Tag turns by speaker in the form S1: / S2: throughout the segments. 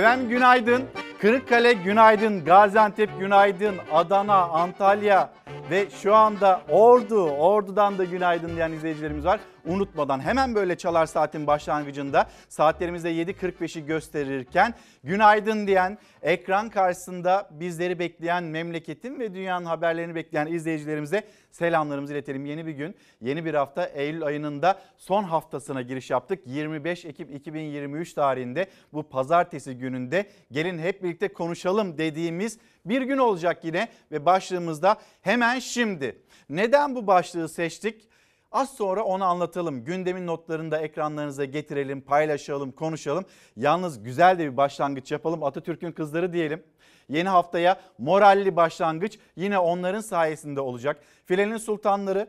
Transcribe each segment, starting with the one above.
S1: Efendim günaydın. Kırıkkale günaydın, Gaziantep günaydın, Adana, Antalya ve şu anda Ordu, Ordu'dan da günaydın diyen izleyicilerimiz var. Unutmadan hemen böyle çalar saatin başlangıcında saatlerimizde 7.45'i gösterirken günaydın diyen ekran karşısında bizleri bekleyen memleketin ve dünyanın haberlerini bekleyen izleyicilerimize selamlarımızı iletelim. Yeni bir gün, yeni bir hafta Eylül ayının da son haftasına giriş yaptık. 25 Ekim 2023 tarihinde bu pazartesi gününde gelin hep birlikte konuşalım dediğimiz bir gün olacak yine ve başlığımızda hemen şimdi. Neden bu başlığı seçtik? Az sonra onu anlatalım. Gündemin notlarını da ekranlarınıza getirelim, paylaşalım, konuşalım. Yalnız güzel de bir başlangıç yapalım. Atatürk'ün kızları diyelim. Yeni haftaya moralli başlangıç yine onların sayesinde olacak. Filenin sultanları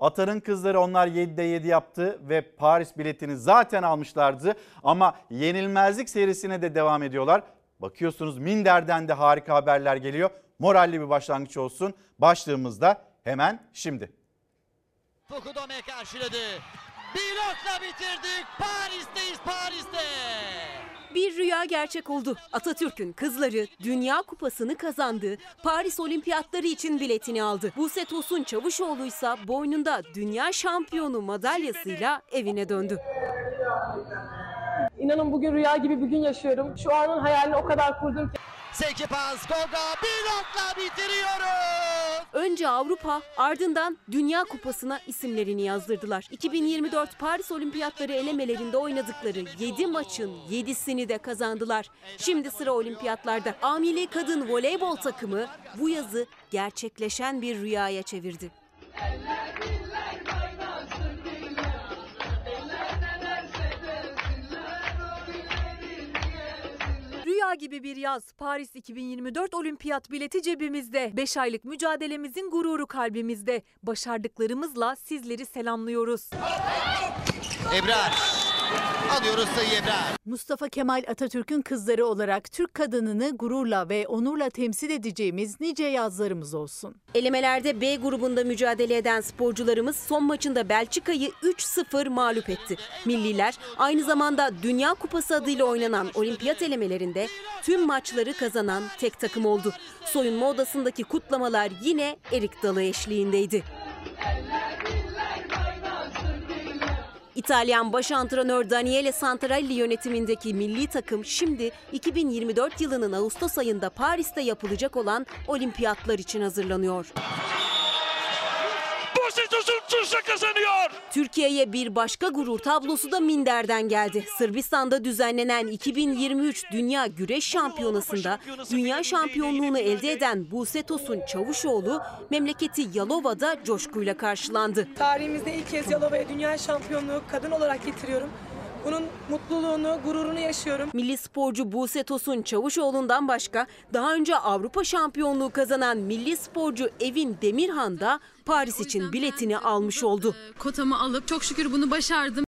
S1: Atar'ın kızları onlar 7'de 7 yaptı ve Paris biletini zaten almışlardı. Ama yenilmezlik serisine de devam ediyorlar. Bakıyorsunuz Minder'den de harika haberler geliyor. Moralli bir başlangıç olsun. Başlığımızda hemen şimdi.
S2: Fukudome karşıladı. Blokla bitirdik. Paris'teyiz Paris'te.
S3: Bir rüya gerçek oldu. Atatürk'ün kızları Dünya Kupası'nı kazandı. Paris Olimpiyatları için biletini aldı. Buse Tosun Çavuşoğlu ise boynunda dünya şampiyonu madalyasıyla evine döndü.
S4: İnanın bugün rüya gibi bir gün yaşıyorum. Şu anın hayalini o kadar kurdum ki.
S2: Seki pas Goga blokla bitiriyoruz.
S3: Önce Avrupa ardından Dünya Kupası'na isimlerini yazdırdılar. 2024 Paris Olimpiyatları elemelerinde oynadıkları 7 maçın 7'sini de kazandılar. Şimdi sıra olimpiyatlarda. Amili kadın voleybol takımı bu yazı gerçekleşen bir rüyaya çevirdi.
S5: Rüya gibi bir yaz. Paris 2024 olimpiyat bileti cebimizde. 5 aylık mücadelemizin gururu kalbimizde. Başardıklarımızla sizleri selamlıyoruz.
S2: Ebrar. Alıyoruz sayı Ebrar.
S6: Mustafa Kemal Atatürk'ün kızları olarak Türk kadınını gururla ve onurla temsil edeceğimiz nice yazlarımız olsun.
S3: Elemelerde B grubunda mücadele eden sporcularımız son maçında Belçika'yı 3-0 mağlup etti. Milliler aynı zamanda Dünya Kupası adıyla oynanan olimpiyat elemelerinde tüm maçları kazanan tek takım oldu. Soyunma odasındaki kutlamalar yine erik dalı eşliğindeydi. İtalyan baş antrenör Daniele Santarelli yönetimindeki milli takım şimdi 2024 yılının Ağustos ayında Paris'te yapılacak olan olimpiyatlar için hazırlanıyor.
S7: Tuşa kazanıyor.
S3: Türkiye'ye bir başka gurur tablosu da Minder'den geldi. Sırbistan'da düzenlenen 2023 Dünya Güreş Şampiyonası'nda dünya şampiyonluğunu elde eden Buse Tosun Çavuşoğlu memleketi Yalova'da coşkuyla karşılandı.
S4: Tarihimizde ilk kez Yalova'ya dünya şampiyonluğu kadın olarak getiriyorum. Bunun mutluluğunu, gururunu yaşıyorum.
S3: Milli sporcu Buse Tosun Çavuşoğlu'ndan başka daha önce Avrupa şampiyonluğu kazanan milli sporcu Evin Demirhan da Paris için biletini almış oldu.
S8: Kotamı alıp çok şükür bunu başardım.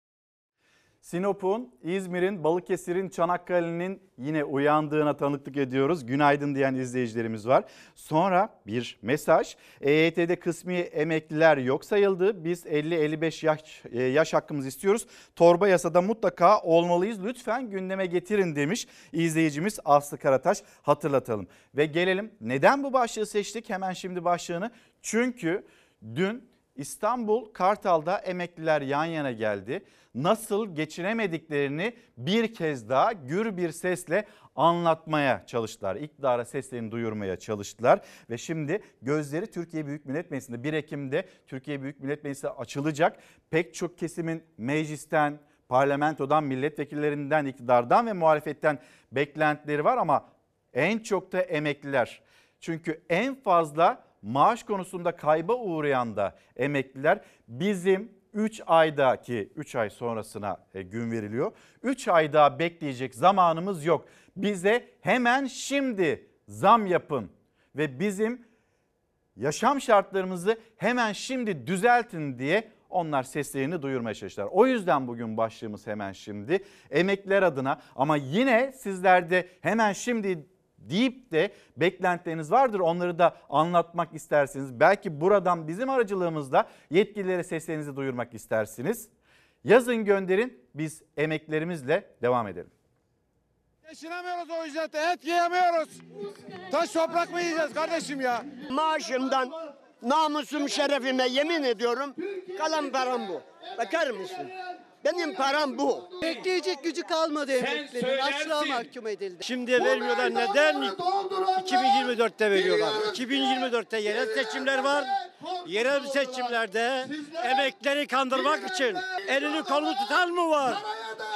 S1: Sinop'un, İzmir'in, Balıkesir'in, Çanakkale'nin yine uyandığına tanıklık ediyoruz. Günaydın diyen izleyicilerimiz var. Sonra bir mesaj. EYT'de kısmi emekliler yok sayıldı. Biz 50-55 yaş, e, yaş hakkımızı istiyoruz. Torba yasada mutlaka olmalıyız. Lütfen gündeme getirin demiş izleyicimiz Aslı Karataş. Hatırlatalım. Ve gelelim neden bu başlığı seçtik? Hemen şimdi başlığını. Çünkü dün İstanbul Kartal'da emekliler yan yana geldi. Nasıl geçinemediklerini bir kez daha gür bir sesle anlatmaya çalıştılar. İktidara seslerini duyurmaya çalıştılar ve şimdi gözleri Türkiye Büyük Millet Meclisi'nde 1 Ekim'de Türkiye Büyük Millet Meclisi açılacak. Pek çok kesimin meclisten, parlamentodan, milletvekillerinden, iktidardan ve muhalefetten beklentileri var ama en çok da emekliler. Çünkü en fazla maaş konusunda kayba uğrayan da emekliler bizim 3 aydaki 3 ay sonrasına e, gün veriliyor. 3 ay daha bekleyecek zamanımız yok. Bize hemen şimdi zam yapın ve bizim yaşam şartlarımızı hemen şimdi düzeltin diye onlar seslerini duyurmaya çalıştılar. O yüzden bugün başlığımız hemen şimdi emekliler adına ama yine sizlerde hemen şimdi deyip de beklentileriniz vardır. Onları da anlatmak istersiniz. Belki buradan bizim aracılığımızda yetkililere seslerinizi duyurmak istersiniz. Yazın gönderin biz emeklerimizle devam edelim.
S9: Geçinemiyoruz o ücretle. Et yiyemiyoruz. Taş toprak mı yiyeceğiz kardeşim ya?
S10: Maaşımdan namusum şerefime yemin ediyorum kalan param bu. Bakar mısın? Benim param bu.
S11: Bekleyecek gücü kalmadı emeklilerin. Açlığa mahkum edildi.
S10: Şimdi vermiyorlar neden? 2024'te veriyorlar. 2024'te yerel seçimler var. Yerel seçimlerde emekleri kandırmak için elini kolunu tutan mı var?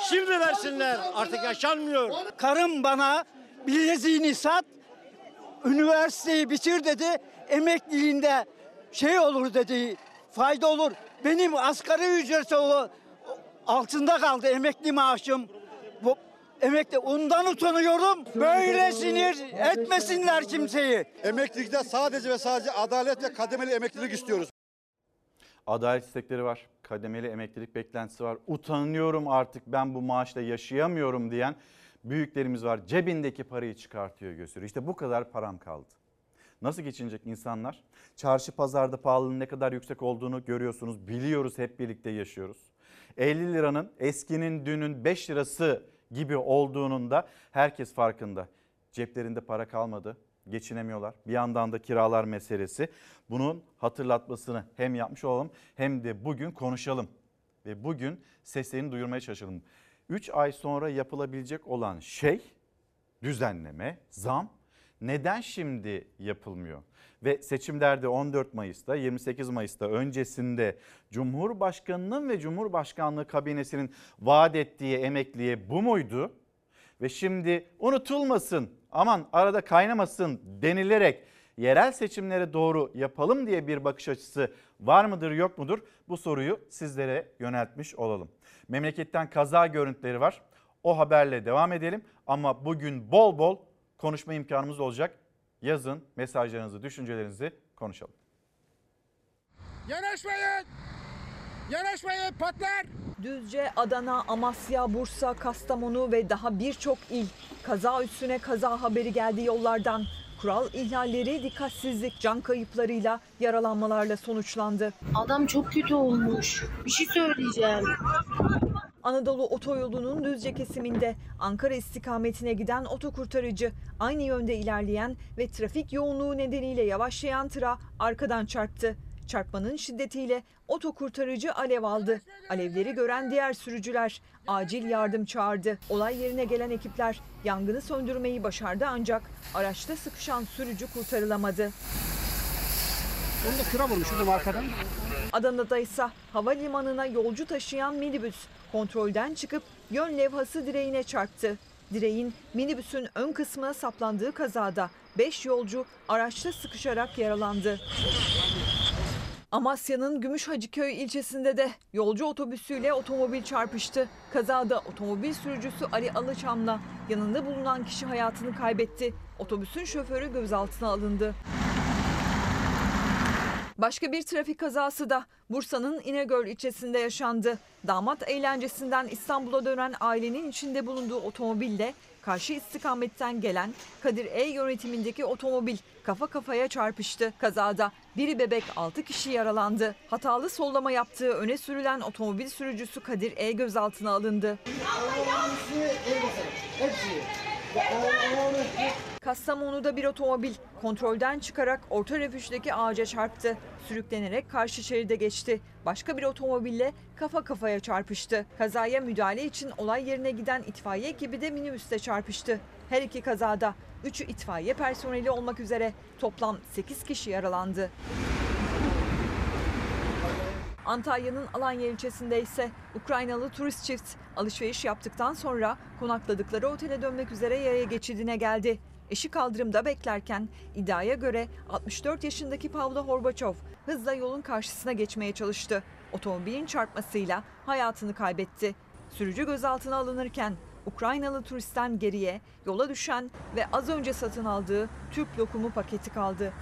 S10: Şimdi versinler. Artık yaşanmıyor.
S11: Karım bana bileziğini sat, üniversiteyi bitir dedi. Emekliliğinde şey olur dedi, fayda olur. Benim asgari ücreti olan altında kaldı emekli maaşım. Bu emekli ondan utanıyorum. Böyle sinir etmesinler kimseyi.
S9: Emeklilikte sadece ve sadece adalet ve kademeli emeklilik istiyoruz.
S1: Adalet istekleri var. Kademeli emeklilik beklentisi var. Utanıyorum artık ben bu maaşla yaşayamıyorum diyen büyüklerimiz var. Cebindeki parayı çıkartıyor gösteriyor. İşte bu kadar param kaldı. Nasıl geçinecek insanlar? Çarşı pazarda pahalılığın ne kadar yüksek olduğunu görüyorsunuz. Biliyoruz hep birlikte yaşıyoruz. 50 liranın eskinin dünün 5 lirası gibi olduğunun da herkes farkında. Ceplerinde para kalmadı geçinemiyorlar. Bir yandan da kiralar meselesi. Bunun hatırlatmasını hem yapmış olalım hem de bugün konuşalım. Ve bugün seslerini duyurmaya çalışalım. 3 ay sonra yapılabilecek olan şey düzenleme, zam neden şimdi yapılmıyor? Ve seçimlerde 14 Mayıs'ta 28 Mayıs'ta öncesinde Cumhurbaşkanının ve Cumhurbaşkanlığı kabinesinin vaat ettiği emekliye bu muydu? Ve şimdi unutulmasın aman arada kaynamasın denilerek yerel seçimlere doğru yapalım diye bir bakış açısı var mıdır yok mudur? Bu soruyu sizlere yöneltmiş olalım. Memleketten kaza görüntüleri var. O haberle devam edelim ama bugün bol bol konuşma imkanımız olacak. Yazın mesajlarınızı, düşüncelerinizi konuşalım.
S9: Yanaşmayın! Yanaşmayın patlar!
S5: Düzce, Adana, Amasya, Bursa, Kastamonu ve daha birçok il kaza üstüne kaza haberi geldi yollardan. Kural ihlalleri, dikkatsizlik, can kayıplarıyla, yaralanmalarla sonuçlandı.
S8: Adam çok kötü olmuş. Bir şey söyleyeceğim.
S5: Anadolu otoyolunun Düzce kesiminde Ankara istikametine giden otokurtarıcı aynı yönde ilerleyen ve trafik yoğunluğu nedeniyle yavaşlayan tıra arkadan çarptı. Çarpmanın şiddetiyle otokurtarıcı alev aldı. Alevleri gören diğer sürücüler acil yardım çağırdı. Olay yerine gelen ekipler yangını söndürmeyi başardı ancak araçta sıkışan sürücü kurtarılamadı.
S11: Onu da kıra vurmuş şuradan arkadan.
S5: Adana'da ise havalimanına yolcu taşıyan minibüs kontrolden çıkıp yön levhası direğine çarptı. Direğin minibüsün ön kısmına saplandığı kazada 5 yolcu araçta sıkışarak yaralandı. Amasya'nın Gümüşhacıköy ilçesinde de yolcu otobüsüyle otomobil çarpıştı. Kazada otomobil sürücüsü Ali Alıçam'la yanında bulunan kişi hayatını kaybetti. Otobüsün şoförü gözaltına alındı. Başka bir trafik kazası da Bursa'nın İnegöl ilçesinde yaşandı. Damat eğlencesinden İstanbul'a dönen ailenin içinde bulunduğu otomobille karşı istikametten gelen Kadir E yönetimindeki otomobil kafa kafaya çarpıştı. Kazada biri bebek 6 kişi yaralandı. Hatalı sollama yaptığı öne sürülen otomobil sürücüsü Kadir E gözaltına alındı. Kastamonu'da bir otomobil kontrolden çıkarak orta refüjdeki ağaca çarptı. Sürüklenerek karşı şeride geçti. Başka bir otomobille kafa kafaya çarpıştı. Kazaya müdahale için olay yerine giden itfaiye ekibi de minibüste çarpıştı. Her iki kazada 3'ü itfaiye personeli olmak üzere toplam 8 kişi yaralandı. Antalya'nın Alanya ilçesinde ise Ukraynalı turist çift alışveriş yaptıktan sonra konakladıkları otele dönmek üzere yaya geçidine geldi. Eşi kaldırımda beklerken iddiaya göre 64 yaşındaki Pavlo Horbaçov hızla yolun karşısına geçmeye çalıştı. Otomobilin çarpmasıyla hayatını kaybetti. Sürücü gözaltına alınırken Ukraynalı turistten geriye yola düşen ve az önce satın aldığı Türk lokumu paketi kaldı.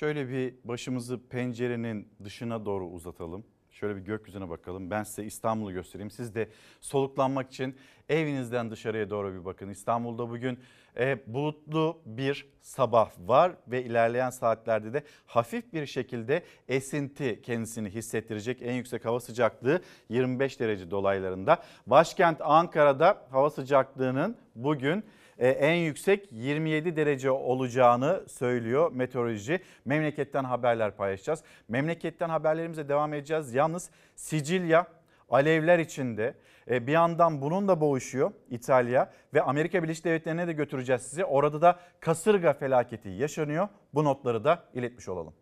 S1: Şöyle bir başımızı pencerenin dışına doğru uzatalım. Şöyle bir gökyüzüne bakalım. Ben size İstanbul'u göstereyim. Siz de soluklanmak için evinizden dışarıya doğru bir bakın. İstanbul'da bugün e, bulutlu bir sabah var ve ilerleyen saatlerde de hafif bir şekilde esinti kendisini hissettirecek. En yüksek hava sıcaklığı 25 derece dolaylarında. Başkent Ankara'da hava sıcaklığının bugün en yüksek 27 derece olacağını söylüyor meteoroloji. Memleketten haberler paylaşacağız. Memleketten haberlerimize devam edeceğiz. Yalnız Sicilya alevler içinde e, bir yandan bununla boğuşuyor İtalya ve Amerika Birleşik Devletleri'ne de götüreceğiz sizi. Orada da kasırga felaketi yaşanıyor. Bu notları da iletmiş olalım.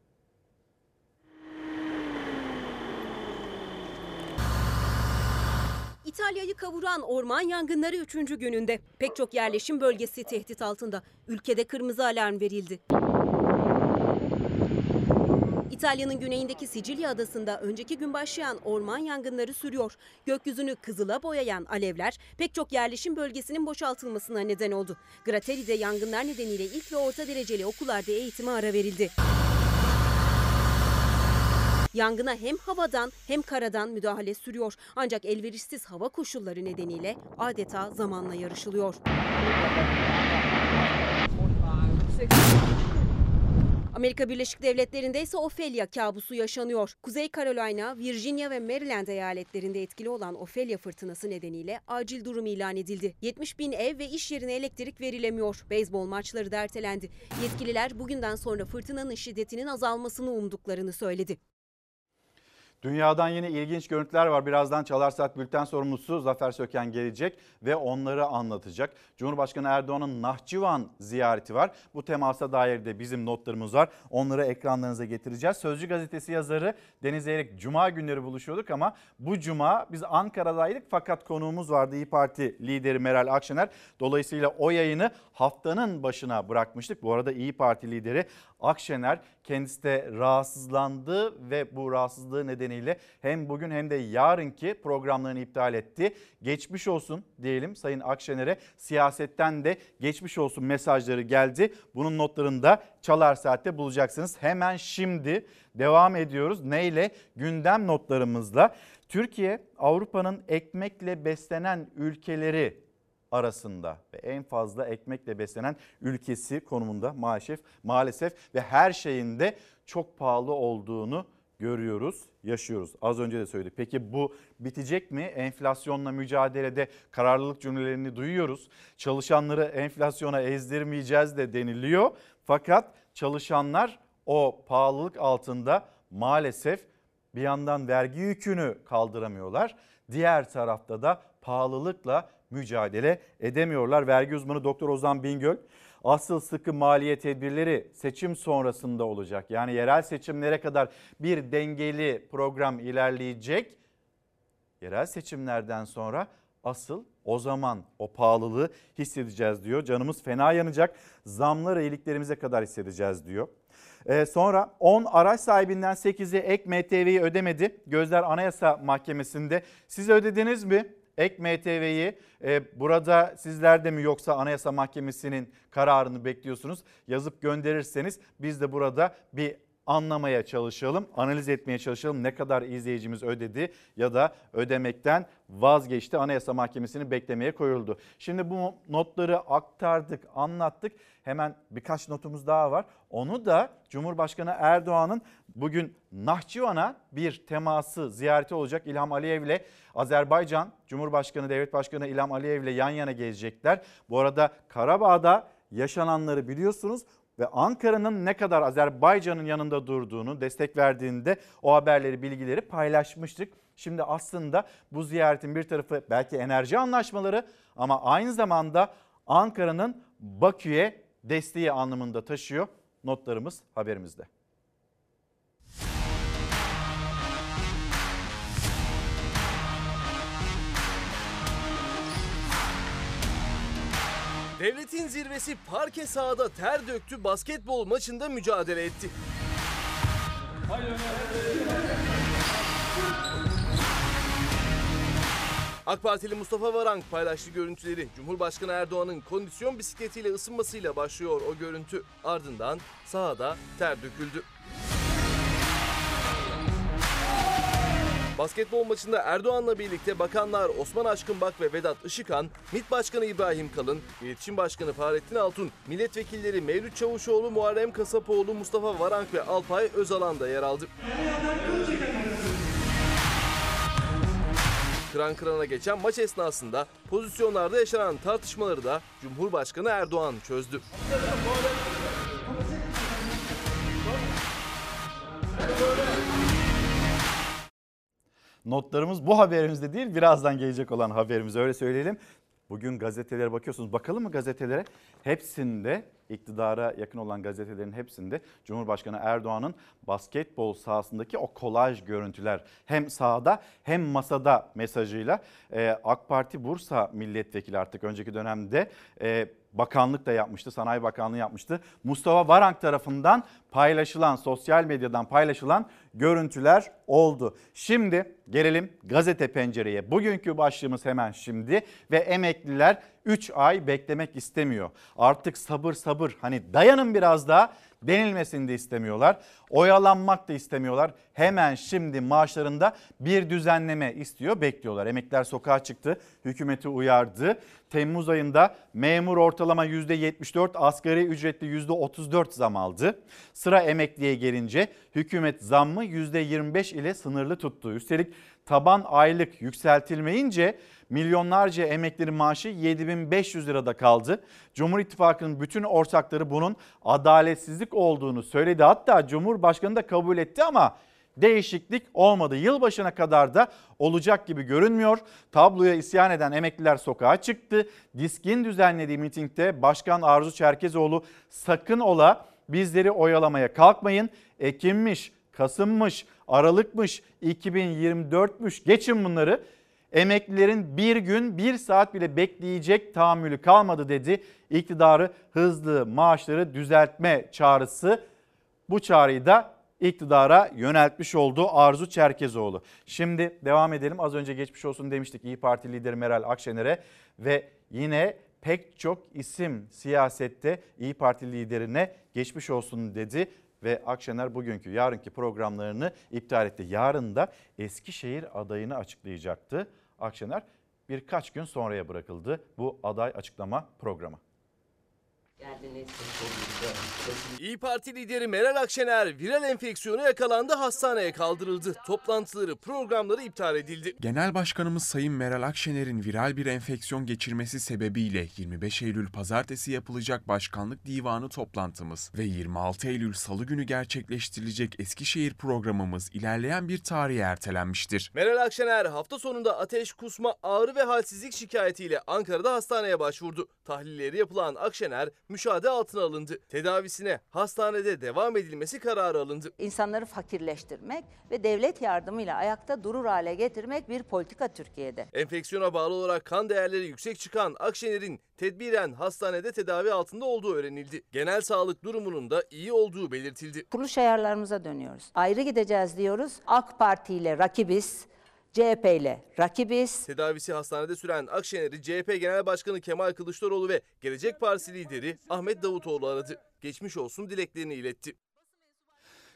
S3: İtalya'yı kavuran orman yangınları 3. gününde. Pek çok yerleşim bölgesi tehdit altında. Ülkede kırmızı alarm verildi. İtalya'nın güneyindeki Sicilya adasında önceki gün başlayan orman yangınları sürüyor. Gökyüzünü kızıla boyayan alevler pek çok yerleşim bölgesinin boşaltılmasına neden oldu. Grateri'de yangınlar nedeniyle ilk ve orta dereceli okullarda eğitime ara verildi. Yangına hem havadan hem karadan müdahale sürüyor. Ancak elverişsiz hava koşulları nedeniyle adeta zamanla yarışılıyor. Amerika Birleşik Devletleri'nde ise Ophelia kabusu yaşanıyor. Kuzey Carolina, Virginia ve Maryland eyaletlerinde etkili olan Ophelia fırtınası nedeniyle acil durum ilan edildi. 70 bin ev ve iş yerine elektrik verilemiyor. Beyzbol maçları da ertelendi. Yetkililer bugünden sonra fırtınanın şiddetinin azalmasını umduklarını söyledi.
S1: Dünyadan yine ilginç görüntüler var. Birazdan Çalar Saat Bülten sorumlusu Zafer Söken gelecek ve onları anlatacak. Cumhurbaşkanı Erdoğan'ın Nahçıvan ziyareti var. Bu temasa dair de bizim notlarımız var. Onları ekranlarınıza getireceğiz. Sözcü gazetesi yazarı Deniz Eyrek Cuma günleri buluşuyorduk ama bu Cuma biz Ankara'daydık fakat konuğumuz vardı İyi Parti lideri Meral Akşener. Dolayısıyla o yayını haftanın başına bırakmıştık. Bu arada İyi Parti lideri Akşener kendisi de rahatsızlandı ve bu rahatsızlığı nedeniyle hem bugün hem de yarınki programlarını iptal etti. Geçmiş olsun diyelim Sayın Akşener'e siyasetten de geçmiş olsun mesajları geldi. Bunun notlarını da Çalar Saat'te bulacaksınız. Hemen şimdi devam ediyoruz. Neyle? Gündem notlarımızla. Türkiye Avrupa'nın ekmekle beslenen ülkeleri arasında ve en fazla ekmekle beslenen ülkesi konumunda maalesef maalesef ve her şeyinde çok pahalı olduğunu görüyoruz, yaşıyoruz. Az önce de söyledik. Peki bu bitecek mi? Enflasyonla mücadelede kararlılık cümlelerini duyuyoruz. Çalışanları enflasyona ezdirmeyeceğiz de deniliyor. Fakat çalışanlar o pahalılık altında maalesef bir yandan vergi yükünü kaldıramıyorlar. Diğer tarafta da pahalılıkla mücadele edemiyorlar. Vergi uzmanı Doktor Ozan Bingöl asıl sıkı maliye tedbirleri seçim sonrasında olacak. Yani yerel seçimlere kadar bir dengeli program ilerleyecek. Yerel seçimlerden sonra asıl o zaman o pahalılığı hissedeceğiz diyor. Canımız fena yanacak. Zamları iyiliklerimize kadar hissedeceğiz diyor. Ee, sonra 10 araç sahibinden 8'i ek MTV'yi ödemedi. Gözler Anayasa Mahkemesi'nde. Siz ödediniz mi? Ek MTV'yi e, burada sizler de mi yoksa Anayasa Mahkemesi'nin kararını bekliyorsunuz? Yazıp gönderirseniz biz de burada bir anlamaya çalışalım, analiz etmeye çalışalım. Ne kadar izleyicimiz ödedi ya da ödemekten vazgeçti. Anayasa Mahkemesi'ni beklemeye koyuldu. Şimdi bu notları aktardık, anlattık. Hemen birkaç notumuz daha var. Onu da Cumhurbaşkanı Erdoğan'ın bugün Nahçıvan'a bir teması ziyareti olacak. İlham Aliyev ile Azerbaycan Cumhurbaşkanı Devlet Başkanı İlham Aliyev ile yan yana gelecekler. Bu arada Karabağ'da yaşananları biliyorsunuz ve Ankara'nın ne kadar Azerbaycan'ın yanında durduğunu, destek verdiğinde o haberleri, bilgileri paylaşmıştık. Şimdi aslında bu ziyaretin bir tarafı belki enerji anlaşmaları ama aynı zamanda Ankara'nın Bakü'ye desteği anlamında taşıyor. Notlarımız haberimizde.
S12: Devletin zirvesi parke sahada ter döktü basketbol maçında mücadele etti. AK Partili Mustafa Varank paylaştı görüntüleri. Cumhurbaşkanı Erdoğan'ın kondisyon bisikletiyle ısınmasıyla başlıyor o görüntü. Ardından sahada ter döküldü. Basketbol maçında Erdoğan'la birlikte bakanlar Osman Aşkınbak ve Vedat Işıkhan, MİT Başkanı İbrahim Kalın, İletişim Başkanı Fahrettin Altun, milletvekilleri Mevlüt Çavuşoğlu, Muharrem Kasapoğlu, Mustafa Varank ve Alpay Özalan da yer aldı. Kıran kırana geçen maç esnasında pozisyonlarda yaşanan tartışmaları da Cumhurbaşkanı Erdoğan çözdü.
S1: Notlarımız bu haberimizde değil birazdan gelecek olan haberimiz öyle söyleyelim. Bugün gazetelere bakıyorsunuz. Bakalım mı gazetelere? Hepsinde iktidara yakın olan gazetelerin hepsinde Cumhurbaşkanı Erdoğan'ın basketbol sahasındaki o kolaj görüntüler hem sahada hem masada mesajıyla AK Parti Bursa milletvekili artık önceki dönemde bakanlık da yapmıştı, Sanayi Bakanlığı yapmıştı. Mustafa Varank tarafından paylaşılan, sosyal medyadan paylaşılan görüntüler oldu. Şimdi gelelim gazete pencereye. Bugünkü başlığımız hemen şimdi ve emekliler 3 ay beklemek istemiyor. Artık sabır sabır hani dayanın biraz daha denilmesini de istemiyorlar. Oyalanmak da istemiyorlar. Hemen şimdi maaşlarında bir düzenleme istiyor, bekliyorlar. Emekliler sokağa çıktı, hükümeti uyardı. Temmuz ayında memur ortalama %74, asgari ücretli %34 zam aldı. Sıra emekliye gelince hükümet zammı %25 ile sınırlı tuttu. Üstelik taban aylık yükseltilmeyince milyonlarca emeklinin maaşı 7500 lirada kaldı. Cumhur İttifakı'nın bütün ortakları bunun adaletsizlik olduğunu söyledi. Hatta Cumhurbaşkanı da kabul etti ama değişiklik olmadı. Yılbaşına kadar da olacak gibi görünmüyor. Tabloya isyan eden emekliler sokağa çıktı. Disk'in düzenlediği mitingde Başkan Arzu Çerkezoğlu sakın ola bizleri oyalamaya kalkmayın. Ekimmiş, Kasımmış, Aralıkmış, 2024'müş geçin bunları. Emeklilerin bir gün bir saat bile bekleyecek tahammülü kalmadı dedi. İktidarı hızlı maaşları düzeltme çağrısı bu çağrıyı da iktidara yöneltmiş oldu Arzu Çerkezoğlu. Şimdi devam edelim. Az önce geçmiş olsun demiştik İyi Parti lideri Meral Akşener'e ve yine pek çok isim siyasette İyi Parti liderine geçmiş olsun dedi ve Akşener bugünkü yarınki programlarını iptal etti. Yarın da Eskişehir adayını açıklayacaktı. Akşener birkaç gün sonraya bırakıldı bu aday açıklama programı.
S12: İyi Parti lideri Meral Akşener viral enfeksiyona yakalandı, hastaneye kaldırıldı. Toplantıları, programları iptal edildi.
S13: Genel Başkanımız Sayın Meral Akşener'in viral bir enfeksiyon geçirmesi sebebiyle 25 Eylül pazartesi yapılacak Başkanlık Divanı toplantımız ve 26 Eylül salı günü gerçekleştirilecek Eskişehir programımız ilerleyen bir tarihe ertelenmiştir.
S12: Meral Akşener hafta sonunda ateş, kusma, ağrı ve halsizlik şikayetiyle Ankara'da hastaneye başvurdu. Tahlilleri yapılan Akşener müşahede altına alındı. Tedavisine hastanede devam edilmesi kararı alındı.
S14: İnsanları fakirleştirmek ve devlet yardımıyla ayakta durur hale getirmek bir politika Türkiye'de.
S12: Enfeksiyona bağlı olarak kan değerleri yüksek çıkan Akşener'in tedbiren hastanede tedavi altında olduğu öğrenildi. Genel sağlık durumunun da iyi olduğu belirtildi.
S14: Kuruluş ayarlarımıza dönüyoruz. Ayrı gideceğiz diyoruz. AK Parti ile rakibiz. CHP ile rakibiz.
S12: Tedavisi hastanede süren Akşener'i CHP Genel Başkanı Kemal Kılıçdaroğlu ve Gelecek Partisi lideri Ahmet Davutoğlu aradı. Geçmiş olsun dileklerini iletti.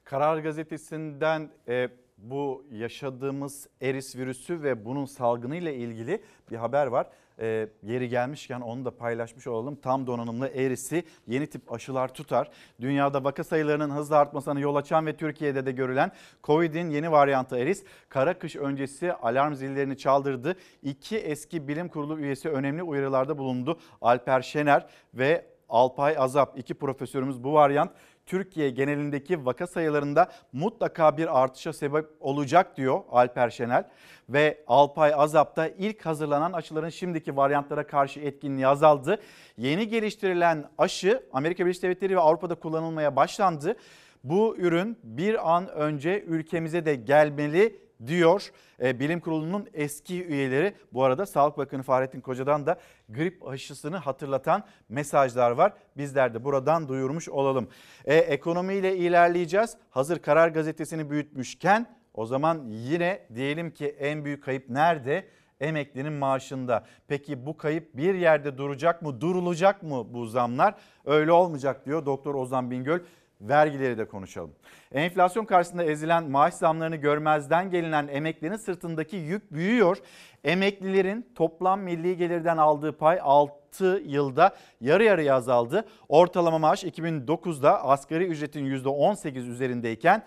S1: Karar Gazetesi'nden e, bu yaşadığımız eris virüsü ve bunun salgını ile ilgili bir haber var. E, yeri gelmişken onu da paylaşmış olalım. Tam donanımlı erisi yeni tip aşılar tutar. Dünyada vaka sayılarının hızla artmasına yol açan ve Türkiye'de de görülen Covid'in yeni varyantı eris kara kış öncesi alarm zillerini çaldırdı. İki eski bilim kurulu üyesi önemli uyarılarda bulundu. Alper Şener ve Alpay Azap iki profesörümüz bu varyant Türkiye genelindeki vaka sayılarında mutlaka bir artışa sebep olacak diyor Alper Şenel. Ve Alpay Azap'ta ilk hazırlanan aşıların şimdiki varyantlara karşı etkinliği azaldı. Yeni geliştirilen aşı Amerika Birleşik Devletleri ve Avrupa'da kullanılmaya başlandı. Bu ürün bir an önce ülkemize de gelmeli diyor e, bilim kurulunun eski üyeleri. Bu arada Sağlık Bakanı Fahrettin Koca'dan da grip aşısını hatırlatan mesajlar var. Bizler de buradan duyurmuş olalım. E, ekonomiyle ilerleyeceğiz. Hazır Karar Gazetesi'ni büyütmüşken o zaman yine diyelim ki en büyük kayıp nerede? Emeklinin maaşında. Peki bu kayıp bir yerde duracak mı? Durulacak mı bu zamlar? Öyle olmayacak diyor Doktor Ozan Bingöl vergileri de konuşalım. Enflasyon karşısında ezilen maaş zamlarını görmezden gelinen emeklilerin sırtındaki yük büyüyor. Emeklilerin toplam milli gelirden aldığı pay 6 yılda yarı yarıya azaldı. Ortalama maaş 2009'da asgari ücretin %18 üzerindeyken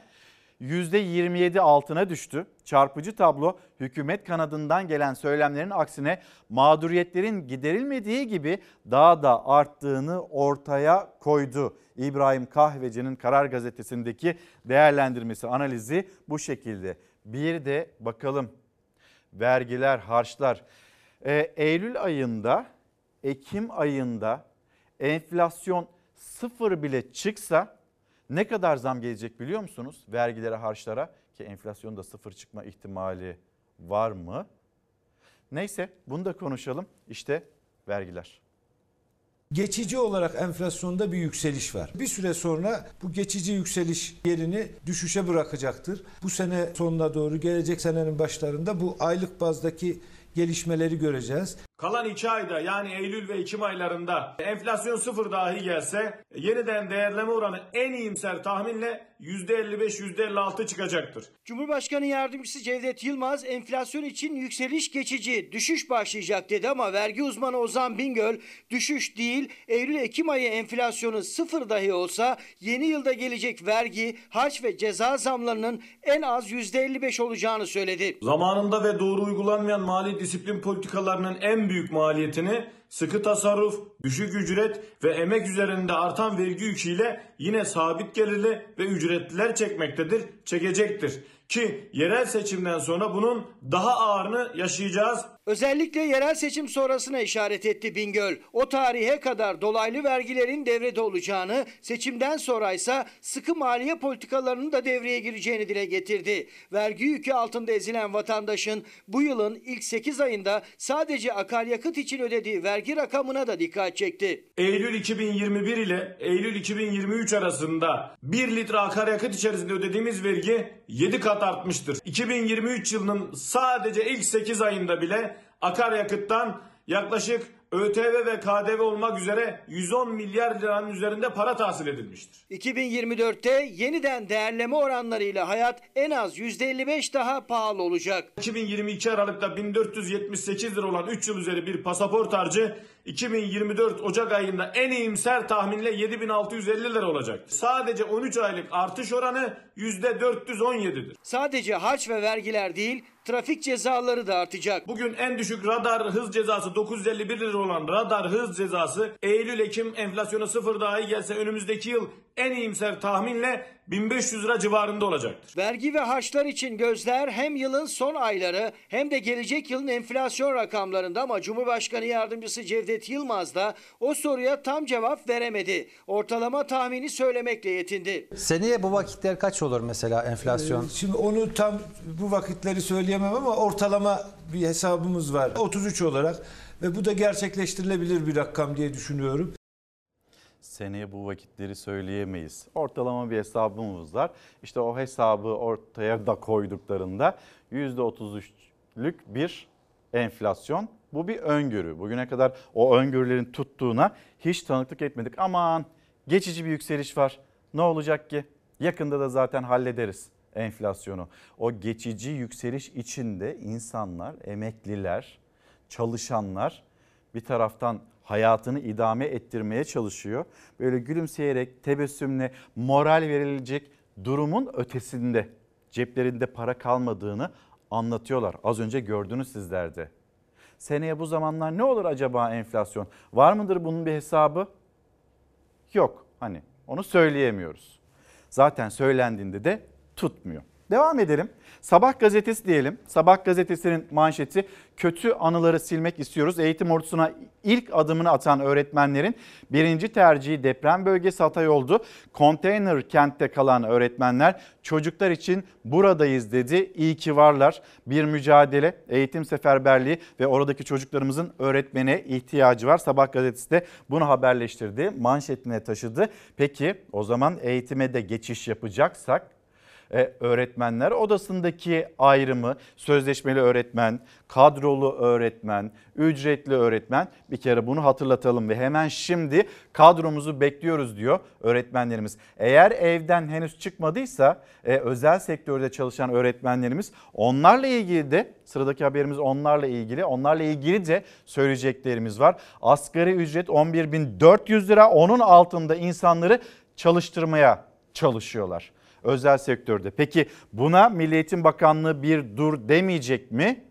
S1: %27 altına düştü. Çarpıcı tablo hükümet kanadından gelen söylemlerin aksine mağduriyetlerin giderilmediği gibi daha da arttığını ortaya koydu. İbrahim Kahveci'nin Karar Gazetesi'ndeki değerlendirmesi, analizi bu şekilde. Bir de bakalım vergiler, harçlar. Ee, Eylül ayında, Ekim ayında enflasyon sıfır bile çıksa ne kadar zam gelecek biliyor musunuz? Vergilere, harçlara ki enflasyonda sıfır çıkma ihtimali var mı? Neyse bunu da konuşalım. İşte vergiler.
S15: Geçici olarak enflasyonda bir yükseliş var. Bir süre sonra bu geçici yükseliş yerini düşüşe bırakacaktır. Bu sene sonuna doğru gelecek senenin başlarında bu aylık bazdaki gelişmeleri göreceğiz.
S16: Kalan 2 ayda yani Eylül ve Ekim aylarında enflasyon sıfır dahi gelse yeniden değerleme oranı en iyimser tahminle %55-%56 çıkacaktır.
S17: Cumhurbaşkanı Yardımcısı Cevdet Yılmaz enflasyon için yükseliş geçici, düşüş başlayacak dedi ama vergi uzmanı Ozan Bingöl düşüş değil Eylül-Ekim ayı enflasyonu sıfır dahi olsa yeni yılda gelecek vergi, harç ve ceza zamlarının en az %55 olacağını söyledi.
S16: Zamanında ve doğru uygulanmayan mali disiplin politikalarının en büyük maliyetini sıkı tasarruf, düşük ücret ve emek üzerinde artan vergi yüküyle yine sabit gelirli ve ücretliler çekmektedir, çekecektir. Ki yerel seçimden sonra bunun daha ağırını yaşayacağız.
S17: Özellikle yerel seçim sonrasına işaret etti Bingöl. O tarihe kadar dolaylı vergilerin devrede olacağını, seçimden sonra ise sıkı maliye politikalarının da devreye gireceğini dile getirdi. Vergi yükü altında ezilen vatandaşın bu yılın ilk 8 ayında sadece akaryakıt için ödediği vergi rakamına da dikkat çekti.
S16: Eylül 2021 ile Eylül 2023 arasında 1 litre akaryakıt içerisinde ödediğimiz vergi 7 kat artmıştır. 2023 yılının sadece ilk 8 ayında bile akaryakıttan yaklaşık ÖTV ve KDV olmak üzere 110 milyar liranın üzerinde para tahsil edilmiştir.
S17: 2024'te yeniden değerleme oranlarıyla hayat en az %55 daha pahalı olacak.
S16: 2022 Aralık'ta 1478 lira olan 3 yıl üzeri bir pasaport harcı 2024 Ocak ayında en iyimser tahminle 7650 lira olacak. Sadece 13 aylık artış oranı %417'dir.
S17: Sadece harç ve vergiler değil, trafik cezaları da artacak.
S16: Bugün en düşük radar hız cezası 951 lira olan radar hız cezası Eylül-Ekim enflasyonu sıfır dahi gelse önümüzdeki yıl en iyimser tahminle 1500 lira civarında olacaktır.
S17: Vergi ve harçlar için gözler hem yılın son ayları hem de gelecek yılın enflasyon rakamlarında ama Cumhurbaşkanı Yardımcısı Cevdet Yılmaz da o soruya tam cevap veremedi. Ortalama tahmini söylemekle yetindi.
S18: Seneye bu vakitler kaç olur mesela enflasyon?
S15: Ee, Şimdi onu tam bu vakitleri söyleyemem ama ortalama bir hesabımız var. 33 olarak ve bu da gerçekleştirilebilir bir rakam diye düşünüyorum.
S1: Seneye bu vakitleri söyleyemeyiz. Ortalama bir hesabımız var. İşte o hesabı ortaya da koyduklarında %33'lük bir enflasyon. Bu bir öngörü. Bugüne kadar o öngörülerin tuttuğuna hiç tanıklık etmedik. Aman geçici bir yükseliş var. Ne olacak ki? Yakında da zaten hallederiz enflasyonu. O geçici yükseliş içinde insanlar, emekliler, çalışanlar bir taraftan hayatını idame ettirmeye çalışıyor. Böyle gülümseyerek, tebessümle moral verilecek durumun ötesinde ceplerinde para kalmadığını anlatıyorlar. Az önce gördünüz sizler de. Seneye bu zamanlar ne olur acaba enflasyon? Var mıdır bunun bir hesabı? Yok. Hani onu söyleyemiyoruz. Zaten söylendiğinde de tutmuyor. Devam edelim. Sabah gazetesi diyelim. Sabah gazetesinin manşeti kötü anıları silmek istiyoruz. Eğitim ordusuna ilk adımını atan öğretmenlerin birinci tercihi deprem bölgesi Hatay oldu. Konteyner kentte kalan öğretmenler çocuklar için buradayız dedi. İyi ki varlar. Bir mücadele, eğitim seferberliği ve oradaki çocuklarımızın öğretmene ihtiyacı var. Sabah gazetesi de bunu haberleştirdi. Manşetine taşıdı. Peki o zaman eğitime de geçiş yapacaksak öğretmenler odasındaki ayrımı sözleşmeli öğretmen, kadrolu öğretmen, ücretli öğretmen bir kere bunu hatırlatalım ve hemen şimdi kadromuzu bekliyoruz diyor öğretmenlerimiz. Eğer evden henüz çıkmadıysa e, özel sektörde çalışan öğretmenlerimiz onlarla ilgili de sıradaki haberimiz onlarla ilgili. Onlarla ilgili de söyleyeceklerimiz var. Asgari ücret 11.400 lira onun altında insanları çalıştırmaya çalışıyorlar özel sektörde. Peki buna Milli Eğitim Bakanlığı bir dur demeyecek mi?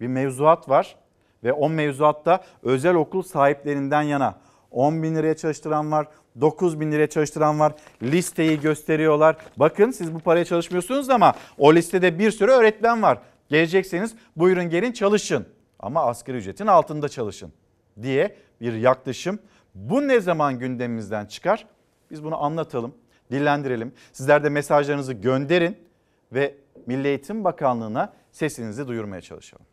S1: Bir mevzuat var ve o mevzuatta özel okul sahiplerinden yana 10 bin liraya çalıştıran var, 9 bin liraya çalıştıran var. Listeyi gösteriyorlar. Bakın siz bu paraya çalışmıyorsunuz ama o listede bir sürü öğretmen var. Gelecekseniz buyurun gelin çalışın ama asgari ücretin altında çalışın diye bir yaklaşım. Bu ne zaman gündemimizden çıkar? Biz bunu anlatalım, dillendirelim. Sizler de mesajlarınızı gönderin ve Milli Eğitim Bakanlığı'na sesinizi duyurmaya çalışalım.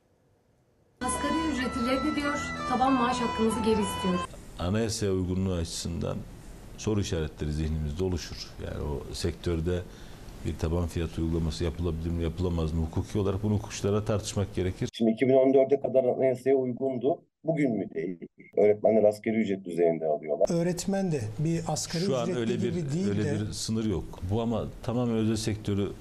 S19: Asgari ücreti reddediyor, taban maaş hakkımızı geri istiyoruz.
S20: Anayasaya uygunluğu açısından soru işaretleri zihnimizde oluşur. Yani o sektörde bir taban fiyat uygulaması yapılabilir mi, yapılamaz mı? Hukuki olarak bunu hukukçulara tartışmak gerekir.
S21: Şimdi 2014'e kadar anayasaya uygundu. Bugün mü değil? Öğretmenler asgari ücret düzeyinde alıyorlar.
S22: Öğretmen de bir asgari
S20: Şu an
S22: ücretli
S20: öyle bir
S22: gibi değil
S20: öyle
S22: de
S20: bir sınır yok. Bu ama tamamen özel sektörü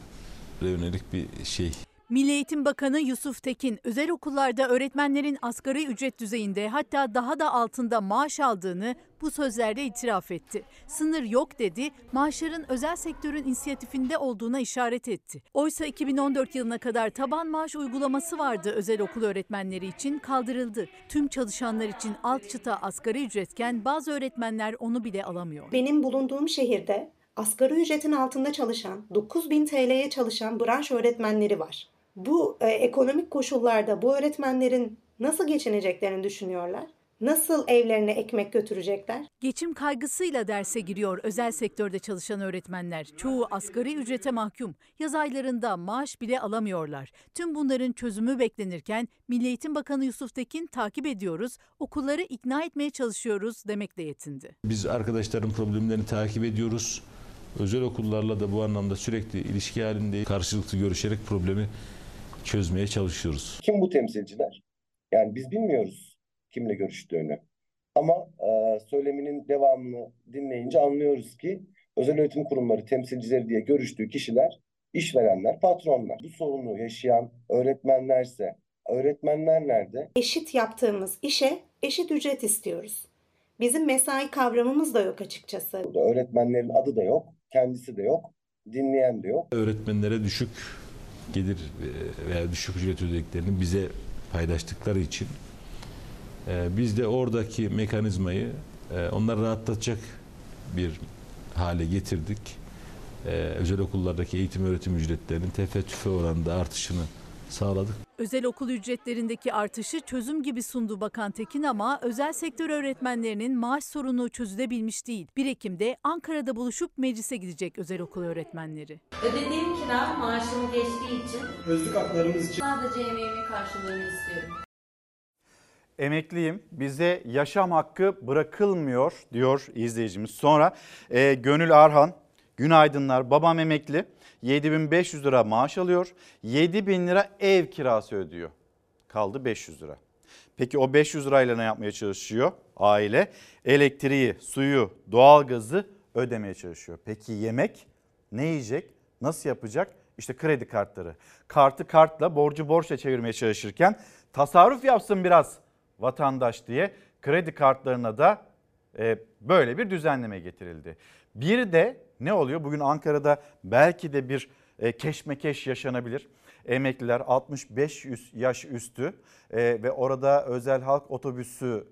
S20: yönelik bir şey.
S6: Milli Eğitim Bakanı Yusuf Tekin özel okullarda öğretmenlerin asgari ücret düzeyinde hatta daha da altında maaş aldığını bu sözlerde itiraf etti. Sınır yok dedi, maaşların özel sektörün inisiyatifinde olduğuna işaret etti. Oysa 2014 yılına kadar taban maaş uygulaması vardı özel okul öğretmenleri için kaldırıldı. Tüm çalışanlar için alt çıta asgari ücretken bazı öğretmenler onu bile alamıyor.
S23: Benim bulunduğum şehirde asgari ücretin altında çalışan, 9000 TL'ye çalışan branş öğretmenleri var. Bu e, ekonomik koşullarda bu öğretmenlerin nasıl geçineceklerini düşünüyorlar? Nasıl evlerine ekmek götürecekler?
S6: Geçim kaygısıyla derse giriyor özel sektörde çalışan öğretmenler. Çoğu asgari ücrete mahkum. Yaz aylarında maaş bile alamıyorlar. Tüm bunların çözümü beklenirken Milli Eğitim Bakanı Yusuf Tekin takip ediyoruz, okulları ikna etmeye çalışıyoruz demekle yetindi.
S20: Biz arkadaşların problemlerini takip ediyoruz. Özel okullarla da bu anlamda sürekli ilişki halinde karşılıklı görüşerek problemi çözmeye çalışıyoruz.
S21: Kim bu temsilciler? Yani biz bilmiyoruz kimle görüştüğünü. Ama e, söyleminin devamını dinleyince anlıyoruz ki özel öğretim kurumları temsilcileri diye görüştüğü kişiler işverenler, patronlar. Bu sorunu yaşayan öğretmenlerse öğretmenler nerede?
S23: Eşit yaptığımız işe eşit ücret istiyoruz. Bizim mesai kavramımız da yok açıkçası.
S21: Burada öğretmenlerin adı da yok, kendisi de yok, dinleyen de yok.
S20: Öğretmenlere düşük gelir e, veya düşük ücret ödediklerini bize paylaştıkları için e, biz de oradaki mekanizmayı e, onları rahatlatacak bir hale getirdik. Özel okullardaki eğitim öğretim ücretlerinin tefe oranında artışını sağladık.
S6: Özel okul ücretlerindeki artışı çözüm gibi sundu Bakan Tekin ama özel sektör öğretmenlerinin maaş sorunu çözülebilmiş değil. 1 Ekim'de Ankara'da buluşup meclise gidecek özel okul öğretmenleri.
S19: Ödediğim kira maaşım geçtiği için
S22: özlük haklarımız için
S19: sadece emeğimin karşılığını istiyorum.
S1: Emekliyim bize yaşam hakkı bırakılmıyor diyor izleyicimiz. Sonra e, Gönül Arhan günaydınlar babam emekli 7500 lira maaş alıyor 7000 lira ev kirası ödüyor kaldı 500 lira. Peki o 500 lirayla ne yapmaya çalışıyor aile? Elektriği, suyu, doğalgazı ödemeye çalışıyor. Peki yemek ne yiyecek? Nasıl yapacak? İşte kredi kartları. Kartı kartla, borcu borçla çevirmeye çalışırken tasarruf yapsın biraz vatandaş diye kredi kartlarına da e, böyle bir düzenleme getirildi. Bir de ne oluyor? Bugün Ankara'da belki de bir e, keşmekeş yaşanabilir. Emekliler 65 yaş üstü e, ve orada özel halk otobüsü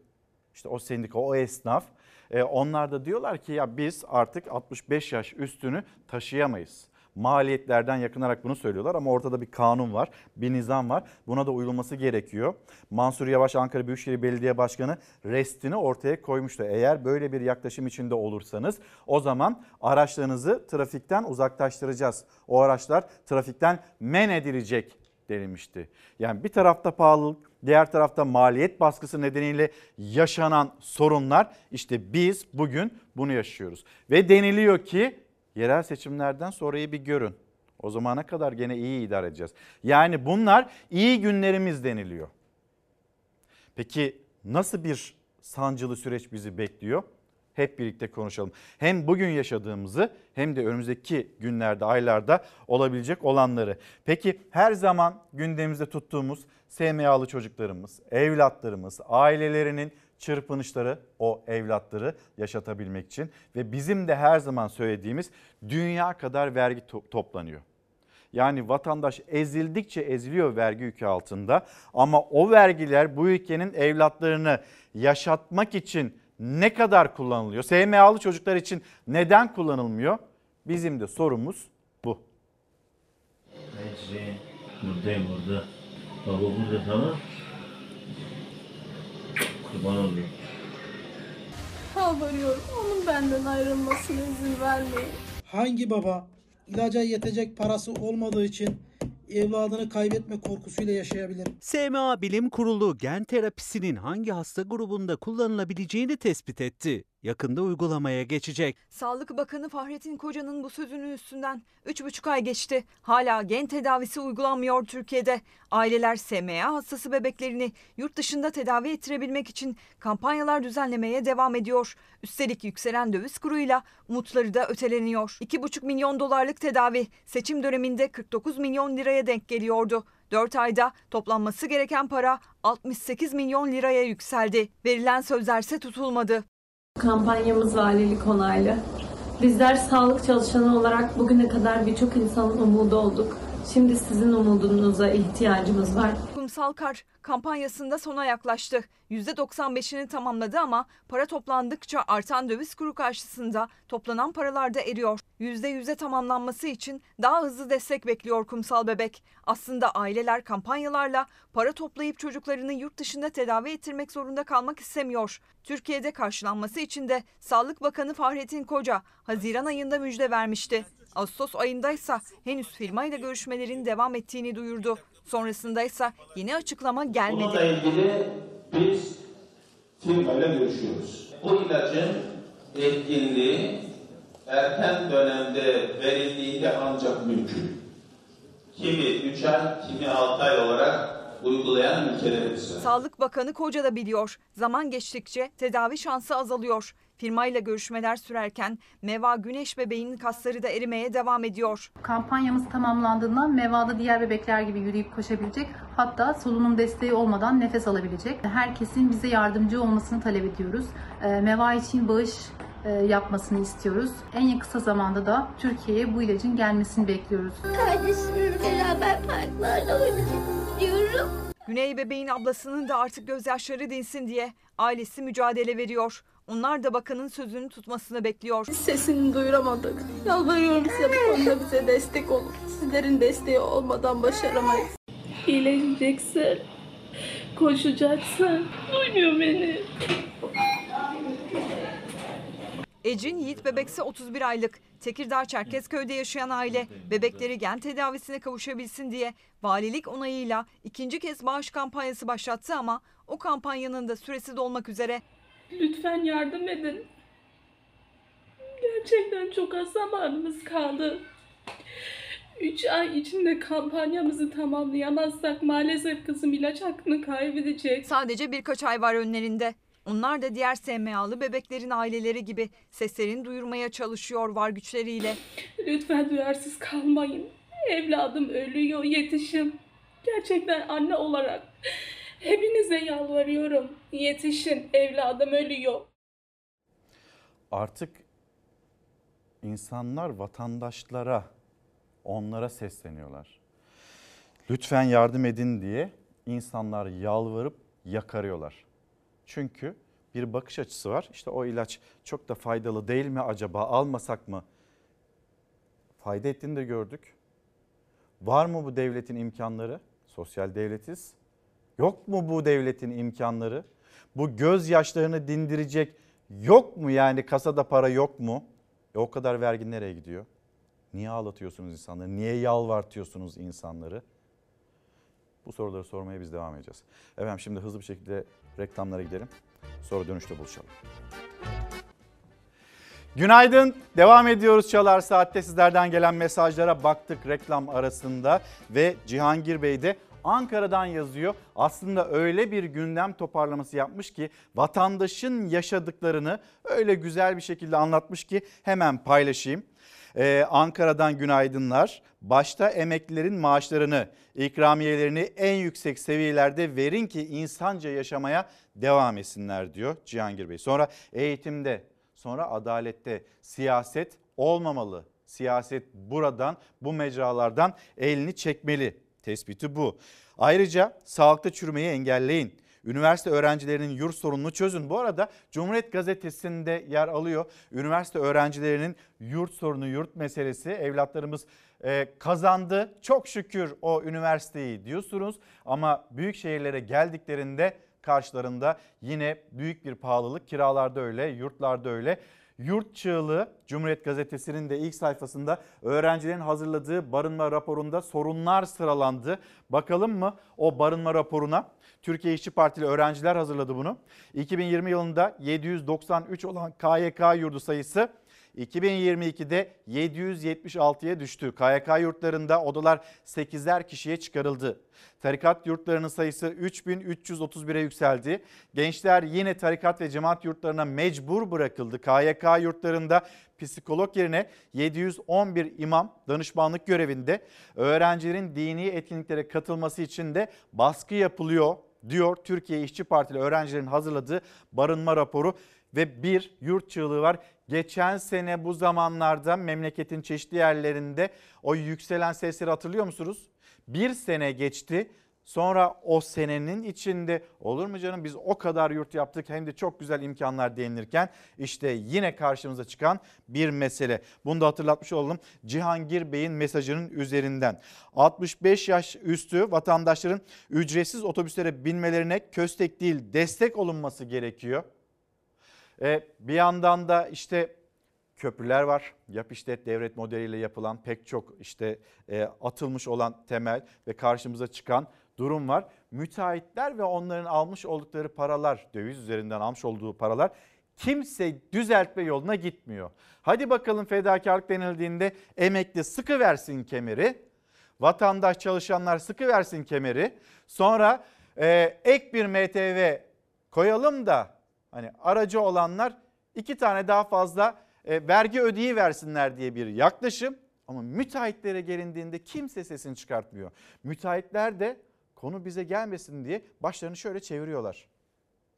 S1: işte o sendika o esnaf e, onlar da diyorlar ki ya biz artık 65 yaş üstünü taşıyamayız maliyetlerden yakınarak bunu söylüyorlar ama ortada bir kanun var, bir nizam var. Buna da uyulması gerekiyor. Mansur Yavaş Ankara Büyükşehir Belediye Başkanı restini ortaya koymuştu. Eğer böyle bir yaklaşım içinde olursanız o zaman araçlarınızı trafikten uzaklaştıracağız. O araçlar trafikten men edilecek denilmişti. Yani bir tarafta pahalılık, diğer tarafta maliyet baskısı nedeniyle yaşanan sorunlar işte biz bugün bunu yaşıyoruz. Ve deniliyor ki yerel seçimlerden sonrayı bir görün. O zamana kadar gene iyi idare edeceğiz. Yani bunlar iyi günlerimiz deniliyor. Peki nasıl bir sancılı süreç bizi bekliyor? Hep birlikte konuşalım. Hem bugün yaşadığımızı hem de önümüzdeki günlerde, aylarda olabilecek olanları. Peki her zaman gündemimizde tuttuğumuz SMA'lı çocuklarımız, evlatlarımız, ailelerinin çırpınışları o evlatları yaşatabilmek için ve bizim de her zaman söylediğimiz dünya kadar vergi to- toplanıyor. Yani vatandaş ezildikçe eziliyor vergi yükü altında ama o vergiler bu ülkenin evlatlarını yaşatmak için ne kadar kullanılıyor? SMA'lı çocuklar için neden kullanılmıyor? Bizim de sorumuz bu.
S24: Neyse buradayım burada. Baba burada tamam. Kurban olayım.
S8: Yalvarıyorum onun benden ayrılmasına izin vermeyin.
S22: Hangi baba ilaca yetecek parası olmadığı için evladını kaybetme korkusuyla yaşayabilir?
S25: SMA Bilim Kurulu gen terapisinin hangi hasta grubunda kullanılabileceğini tespit etti. Yakında uygulamaya geçecek.
S5: Sağlık Bakanı Fahrettin Koca'nın bu sözünün üstünden 3,5 ay geçti. Hala gen tedavisi uygulanmıyor Türkiye'de. Aileler SMA hastası bebeklerini yurt dışında tedavi ettirebilmek için kampanyalar düzenlemeye devam ediyor. Üstelik yükselen döviz kuruyla umutları da öteleniyor. 2,5 milyon dolarlık tedavi seçim döneminde 49 milyon liraya denk geliyordu. 4 ayda toplanması gereken para 68 milyon liraya yükseldi. Verilen sözlerse tutulmadı.
S8: Kampanyamız valilik onaylı. Bizler sağlık çalışanı olarak bugüne kadar birçok insanın umudu olduk. Şimdi sizin umudunuza ihtiyacımız var.
S5: Kumsal Kar kampanyasında sona yaklaştı. %95'ini tamamladı ama para toplandıkça artan döviz kuru karşısında toplanan paralar da eriyor. %100'e tamamlanması için daha hızlı destek bekliyor Kumsal Bebek. Aslında aileler kampanyalarla para toplayıp çocuklarını yurt dışında tedavi ettirmek zorunda kalmak istemiyor. Türkiye'de karşılanması için de Sağlık Bakanı Fahrettin Koca Haziran ayında müjde vermişti. Ağustos ayındaysa henüz firmayla görüşmelerin devam ettiğini duyurdu. Sonrasında ise yeni açıklama
S26: Bununla
S5: gelmedi.
S26: ilgili biz firmayla görüşüyoruz. Bu ilacın etkinliği erken dönemde verildiğinde ancak mümkün. Kimi 3 ay, kimi 6 ay olarak uygulayan ülkelerimiz var.
S5: Sağlık Bakanı Koca da biliyor. Zaman geçtikçe tedavi şansı azalıyor. Firmayla görüşmeler sürerken Meva Güneş bebeğinin kasları da erimeye devam ediyor.
S27: Kampanyamız tamamlandığından Meva'da diğer bebekler gibi yürüyüp koşabilecek, hatta solunum desteği olmadan nefes alabilecek. Herkesin bize yardımcı olmasını talep ediyoruz. Ee, Meva için bağış e, yapmasını istiyoruz. En kısa zamanda da Türkiye'ye bu ilacın gelmesini bekliyoruz.
S8: Kardeşimle beraber parklarda oynamak istiyorum.
S5: Güney bebeğin ablasının da artık gözyaşları dinsin diye ailesi mücadele veriyor. Onlar da bakanın sözünü tutmasını bekliyor.
S8: Sesini duyuramadık. Yalvarıyorum size bu konuda bize destek olun. Sizlerin desteği olmadan başaramayız. İyileşeceksin. Koşacaksın. Duymuyor beni.
S5: Ecin Yiğit Bebekse 31 aylık. Tekirdağ Çerkezköy'de yaşayan aile bebekleri gen tedavisine kavuşabilsin diye valilik onayıyla ikinci kez bağış kampanyası başlattı ama o kampanyanın da süresi dolmak üzere.
S8: Lütfen yardım edin. Gerçekten çok az zamanımız kaldı. 3 ay içinde kampanyamızı tamamlayamazsak maalesef kızım ilaç hakkını kaybedecek.
S5: Sadece birkaç ay var önlerinde. Onlar da diğer SMA'lı bebeklerin aileleri gibi seslerini duyurmaya çalışıyor var güçleriyle.
S8: Lütfen duyarsız kalmayın. Evladım ölüyor, yetişin. Gerçekten anne olarak hepinize yalvarıyorum. Yetişin, evladım ölüyor.
S1: Artık insanlar vatandaşlara, onlara sesleniyorlar. Lütfen yardım edin diye insanlar yalvarıp yakarıyorlar. Çünkü bir bakış açısı var. İşte o ilaç çok da faydalı değil mi acaba? Almasak mı? Fayda ettiğini de gördük. Var mı bu devletin imkanları? Sosyal devletiz. Yok mu bu devletin imkanları? Bu gözyaşlarını dindirecek yok mu yani kasada para yok mu? E o kadar vergi nereye gidiyor? Niye ağlatıyorsunuz insanları? Niye yalvartıyorsunuz insanları? Bu soruları sormaya biz devam edeceğiz. Efendim şimdi hızlı bir şekilde reklamlara gidelim. Sonra dönüşte buluşalım. Günaydın. Devam ediyoruz Çalar Saat'te sizlerden gelen mesajlara baktık reklam arasında ve Cihangir Bey de Ankara'dan yazıyor. Aslında öyle bir gündem toparlaması yapmış ki vatandaşın yaşadıklarını öyle güzel bir şekilde anlatmış ki hemen paylaşayım. Ee, Ankara'dan günaydınlar. Başta emeklilerin maaşlarını, ikramiyelerini en yüksek seviyelerde verin ki insanca yaşamaya devam etsinler diyor Cihangir Bey. Sonra eğitimde, sonra adalette siyaset olmamalı. Siyaset buradan, bu mecralardan elini çekmeli. Tespiti bu. Ayrıca sağlıkta çürümeyi engelleyin. Üniversite öğrencilerinin yurt sorununu çözün. Bu arada Cumhuriyet Gazetesi'nde yer alıyor. Üniversite öğrencilerinin yurt sorunu, yurt meselesi evlatlarımız e, kazandı. Çok şükür o üniversiteyi diyorsunuz. Ama büyük şehirlere geldiklerinde karşılarında yine büyük bir pahalılık. Kiralarda öyle, yurtlarda öyle. Yurt Çığlığı Cumhuriyet Gazetesi'nin de ilk sayfasında öğrencilerin hazırladığı barınma raporunda sorunlar sıralandı. Bakalım mı o barınma raporuna? Türkiye İşçi Partili öğrenciler hazırladı bunu. 2020 yılında 793 olan KYK yurdu sayısı 2022'de 776'ya düştü. KYK yurtlarında odalar 8'er kişiye çıkarıldı. Tarikat yurtlarının sayısı 3331'e yükseldi. Gençler yine tarikat ve cemaat yurtlarına mecbur bırakıldı. KYK yurtlarında psikolog yerine 711 imam danışmanlık görevinde öğrencilerin dini etkinliklere katılması için de baskı yapılıyor diyor Türkiye İşçi Partili öğrencilerin hazırladığı barınma raporu ve bir yurt çığlığı var. Geçen sene bu zamanlarda memleketin çeşitli yerlerinde o yükselen sesleri hatırlıyor musunuz? Bir sene geçti. Sonra o senenin içinde olur mu canım biz o kadar yurt yaptık hem de çok güzel imkanlar denilirken işte yine karşımıza çıkan bir mesele. Bunu da hatırlatmış oldum Cihangir Bey'in mesajının üzerinden. 65 yaş üstü vatandaşların ücretsiz otobüslere binmelerine köstek değil destek olunması gerekiyor. E, bir yandan da işte köprüler var. Yap işlet devlet modeliyle yapılan pek çok işte e, atılmış olan temel ve karşımıza çıkan durum var. Müteahhitler ve onların almış oldukları paralar, döviz üzerinden almış olduğu paralar kimse düzeltme yoluna gitmiyor. Hadi bakalım fedakarlık denildiğinde emekli sıkı versin kemeri. Vatandaş çalışanlar sıkı versin kemeri. Sonra e, ek bir MTV koyalım da hani aracı olanlar iki tane daha fazla e, vergi ödeyi versinler diye bir yaklaşım. Ama müteahhitlere gelindiğinde kimse sesini çıkartmıyor. Müteahhitler de konu bize gelmesin diye başlarını şöyle çeviriyorlar.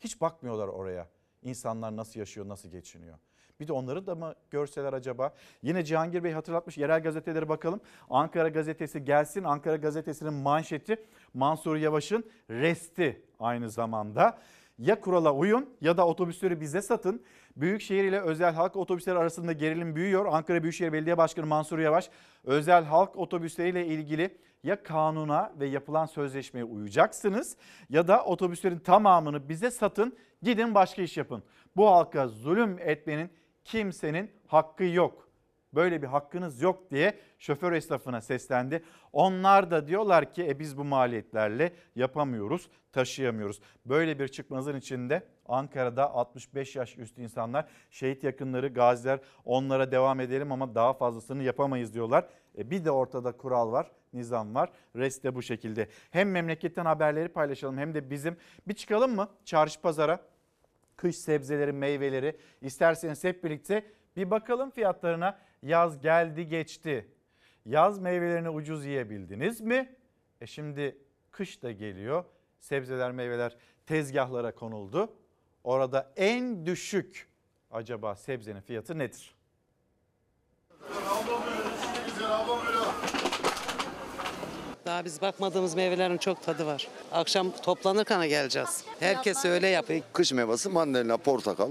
S1: Hiç bakmıyorlar oraya. İnsanlar nasıl yaşıyor, nasıl geçiniyor. Bir de onları da mı görseler acaba? Yine Cihangir Bey hatırlatmış yerel gazetelere bakalım. Ankara gazetesi gelsin. Ankara gazetesinin manşeti Mansur Yavaş'ın resti aynı zamanda. Ya kurala uyun ya da otobüsleri bize satın. Büyükşehir ile özel halk otobüsleri arasında gerilim büyüyor. Ankara Büyükşehir Belediye Başkanı Mansur Yavaş özel halk otobüsleriyle ilgili ya kanuna ve yapılan sözleşmeye uyacaksınız ya da otobüslerin tamamını bize satın gidin başka iş yapın. Bu halka zulüm etmenin kimsenin hakkı yok. Böyle bir hakkınız yok diye şoför esnafına seslendi. Onlar da diyorlar ki e biz bu maliyetlerle yapamıyoruz, taşıyamıyoruz. Böyle bir çıkmazın içinde Ankara'da 65 yaş üstü insanlar, şehit yakınları, gaziler onlara devam edelim ama daha fazlasını yapamayız diyorlar. E bir de ortada kural var, nizam var. Rest de bu şekilde. Hem memleketten haberleri paylaşalım hem de bizim bir çıkalım mı çarşı pazara? Kış sebzeleri, meyveleri isterseniz hep birlikte bir bakalım fiyatlarına. Yaz geldi geçti. Yaz meyvelerini ucuz yiyebildiniz mi? E şimdi kış da geliyor. Sebzeler, meyveler tezgahlara konuldu. Orada en düşük acaba sebzenin fiyatı nedir?
S28: Daha biz bakmadığımız meyvelerin çok tadı var. Akşam toplanırken geleceğiz. Herkes öyle yapıyor.
S29: Kış meyvesi mandalina, portakal,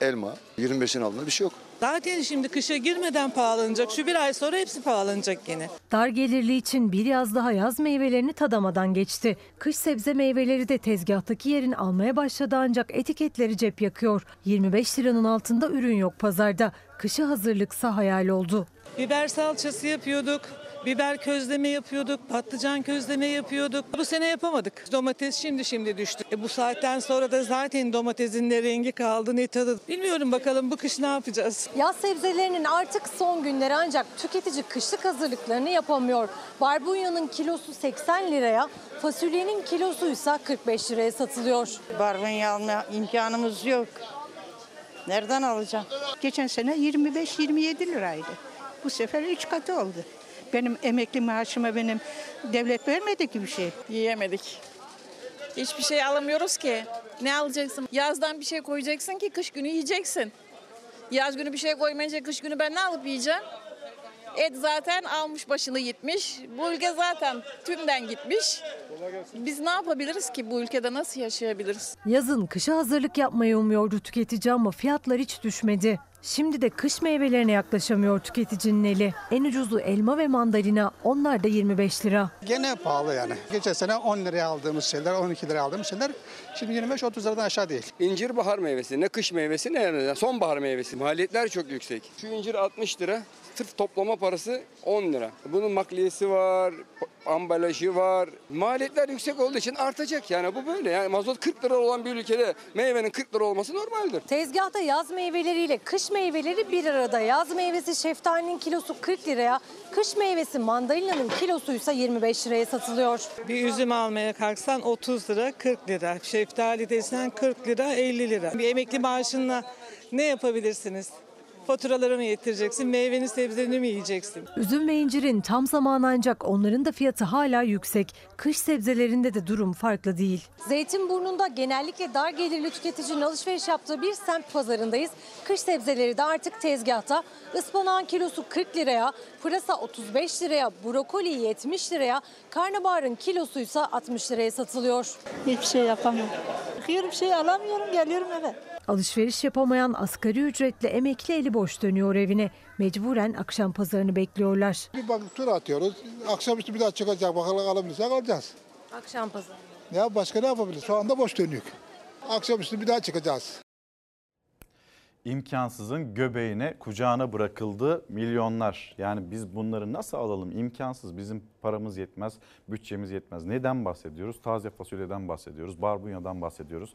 S29: elma. 25'in altında bir şey yok.
S30: Zaten şimdi kışa girmeden pahalanacak. Şu bir ay sonra hepsi pahalanacak yine.
S31: Dar gelirli için bir yaz daha yaz meyvelerini tadamadan geçti. Kış sebze meyveleri de tezgahtaki yerini almaya başladı ancak etiketleri cep yakıyor. 25 liranın altında ürün yok pazarda. Kışa hazırlıksa hayal oldu.
S30: Biber salçası yapıyorduk. Biber közleme yapıyorduk, patlıcan közleme yapıyorduk. Bu sene yapamadık. Domates şimdi şimdi düştü. E bu saatten sonra da zaten domatesin ne rengi kaldı ne tadı. Bilmiyorum bakalım bu kış ne yapacağız.
S31: Yaz sebzelerinin artık son günleri ancak tüketici kışlık hazırlıklarını yapamıyor. Barbunyanın kilosu 80 liraya, fasulyenin kilosu ise 45 liraya satılıyor.
S32: Barbunya alma imkanımız yok. Nereden alacağım? Geçen sene 25-27 liraydı. Bu sefer 3 katı oldu. Benim emekli maaşıma benim devlet vermedi ki bir şey.
S33: Yiyemedik. Hiçbir şey alamıyoruz ki. Ne alacaksın? Yazdan bir şey koyacaksın ki kış günü yiyeceksin. Yaz günü bir şey koymayınca kış günü ben ne alıp yiyeceğim? Et zaten almış başını gitmiş. Bu ülke zaten tümden gitmiş. Biz ne yapabiliriz ki bu ülkede nasıl yaşayabiliriz?
S31: Yazın kışa hazırlık yapmayı umuyordu tüketici ama fiyatlar hiç düşmedi. Şimdi de kış meyvelerine yaklaşamıyor tüketicinin eli. En ucuzu elma ve mandalina, onlar da 25 lira.
S34: Gene pahalı yani. Geçen sene 10 liraya aldığımız şeyler, 12 liraya aldığımız şeyler şimdi 25-30 liradan aşağı değil.
S35: İncir bahar meyvesi. Ne kış meyvesi ne yani sonbahar meyvesi. Maliyetler çok yüksek. Şu incir 60 lira. Sırf toplama parası 10 lira. Bunun makliyesi var, ambalajı var. Maliyetler yüksek olduğu için artacak yani bu böyle. Yani mazot 40 lira olan bir ülkede meyvenin 40 lira olması normaldir.
S31: Tezgahta yaz meyveleriyle kış meyveleri bir arada. Yaz meyvesi şeftalinin kilosu 40 liraya, kış meyvesi mandalinanın kilosu ise 25 liraya satılıyor.
S30: Bir üzüm almaya kalksan 30 lira 40 lira. Şeftali desen 40 lira 50 lira. Bir emekli maaşınla ne yapabilirsiniz? Faturaları mı yetireceksin? Meyveni sebzeni mi yiyeceksin?
S31: Üzüm ve incirin tam zamanı ancak onların da fiyatı hala yüksek. Kış sebzelerinde de durum farklı değil. Zeytinburnu'nda genellikle dar gelirli tüketicinin alışveriş yaptığı bir semt pazarındayız. Kış sebzeleri de artık tezgahta. Ispanağın kilosu 40 liraya, pırasa 35 liraya, brokoli 70 liraya, karnabaharın kilosu ise 60 liraya satılıyor.
S32: Hiçbir şey yapamıyorum. Bakıyorum şey alamıyorum geliyorum eve.
S31: Alışveriş yapamayan asgari ücretli emekli eli boş dönüyor evine. Mecburen akşam pazarını bekliyorlar.
S36: Bir bakıp tur atıyoruz. Akşamüstü bir daha çıkacak. Bakalım alabilirsek alacağız.
S31: Akşam pazarı.
S36: Ya başka ne yapabiliriz? Şu anda boş dönüyor. Akşamüstü bir daha çıkacağız.
S1: İmkansızın göbeğine, kucağına bırakıldı milyonlar. Yani biz bunları nasıl alalım? İmkansız. Bizim paramız yetmez, bütçemiz yetmez. Neden bahsediyoruz? Taze fasulyeden bahsediyoruz, barbunyadan bahsediyoruz.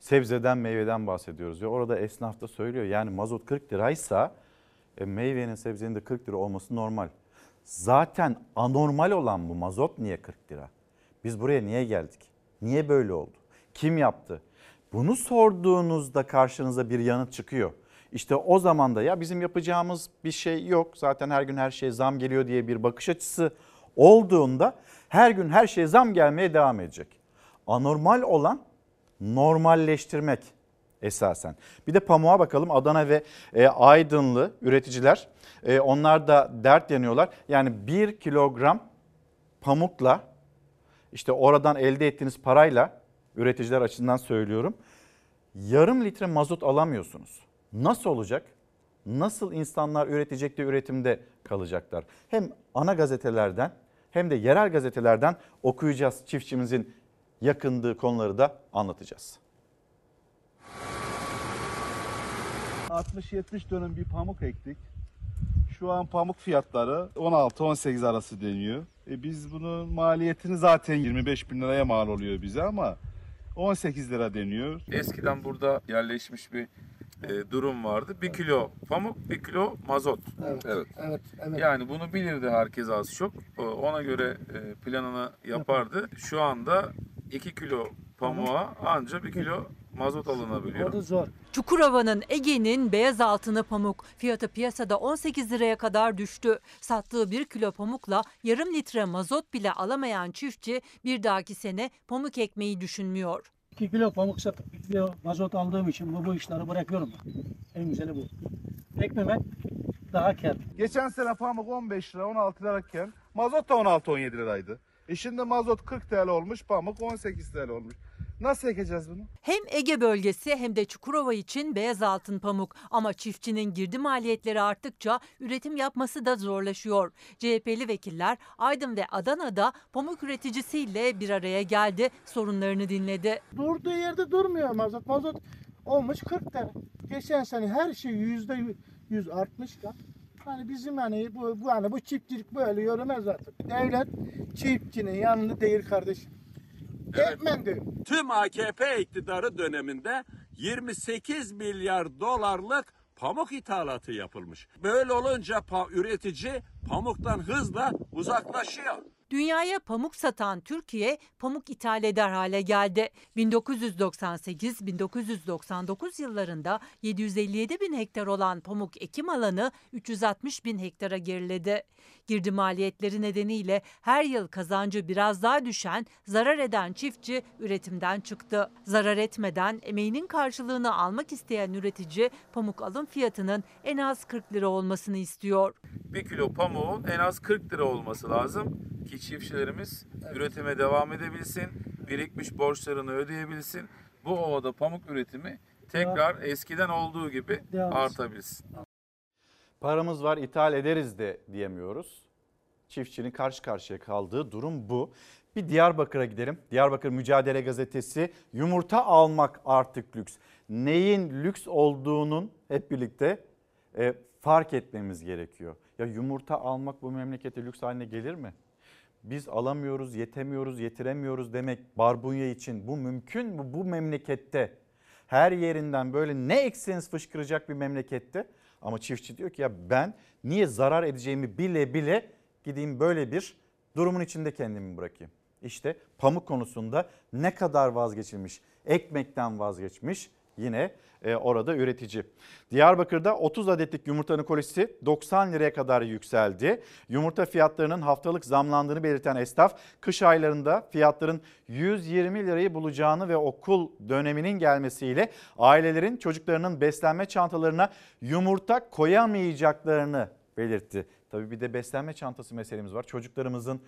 S1: Sebzeden, meyveden bahsediyoruz. Ve orada esnaf da söylüyor. Yani mazot 40 liraysa e, meyvenin, sebzenin de 40 lira olması normal. Zaten anormal olan bu mazot niye 40 lira? Biz buraya niye geldik? Niye böyle oldu? Kim yaptı? Bunu sorduğunuzda karşınıza bir yanıt çıkıyor. İşte o zaman da ya bizim yapacağımız bir şey yok. Zaten her gün her şeye zam geliyor diye bir bakış açısı olduğunda her gün her şeye zam gelmeye devam edecek. Anormal olan normalleştirmek esasen. Bir de pamuğa bakalım Adana ve e, Aydınlı üreticiler e, onlar da dert yanıyorlar. Yani bir kilogram pamukla işte oradan elde ettiğiniz parayla üreticiler açısından söylüyorum. Yarım litre mazot alamıyorsunuz. Nasıl olacak? Nasıl insanlar üretecek de üretimde kalacaklar? Hem ana gazetelerden hem de yerel gazetelerden okuyacağız çiftçimizin yakındığı konuları da anlatacağız.
S37: 60-70 dönüm bir pamuk ektik. Şu an pamuk fiyatları 16-18 arası deniyor. E biz bunun maliyetini zaten 25 bin liraya mal oluyor bize ama 18 lira deniyor.
S38: Eskiden burada yerleşmiş bir e, durum vardı. Bir kilo pamuk, bir kilo mazot.
S36: Evet, evet, evet.
S38: Yani bunu bilirdi herkes az çok. Ona göre e, planını yapardı. Şu anda 2 kilo pamuğa anca 1 kilo mazot alınabiliyor.
S39: zor.
S40: Çukurova'nın Ege'nin beyaz altını pamuk fiyatı piyasada 18 liraya kadar düştü. Sattığı 1 kilo pamukla yarım litre mazot bile alamayan çiftçi bir dahaki sene pamuk ekmeği düşünmüyor.
S39: 2 kilo pamuk satıp 1 kilo mazot aldığım için bu, bu işleri bırakıyorum. En güzeli bu. Ekmemek daha kâr.
S37: Geçen sene pamuk 15 lira 16 lirayken mazot da 16-17 liraydı. E şimdi mazot 40 TL olmuş pamuk 18 TL olmuş. Nasıl ekeceğiz bunu?
S40: Hem Ege bölgesi hem de Çukurova için beyaz altın pamuk ama çiftçinin girdi maliyetleri arttıkça üretim yapması da zorlaşıyor. CHP'li vekiller Aydın ve Adana'da pamuk üreticisiyle bir araya geldi, sorunlarını dinledi.
S39: Durduğu yerde durmuyor mazot. Mazot olmuş 40 lira. Geçen sene her şey yüzde yüz artmış da. Hani bizim hani bu, bu hani bu çiftçilik böyle yürümez zaten. Devlet çiftçinin yanında değil kardeşim. Etmen diyor.
S41: Tüm AKP iktidarı döneminde 28 milyar dolarlık pamuk ithalatı yapılmış. Böyle olunca pa- üretici pamuktan hızla uzaklaşıyor.
S40: Dünyaya pamuk satan Türkiye pamuk ithal eder hale geldi. 1998-1999 yıllarında 757 bin hektar olan pamuk ekim alanı 360 bin hektara geriledi. Girdi maliyetleri nedeniyle her yıl kazancı biraz daha düşen, zarar eden çiftçi üretimden çıktı. Zarar etmeden emeğinin karşılığını almak isteyen üretici pamuk alım fiyatının en az 40 lira olmasını istiyor.
S38: 1 kilo pamuğun en az 40 lira olması lazım ki çiftçilerimiz üretime devam edebilsin, birikmiş borçlarını ödeyebilsin. Bu ovada pamuk üretimi tekrar eskiden olduğu gibi artabilsin.
S1: Paramız var ithal ederiz de diyemiyoruz. Çiftçinin karşı karşıya kaldığı durum bu. Bir Diyarbakır'a gidelim. Diyarbakır Mücadele Gazetesi yumurta almak artık lüks. Neyin lüks olduğunun hep birlikte e, fark etmemiz gerekiyor. Ya yumurta almak bu memlekete lüks haline gelir mi? Biz alamıyoruz, yetemiyoruz, yetiremiyoruz demek barbunya için bu mümkün mü bu memlekette? Her yerinden böyle ne ekseniz fışkıracak bir memlekette. Ama çiftçi diyor ki ya ben niye zarar edeceğimi bile bile gideyim böyle bir durumun içinde kendimi bırakayım. İşte pamuk konusunda ne kadar vazgeçilmiş, ekmekten vazgeçmiş yine e, orada üretici. Diyarbakır'da 30 adetlik yumurtanın kolisi 90 liraya kadar yükseldi. Yumurta fiyatlarının haftalık zamlandığını belirten esnaf kış aylarında fiyatların 120 lirayı bulacağını ve okul döneminin gelmesiyle ailelerin çocuklarının beslenme çantalarına yumurta koyamayacaklarını belirtti. Tabii bir de beslenme çantası meselemiz var. Çocuklarımızın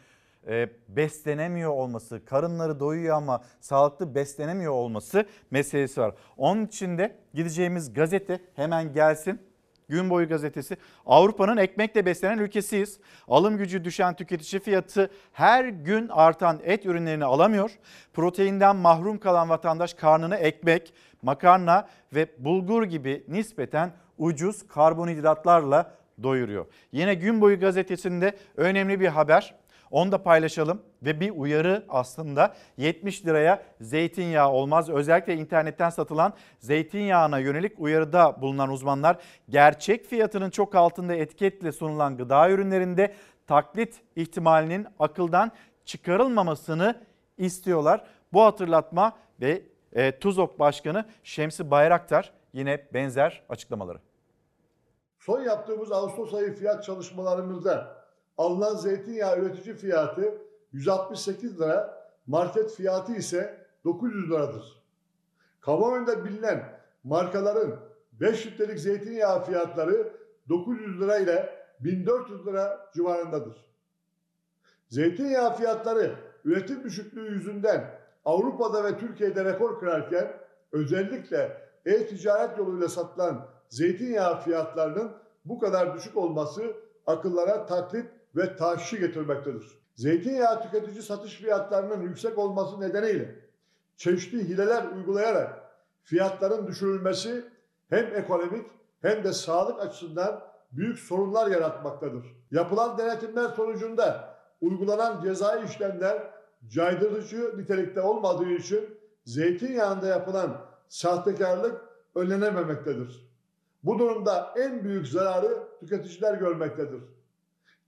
S1: e, beslenemiyor olması, karınları doyuyor ama sağlıklı beslenemiyor olması meselesi var. Onun için de gideceğimiz gazete hemen gelsin. Gün boyu gazetesi Avrupa'nın ekmekle beslenen ülkesiyiz. Alım gücü düşen tüketici fiyatı her gün artan et ürünlerini alamıyor. Proteinden mahrum kalan vatandaş karnını ekmek, makarna ve bulgur gibi nispeten ucuz karbonhidratlarla doyuruyor. Yine gün boyu gazetesinde önemli bir haber. Onu da paylaşalım ve bir uyarı aslında 70 liraya zeytinyağı olmaz. Özellikle internetten satılan zeytinyağına yönelik uyarıda bulunan uzmanlar gerçek fiyatının çok altında etiketle sunulan gıda ürünlerinde taklit ihtimalinin akıldan çıkarılmamasını istiyorlar. Bu hatırlatma ve e, TUZOK Başkanı Şemsi Bayraktar yine benzer açıklamaları.
S42: Son yaptığımız Ağustos ayı fiyat çalışmalarımızda alınan zeytinyağı üretici fiyatı 168 lira, market fiyatı ise 900 liradır. Kamuoyunda bilinen markaların 5 litrelik zeytinyağı fiyatları 900 lira ile 1400 lira civarındadır. Zeytinyağı fiyatları üretim düşüklüğü yüzünden Avrupa'da ve Türkiye'de rekor kırarken özellikle e-ticaret yoluyla satılan zeytinyağı fiyatlarının bu kadar düşük olması akıllara taklit ve tahşişi getirmektedir. Zeytinyağı tüketici satış fiyatlarının yüksek olması nedeniyle çeşitli hileler uygulayarak fiyatların düşürülmesi hem ekonomik hem de sağlık açısından büyük sorunlar yaratmaktadır. Yapılan denetimler sonucunda uygulanan cezai işlemler caydırıcı nitelikte olmadığı için zeytinyağında yapılan sahtekarlık önlenememektedir. Bu durumda en büyük zararı tüketiciler görmektedir.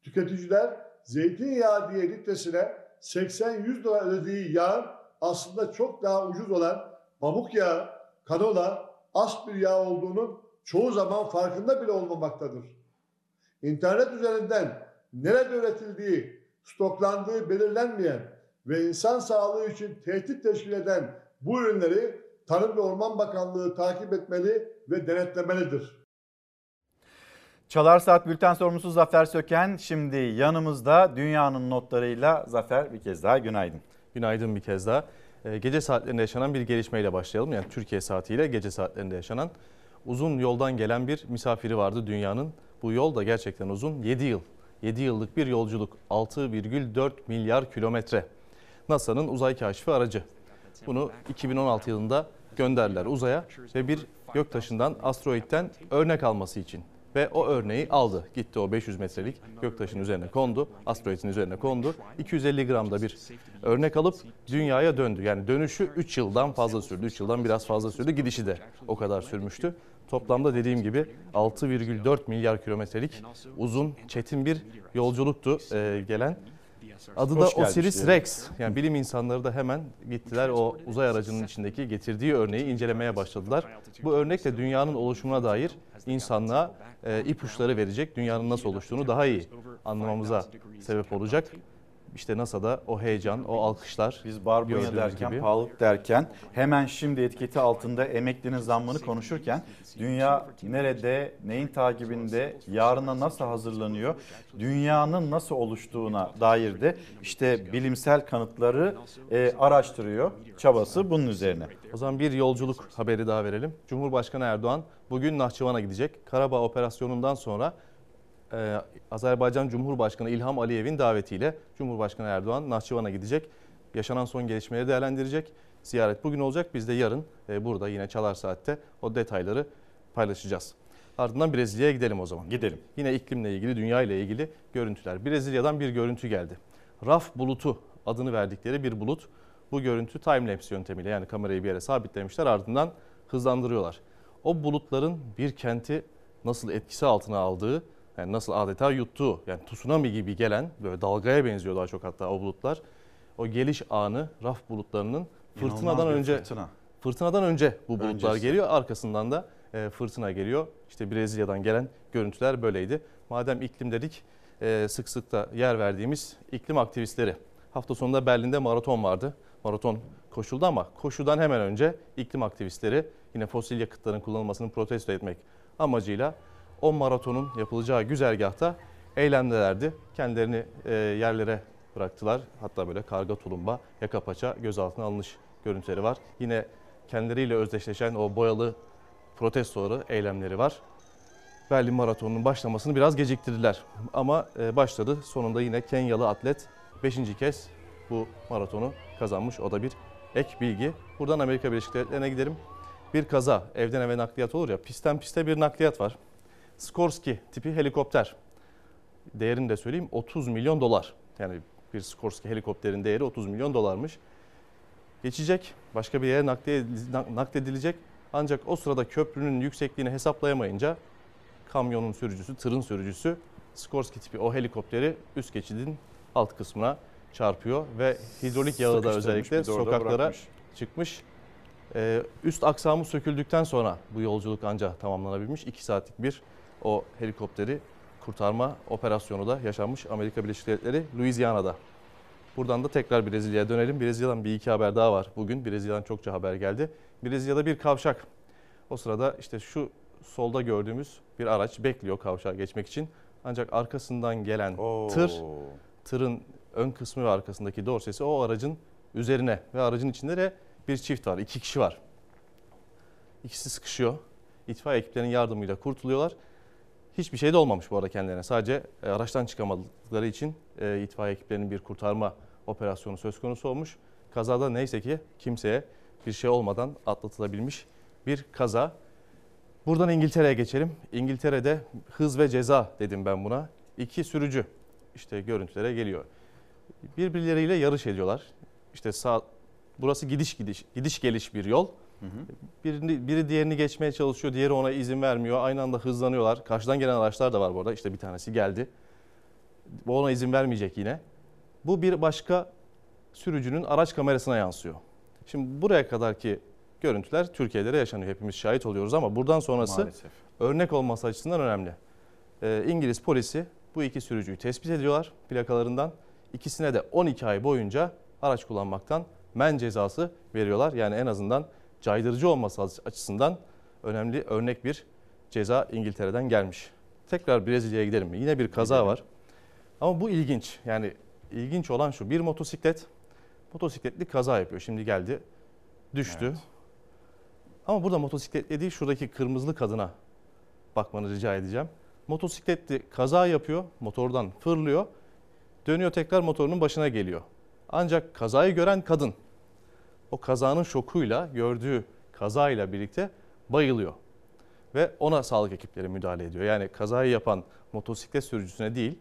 S42: Tüketiciler zeytinyağı diye litresine 80-100 lira ödediği yağın aslında çok daha ucuz olan pamuk yağı, kanola, as bir yağ olduğunun çoğu zaman farkında bile olmamaktadır. İnternet üzerinden nerede üretildiği, stoklandığı belirlenmeyen ve insan sağlığı için tehdit teşkil eden bu ürünleri Tarım ve Orman Bakanlığı takip etmeli ve denetlemelidir.
S1: Çalar Saat Bülten sorumlusu Zafer Söken şimdi yanımızda dünyanın notlarıyla Zafer bir kez daha günaydın.
S43: Günaydın bir kez daha. Ee, gece saatlerinde yaşanan bir gelişmeyle başlayalım. Yani Türkiye saatiyle gece saatlerinde yaşanan uzun yoldan gelen bir misafiri vardı dünyanın. Bu yol da gerçekten uzun. 7 yıl. 7 yıllık bir yolculuk. 6,4 milyar kilometre. NASA'nın uzay kaşifi aracı. Bunu 2016 yılında gönderdiler uzaya ve bir göktaşından, asteroitten örnek alması için ve o örneği aldı. Gitti o 500 metrelik göktaşın üzerine kondu, asteroidin üzerine kondu. 250 gramda bir örnek alıp dünyaya döndü. Yani dönüşü 3 yıldan fazla sürdü. 3 yıldan biraz fazla sürdü. Gidişi de o kadar sürmüştü. Toplamda dediğim gibi 6,4 milyar kilometrelik uzun, çetin bir yolculuktu e, gelen. Adı da Osiris. Rex. Yani bilim insanları da hemen gittiler o uzay aracının içindeki getirdiği örneği incelemeye başladılar. Bu örnek de dünyanın oluşumuna dair insanlığa e, ipuçları verecek. Dünyanın nasıl oluştuğunu daha iyi anlamamıza sebep olacak. İşte NASA'da o heyecan, o alkışlar
S1: Biz barbunya derken,
S43: gibi.
S1: pahalılık derken hemen şimdi etiketi altında emeklinin zammını konuşurken dünya nerede, neyin takibinde, yarına nasıl hazırlanıyor, dünyanın nasıl oluştuğuna dair de işte bilimsel kanıtları e, araştırıyor. Çabası bunun üzerine.
S43: O zaman bir yolculuk haberi daha verelim. Cumhurbaşkanı Erdoğan bugün Nahçıvan'a gidecek. Karabağ operasyonundan sonra e, Azerbaycan Cumhurbaşkanı İlham Aliyev'in davetiyle Cumhurbaşkanı Erdoğan Nahçıvan'a gidecek. Yaşanan son gelişmeleri değerlendirecek. Ziyaret bugün olacak. Biz de yarın e, burada yine Çalar Saat'te o detayları paylaşacağız. Ardından Brezilya'ya gidelim o zaman.
S1: Gidelim.
S43: Yine iklimle ilgili, dünya ile ilgili görüntüler. Brezilya'dan bir görüntü geldi. Raf bulutu adını verdikleri bir bulut. Bu görüntü timelapse yöntemiyle yani kamerayı bir yere sabitlemişler ardından hızlandırıyorlar. O bulutların bir kenti nasıl etkisi altına aldığı, yani nasıl adeta yuttuğu, yani tsunami gibi gelen böyle dalgaya benziyor daha çok hatta o bulutlar. O geliş anı raf bulutlarının fırtınadan önce
S1: fırtına.
S43: fırtınadan önce bu bulutlar
S1: Öncesi.
S43: geliyor. Arkasından da e, fırtına geliyor. İşte Brezilya'dan gelen görüntüler böyleydi. Madem iklim dedik e, sık sık da yer verdiğimiz iklim aktivistleri. Hafta sonunda Berlin'de maraton vardı. Maraton koşuldu ama koşudan hemen önce iklim aktivistleri yine fosil yakıtların kullanılmasını protesto etmek amacıyla o maratonun yapılacağı güzergahta eylemdelerdi. Kendilerini e, yerlere bıraktılar. Hatta böyle karga tulumba, yaka paça gözaltına alınış görüntüleri var. Yine kendileriyle özdeşleşen o boyalı protestoları, eylemleri var. Berlin Maratonu'nun başlamasını biraz geciktirdiler. Ama e, başladı. Sonunda yine Kenyalı atlet 5. kez bu maratonu kazanmış. O da bir ek bilgi. Buradan Amerika Birleşik Devletleri'ne gidelim. Bir kaza, evden eve nakliyat olur ya, pistten piste bir nakliyat var. Skorsky tipi helikopter. Değerini de söyleyeyim 30 milyon dolar. Yani bir Skorsky helikopterin değeri 30 milyon dolarmış. Geçecek, başka bir yere nakledilecek. Ancak o sırada köprünün yüksekliğini hesaplayamayınca kamyonun sürücüsü, tırın sürücüsü Skorsky tipi o helikopteri üst geçidin alt kısmına çarpıyor ve hidrolik yağı da özellikle sokaklara
S1: bırakmış.
S43: çıkmış. Ee, üst aksamı söküldükten sonra bu yolculuk ancak tamamlanabilmiş. 2 saatlik bir o helikopteri kurtarma operasyonu da yaşanmış Amerika Birleşik Devletleri Louisiana'da. Buradan da tekrar Brezilya'ya dönelim. Brezilya'dan bir iki haber daha var bugün. Brezilya'dan çokça haber geldi. Brezilya'da bir kavşak. O sırada işte şu solda gördüğümüz bir araç bekliyor kavşağa geçmek için. Ancak arkasından gelen tır, tırın ön kısmı ve arkasındaki dorsesi o aracın üzerine ve aracın içinde de bir çift var, iki kişi var. İkisi sıkışıyor. İtfaiye ekiplerinin yardımıyla kurtuluyorlar. Hiçbir şey de olmamış bu arada kendilerine. Sadece e, araçtan çıkamadıkları için e, itfaiye ekiplerinin bir kurtarma operasyonu söz konusu olmuş. Kazada neyse ki kimseye bir şey olmadan atlatılabilmiş bir kaza. Buradan İngiltere'ye geçelim. İngiltere'de hız ve ceza dedim ben buna. İki sürücü işte görüntülere geliyor. Birbirleriyle yarış ediyorlar. İşte sağ burası gidiş gidiş gidiş geliş bir yol. Birini, biri diğerini geçmeye çalışıyor, diğeri ona izin vermiyor. Aynı anda hızlanıyorlar. Karşıdan gelen araçlar da var bu arada. İşte bir tanesi geldi. Bu ona izin vermeyecek yine. Bu bir başka sürücünün araç kamerasına yansıyor. Şimdi buraya kadarki görüntüler Türkiye'de de yaşanıyor. Hepimiz şahit oluyoruz ama buradan sonrası
S1: Maalesef.
S43: örnek olması açısından önemli. Ee, İngiliz polisi bu iki sürücüyü tespit ediyorlar plakalarından. İkisine de 12 ay boyunca araç kullanmaktan men cezası veriyorlar. Yani en azından caydırıcı olması açısından önemli örnek bir ceza İngiltere'den gelmiş. Tekrar Brezilya'ya gidelim mi? Yine bir kaza var. Ama bu ilginç. Yani ilginç olan şu. Bir motosiklet motosikletli kaza yapıyor. Şimdi geldi düştü. Ama burada motosikletli değil şuradaki kırmızılı kadına bakmanı rica edeceğim. Motosikletli kaza yapıyor, motordan fırlıyor, dönüyor tekrar motorunun başına geliyor. Ancak kazayı gören kadın o kazanın şokuyla gördüğü kazayla birlikte bayılıyor. ve ona sağlık ekipleri müdahale ediyor. Yani kazayı yapan motosiklet sürücüsüne değil,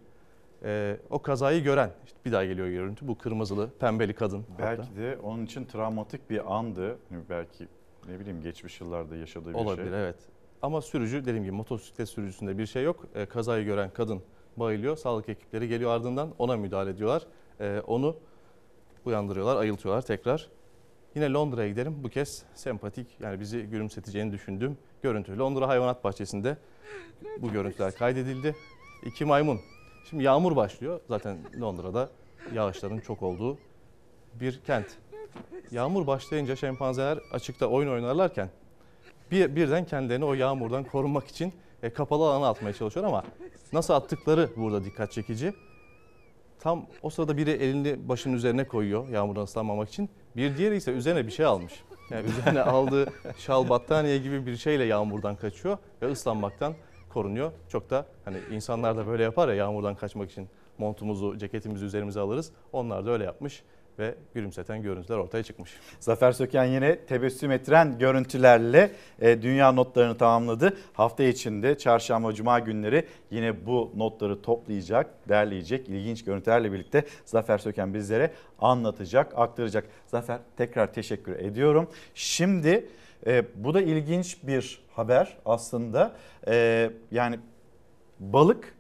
S43: e, o kazayı gören, işte bir daha geliyor görüntü, bu kırmızılı, pembeli kadın. hatta.
S1: Belki de onun için travmatik bir andı. Belki ne bileyim geçmiş yıllarda yaşadığı bir
S43: Olabilir
S1: şey.
S43: evet. Ama sürücü dediğim gibi motosiklet sürücüsünde bir şey yok. E, kazayı gören kadın bayılıyor. Sağlık ekipleri geliyor ardından ona müdahale ediyorlar. E, onu uyandırıyorlar, ayıltıyorlar tekrar. Yine Londra'ya gidelim. Bu kez sempatik yani bizi gülümseteceğini düşündüğüm görüntü. Londra Hayvanat Bahçesi'nde bu görüntüler kaydedildi. İki maymun. Şimdi yağmur başlıyor. Zaten Londra'da yağışların çok olduğu bir kent. Yağmur başlayınca şempanzeler açıkta oyun oynarlarken bir, birden kendilerini o yağmurdan korunmak için e, kapalı alana atmaya çalışıyor ama nasıl attıkları burada dikkat çekici. Tam o sırada biri elini başının üzerine koyuyor yağmurdan ıslanmamak için. Bir diğeri ise üzerine bir şey almış. Yani üzerine aldığı şal battaniye gibi bir şeyle yağmurdan kaçıyor ve ıslanmaktan korunuyor. Çok da hani insanlar da böyle yapar ya yağmurdan kaçmak için montumuzu, ceketimizi üzerimize alırız. Onlar da öyle yapmış ve gülümseten görüntüler ortaya çıkmış.
S1: Zafer Söken yine tebessüm ettiren görüntülerle e, dünya notlarını tamamladı. Hafta içinde çarşamba, cuma günleri yine bu notları toplayacak, derleyecek, ilginç görüntülerle birlikte Zafer Söken bizlere anlatacak, aktaracak. Zafer tekrar teşekkür ediyorum. Şimdi e, bu da ilginç bir haber aslında. E, yani balık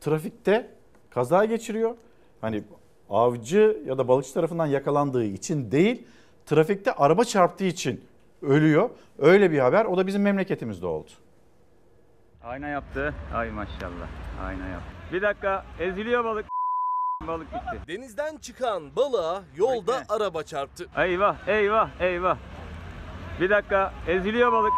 S1: trafikte kaza geçiriyor. Hani avcı ya da balıkçı tarafından yakalandığı için değil, trafikte araba çarptığı için ölüyor. Öyle bir haber. O da bizim memleketimizde oldu.
S44: Ayna yaptı. Ay maşallah. Ayna yaptı. Bir dakika eziliyor balık. Balık gitti.
S45: Denizden çıkan balığa yolda araba çarptı.
S44: Eyvah eyvah eyvah. Bir dakika eziliyor balık.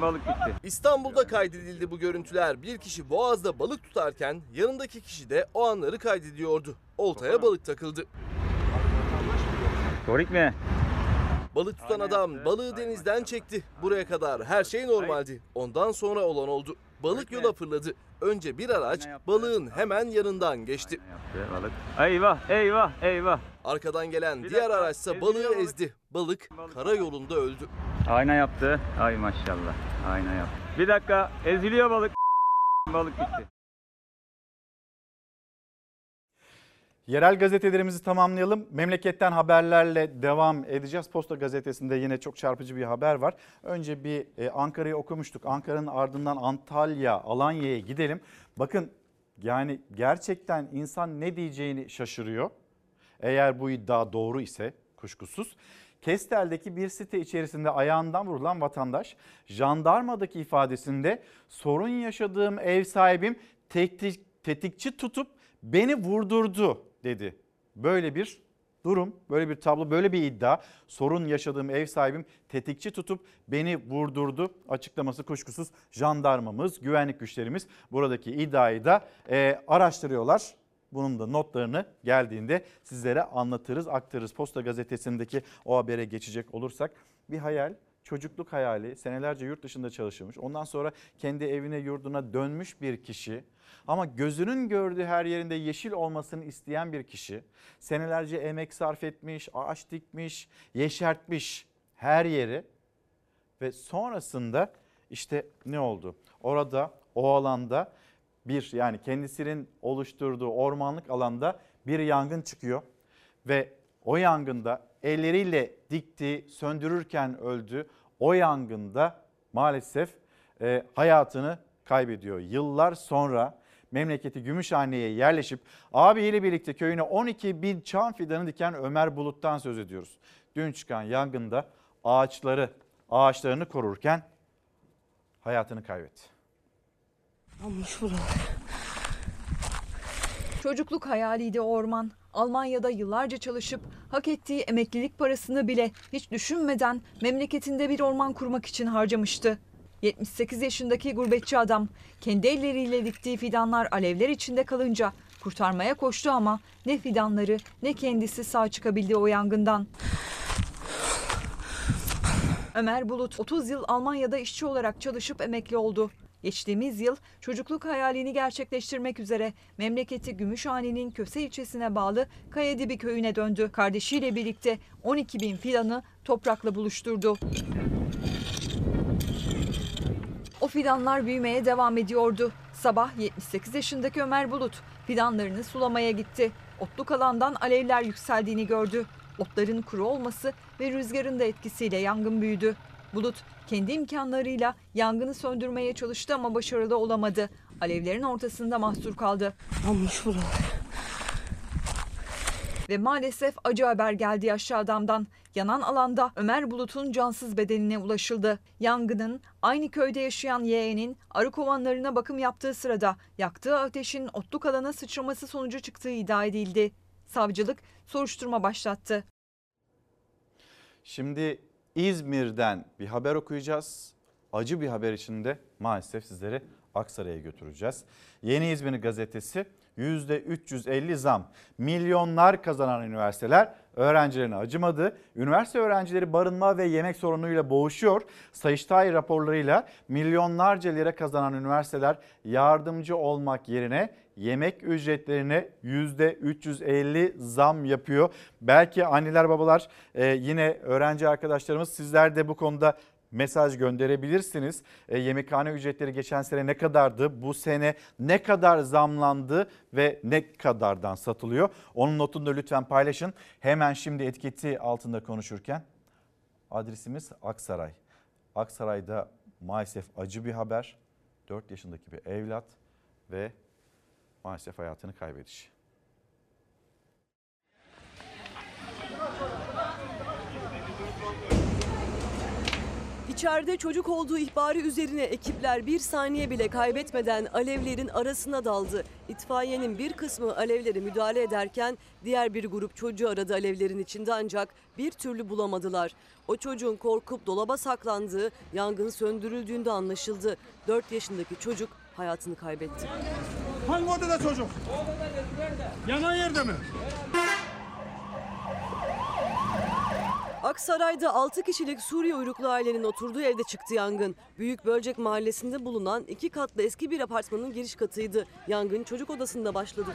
S44: Balık gitti.
S45: İstanbul'da kaydedildi bu görüntüler. Bir kişi boğazda balık tutarken yanındaki kişi de o anları kaydediyordu. Oltaya balık takıldı.
S44: Korik mi?
S45: Balık tutan adam balığı denizden çekti. Buraya kadar her şey normaldi. Ondan sonra olan oldu. Balık yola fırladı. Önce bir araç balığın hemen yanından geçti.
S44: Balık. Eyvah eyvah eyvah.
S45: Arkadan gelen diğer araçsa balığı ezdi. Balık karayolunda öldü.
S44: Ayna yaptı. Ay maşallah. Ayna yaptı. Bir dakika eziliyor balık. Balık gitti.
S1: Yerel gazetelerimizi tamamlayalım. Memleketten haberlerle devam edeceğiz. Posta gazetesinde yine çok çarpıcı bir haber var. Önce bir e, Ankara'yı okumuştuk. Ankara'nın ardından Antalya, Alanya'ya gidelim. Bakın yani gerçekten insan ne diyeceğini şaşırıyor. Eğer bu iddia doğru ise kuşkusuz. Kestel'deki bir site içerisinde ayağından vurulan vatandaş jandarmadaki ifadesinde sorun yaşadığım ev sahibim tetik, tetikçi tutup beni vurdurdu dedi. Böyle bir durum, böyle bir tablo, böyle bir iddia. Sorun yaşadığım ev sahibim tetikçi tutup beni vurdurdu açıklaması kuşkusuz jandarmamız, güvenlik güçlerimiz buradaki iddiayı da e, araştırıyorlar. Bunun da notlarını geldiğinde sizlere anlatırız, aktarırız. Posta gazetesindeki o habere geçecek olursak bir hayal, çocukluk hayali, senelerce yurt dışında çalışmış. Ondan sonra kendi evine yurduna dönmüş bir kişi ama gözünün gördüğü her yerinde yeşil olmasını isteyen bir kişi. Senelerce emek sarf etmiş, ağaç dikmiş, yeşertmiş her yeri ve sonrasında işte ne oldu? Orada o alanda bir yani kendisinin oluşturduğu ormanlık alanda bir yangın çıkıyor ve o yangında elleriyle dikti, söndürürken öldü. O yangında maalesef e, hayatını kaybediyor. Yıllar sonra memleketi Gümüşhane'ye yerleşip abiyle birlikte köyüne 12 bin çam fidanı diken Ömer Bulut'tan söz ediyoruz. Dün çıkan yangında ağaçları, ağaçlarını korurken hayatını kaybetti.
S5: Yanmış Çocukluk hayaliydi orman. Almanya'da yıllarca çalışıp hak ettiği emeklilik parasını bile hiç düşünmeden memleketinde bir orman kurmak için harcamıştı. 78 yaşındaki gurbetçi adam kendi elleriyle diktiği fidanlar alevler içinde kalınca kurtarmaya koştu ama ne fidanları ne kendisi sağ çıkabildi o yangından. Ömer Bulut 30 yıl Almanya'da işçi olarak çalışıp emekli oldu. Geçtiğimiz yıl çocukluk hayalini gerçekleştirmek üzere memleketi Gümüşhane'nin Köse ilçesine bağlı Kayadibi köyüne döndü. Kardeşiyle birlikte 12 bin fidanı toprakla buluşturdu. O fidanlar büyümeye devam ediyordu. Sabah 78 yaşındaki Ömer Bulut fidanlarını sulamaya gitti. Otluk alandan alevler yükseldiğini gördü. Otların kuru olması ve rüzgarın da etkisiyle yangın büyüdü. Bulut kendi imkanlarıyla yangını söndürmeye çalıştı ama başarılı olamadı. Alevlerin ortasında mahsur kaldı.
S31: Yanmış buralar.
S5: Ve maalesef acı haber geldi yaşlı adamdan. Yanan alanda Ömer Bulut'un cansız bedenine ulaşıldı. Yangının aynı köyde yaşayan yeğenin arı kovanlarına bakım yaptığı sırada yaktığı ateşin otluk alana sıçraması sonucu çıktığı iddia edildi. Savcılık soruşturma başlattı.
S1: Şimdi İzmir'den bir haber okuyacağız. Acı bir haber içinde maalesef sizleri Aksaray'a götüreceğiz. Yeni İzmir gazetesi %350 zam. Milyonlar kazanan üniversiteler öğrencilerine acımadı. Üniversite öğrencileri barınma ve yemek sorunuyla boğuşuyor. Sayıştay raporlarıyla milyonlarca lira kazanan üniversiteler yardımcı olmak yerine yemek ücretlerine %350 zam yapıyor. Belki anneler babalar e, yine öğrenci arkadaşlarımız sizler de bu konuda mesaj gönderebilirsiniz. E, yemekhane ücretleri geçen sene ne kadardı? Bu sene ne kadar zamlandı ve ne kadardan satılıyor? Onun notunu da lütfen paylaşın. Hemen şimdi etiketi altında konuşurken adresimiz Aksaray. Aksaray'da maalesef acı bir haber. 4 yaşındaki bir evlat ve maalesef hayatını kaybedişi.
S46: İçeride çocuk olduğu ihbarı üzerine ekipler bir saniye bile kaybetmeden alevlerin arasına daldı. İtfaiyenin bir kısmı alevlere müdahale ederken diğer bir grup çocuğu aradı alevlerin içinde ancak bir türlü bulamadılar. O çocuğun korkup dolaba saklandığı, yangın söndürüldüğünde anlaşıldı. 4 yaşındaki çocuk hayatını kaybetti.
S47: Hangi odada çocuk? Yanan yerde mi?
S46: Aksaray'da 6 kişilik Suriye uyruklu ailenin oturduğu evde çıktı yangın. Büyük Bölcek mahallesinde bulunan iki katlı eski bir apartmanın giriş katıydı. Yangın çocuk odasında başladı.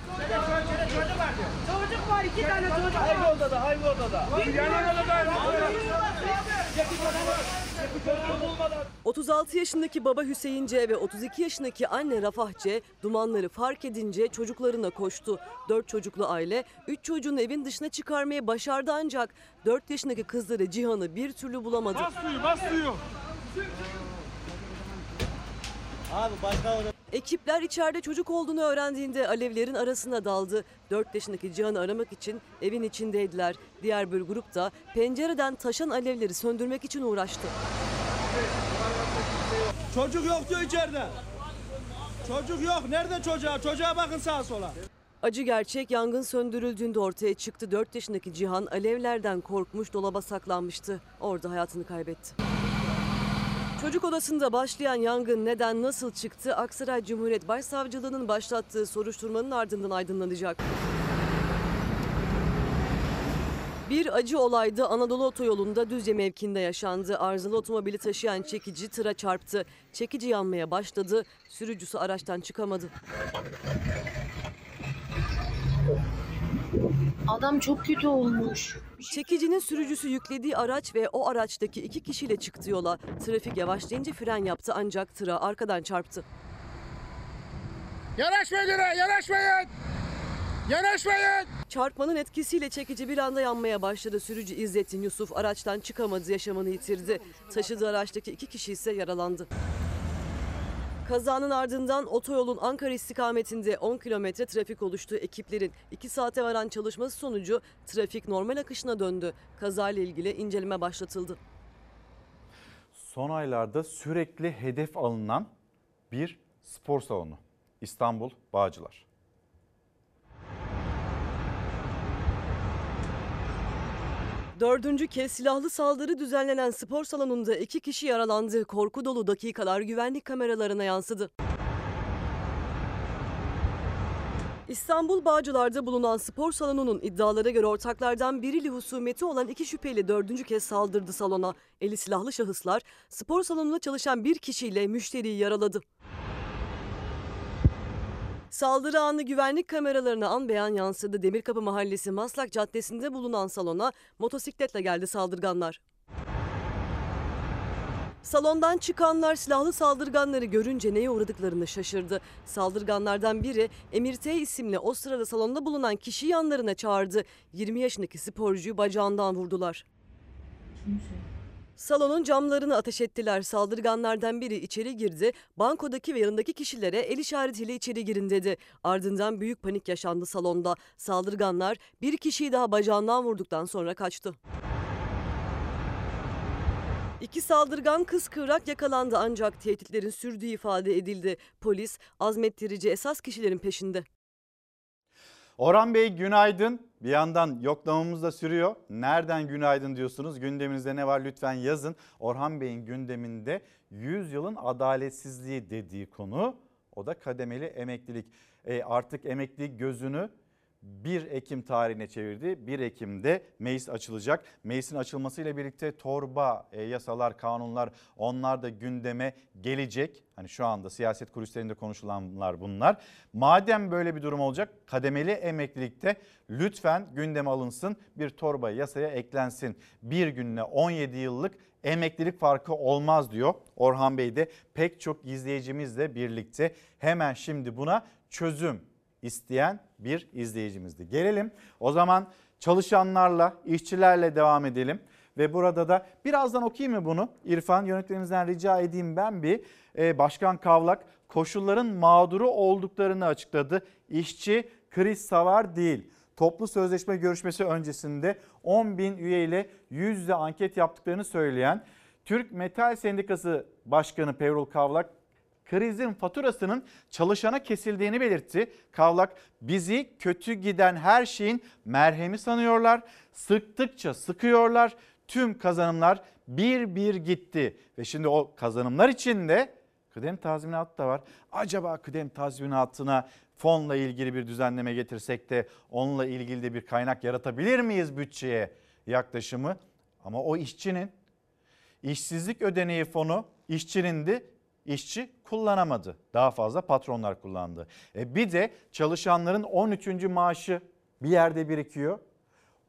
S47: Çocuk var iki tane çocuk. Hangi odada? Hangi odada? Yanan odada.
S46: 36 yaşındaki baba Hüseyin C ve 32 yaşındaki anne Rafah C dumanları fark edince çocuklarına koştu. 4 çocuklu aile 3 çocuğunu evin dışına çıkarmayı başardı ancak 4 yaşındaki kızları Cihan'ı bir türlü bulamadı.
S47: Bas suyu, bas suyu.
S46: Abi başka Ekipler içeride çocuk olduğunu öğrendiğinde alevlerin arasına daldı. 4 yaşındaki Cihan'ı aramak için evin içindeydiler. Diğer bir grup da pencereden taşan alevleri söndürmek için uğraştı.
S47: Çocuk yok diyor içeride. Çocuk yok. Nerede çocuğa? Çocuğa bakın sağa sola.
S46: Acı gerçek yangın söndürüldüğünde ortaya çıktı. 4 yaşındaki Cihan alevlerden korkmuş dolaba saklanmıştı. Orada hayatını kaybetti. Çocuk odasında başlayan yangın neden nasıl çıktı? Aksaray Cumhuriyet Başsavcılığı'nın başlattığı soruşturmanın ardından aydınlanacak. Bir acı olaydı Anadolu Otoyolu'nda Düzce mevkinde yaşandı. Arızalı otomobili taşıyan çekici tıra çarptı. Çekici yanmaya başladı. Sürücüsü araçtan çıkamadı.
S31: Adam çok kötü olmuş.
S46: Çekicinin sürücüsü yüklediği araç ve o araçtaki iki kişiyle çıktı yola. Trafik yavaşlayınca fren yaptı ancak tıra arkadan çarptı.
S47: Yanaşmayın yere, yanaşmayın. Yanaşmayın.
S46: Çarpmanın etkisiyle çekici bir anda yanmaya başladı. Sürücü İzzettin Yusuf araçtan çıkamadı, yaşamını yitirdi. Taşıdığı araçtaki iki kişi ise yaralandı. Kazanın ardından otoyolun Ankara istikametinde 10 kilometre trafik oluştu. Ekiplerin 2 saate varan çalışması sonucu trafik normal akışına döndü. Kazayla ilgili inceleme başlatıldı.
S1: Son aylarda sürekli hedef alınan bir spor salonu. İstanbul Bağcılar.
S46: Dördüncü kez silahlı saldırı düzenlenen spor salonunda iki kişi yaralandı. Korku dolu dakikalar güvenlik kameralarına yansıdı. İstanbul Bağcılar'da bulunan spor salonunun iddialara göre ortaklardan biriyle husumeti olan iki şüpheli dördüncü kez saldırdı salona. Eli silahlı şahıslar spor salonunda çalışan bir kişiyle müşteriyi yaraladı. Saldırı anı güvenlik kameralarına an beyan yansıdı. Demirkapı Mahallesi Maslak Caddesi'nde bulunan salona motosikletle geldi saldırganlar. Salondan çıkanlar silahlı saldırganları görünce neye uğradıklarını şaşırdı. Saldırganlardan biri Emir T isimli o sırada salonda bulunan kişiyi yanlarına çağırdı. 20 yaşındaki sporcuyu bacağından vurdular. Salonun camlarını ateş ettiler. Saldırganlardan biri içeri girdi. Bankodaki ve yanındaki kişilere el işaretiyle içeri girin dedi. Ardından büyük panik yaşandı salonda. Saldırganlar bir kişiyi daha bacağından vurduktan sonra kaçtı. İki saldırgan kıskıvrak yakalandı ancak tehditlerin sürdüğü ifade edildi. Polis azmettirici esas kişilerin peşinde.
S1: Orhan Bey günaydın. Bir yandan yoklamamız da sürüyor. Nereden günaydın diyorsunuz? Gündeminizde ne var lütfen yazın. Orhan Bey'in gündeminde 100 yılın adaletsizliği dediği konu o da kademeli emeklilik. E artık emeklilik gözünü 1 Ekim tarihine çevirdi. 1 Ekim'de meclis açılacak. Meclisin açılmasıyla birlikte torba e, yasalar, kanunlar onlar da gündeme gelecek. Hani şu anda siyaset kulislerinde konuşulanlar bunlar. Madem böyle bir durum olacak kademeli emeklilikte lütfen gündeme alınsın. Bir torba yasaya eklensin. Bir günle 17 yıllık emeklilik farkı olmaz diyor Orhan Bey de pek çok izleyicimizle birlikte. Hemen şimdi buna çözüm isteyen bir izleyicimizdi. Gelelim o zaman çalışanlarla, işçilerle devam edelim. Ve burada da birazdan okuyayım mı bunu? İrfan yönetmenimizden rica edeyim ben bir. Ee, Başkan Kavlak koşulların mağduru olduklarını açıkladı. İşçi kriz savar değil. Toplu sözleşme görüşmesi öncesinde 10 bin üye ile yüzde anket yaptıklarını söyleyen Türk Metal Sendikası Başkanı Pevrul Kavlak krizin faturasının çalışana kesildiğini belirtti. Kavlak bizi kötü giden her şeyin merhemi sanıyorlar. Sıktıkça sıkıyorlar. Tüm kazanımlar bir bir gitti. Ve şimdi o kazanımlar içinde kıdem tazminatı da var. Acaba kıdem tazminatına fonla ilgili bir düzenleme getirsek de onunla ilgili de bir kaynak yaratabilir miyiz bütçeye yaklaşımı? Ama o işçinin işsizlik ödeneği fonu işçinindi işçi kullanamadı. Daha fazla patronlar kullandı. E bir de çalışanların 13. maaşı bir yerde birikiyor.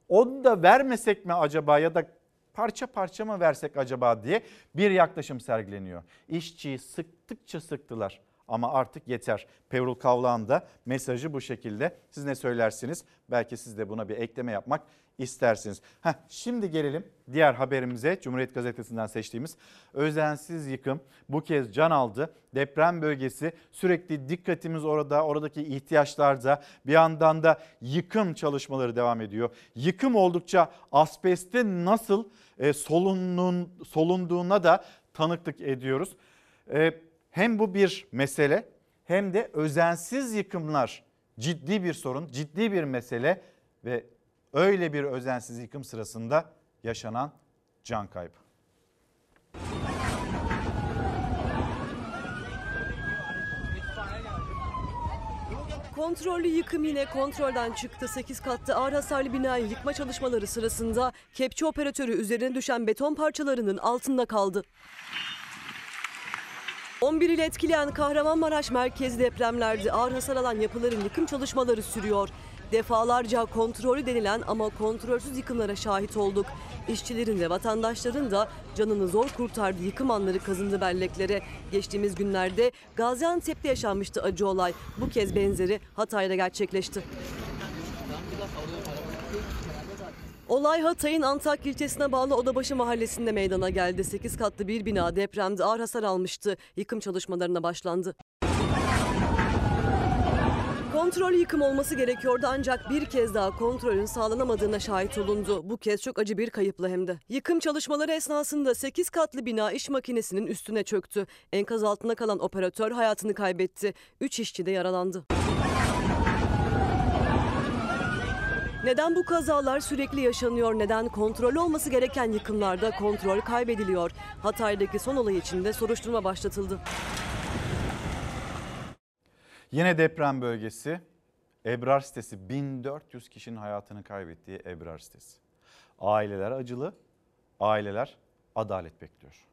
S1: Onu da vermesek mi acaba ya da parça parça mı versek acaba diye bir yaklaşım sergileniyor. İşçiyi sıktıkça sıktılar ama artık yeter. Pevrul Kavlağ'ın da mesajı bu şekilde. Siz ne söylersiniz? Belki siz de buna bir ekleme yapmak istersiniz. Heh, şimdi gelelim diğer haberimize Cumhuriyet Gazetesi'nden seçtiğimiz özensiz yıkım bu kez can aldı. Deprem bölgesi sürekli dikkatimiz orada oradaki ihtiyaçlarda bir yandan da yıkım çalışmaları devam ediyor. Yıkım oldukça asbestin nasıl e, solunun, solunduğuna da tanıklık ediyoruz. E, hem bu bir mesele hem de özensiz yıkımlar ciddi bir sorun, ciddi bir mesele ve öyle bir özensiz yıkım sırasında yaşanan can kaybı.
S46: Kontrollü yıkım yine kontrolden çıktı. 8 katlı ağır hasarlı binayı yıkma çalışmaları sırasında kepçe operatörü üzerine düşen beton parçalarının altında kaldı. 11 ile etkileyen Kahramanmaraş merkezi depremlerde ağır hasar alan yapıların yıkım çalışmaları sürüyor. Defalarca kontrolü denilen ama kontrolsüz yıkımlara şahit olduk. İşçilerin ve vatandaşların da canını zor kurtardığı yıkım anları kazındı belleklere. Geçtiğimiz günlerde Gaziantep'te yaşanmıştı acı olay. Bu kez benzeri Hatay'da gerçekleşti. Olay Hatay'ın Antakya ilçesine bağlı Odabaşı mahallesinde meydana geldi. 8 katlı bir bina depremde ağır hasar almıştı. Yıkım çalışmalarına başlandı. Kontrol yıkım olması gerekiyordu ancak bir kez daha kontrolün sağlanamadığına şahit olundu. Bu kez çok acı bir kayıpla hem de. Yıkım çalışmaları esnasında 8 katlı bina iş makinesinin üstüne çöktü. Enkaz altında kalan operatör hayatını kaybetti. 3 işçi de yaralandı. Neden bu kazalar sürekli yaşanıyor? Neden kontrol olması gereken yıkımlarda kontrol kaybediliyor? Hatay'daki son olay için de soruşturma başlatıldı.
S1: Yine deprem bölgesi Ebrar sitesi 1400 kişinin hayatını kaybettiği Ebrar sitesi. Aileler acılı, aileler adalet bekliyor.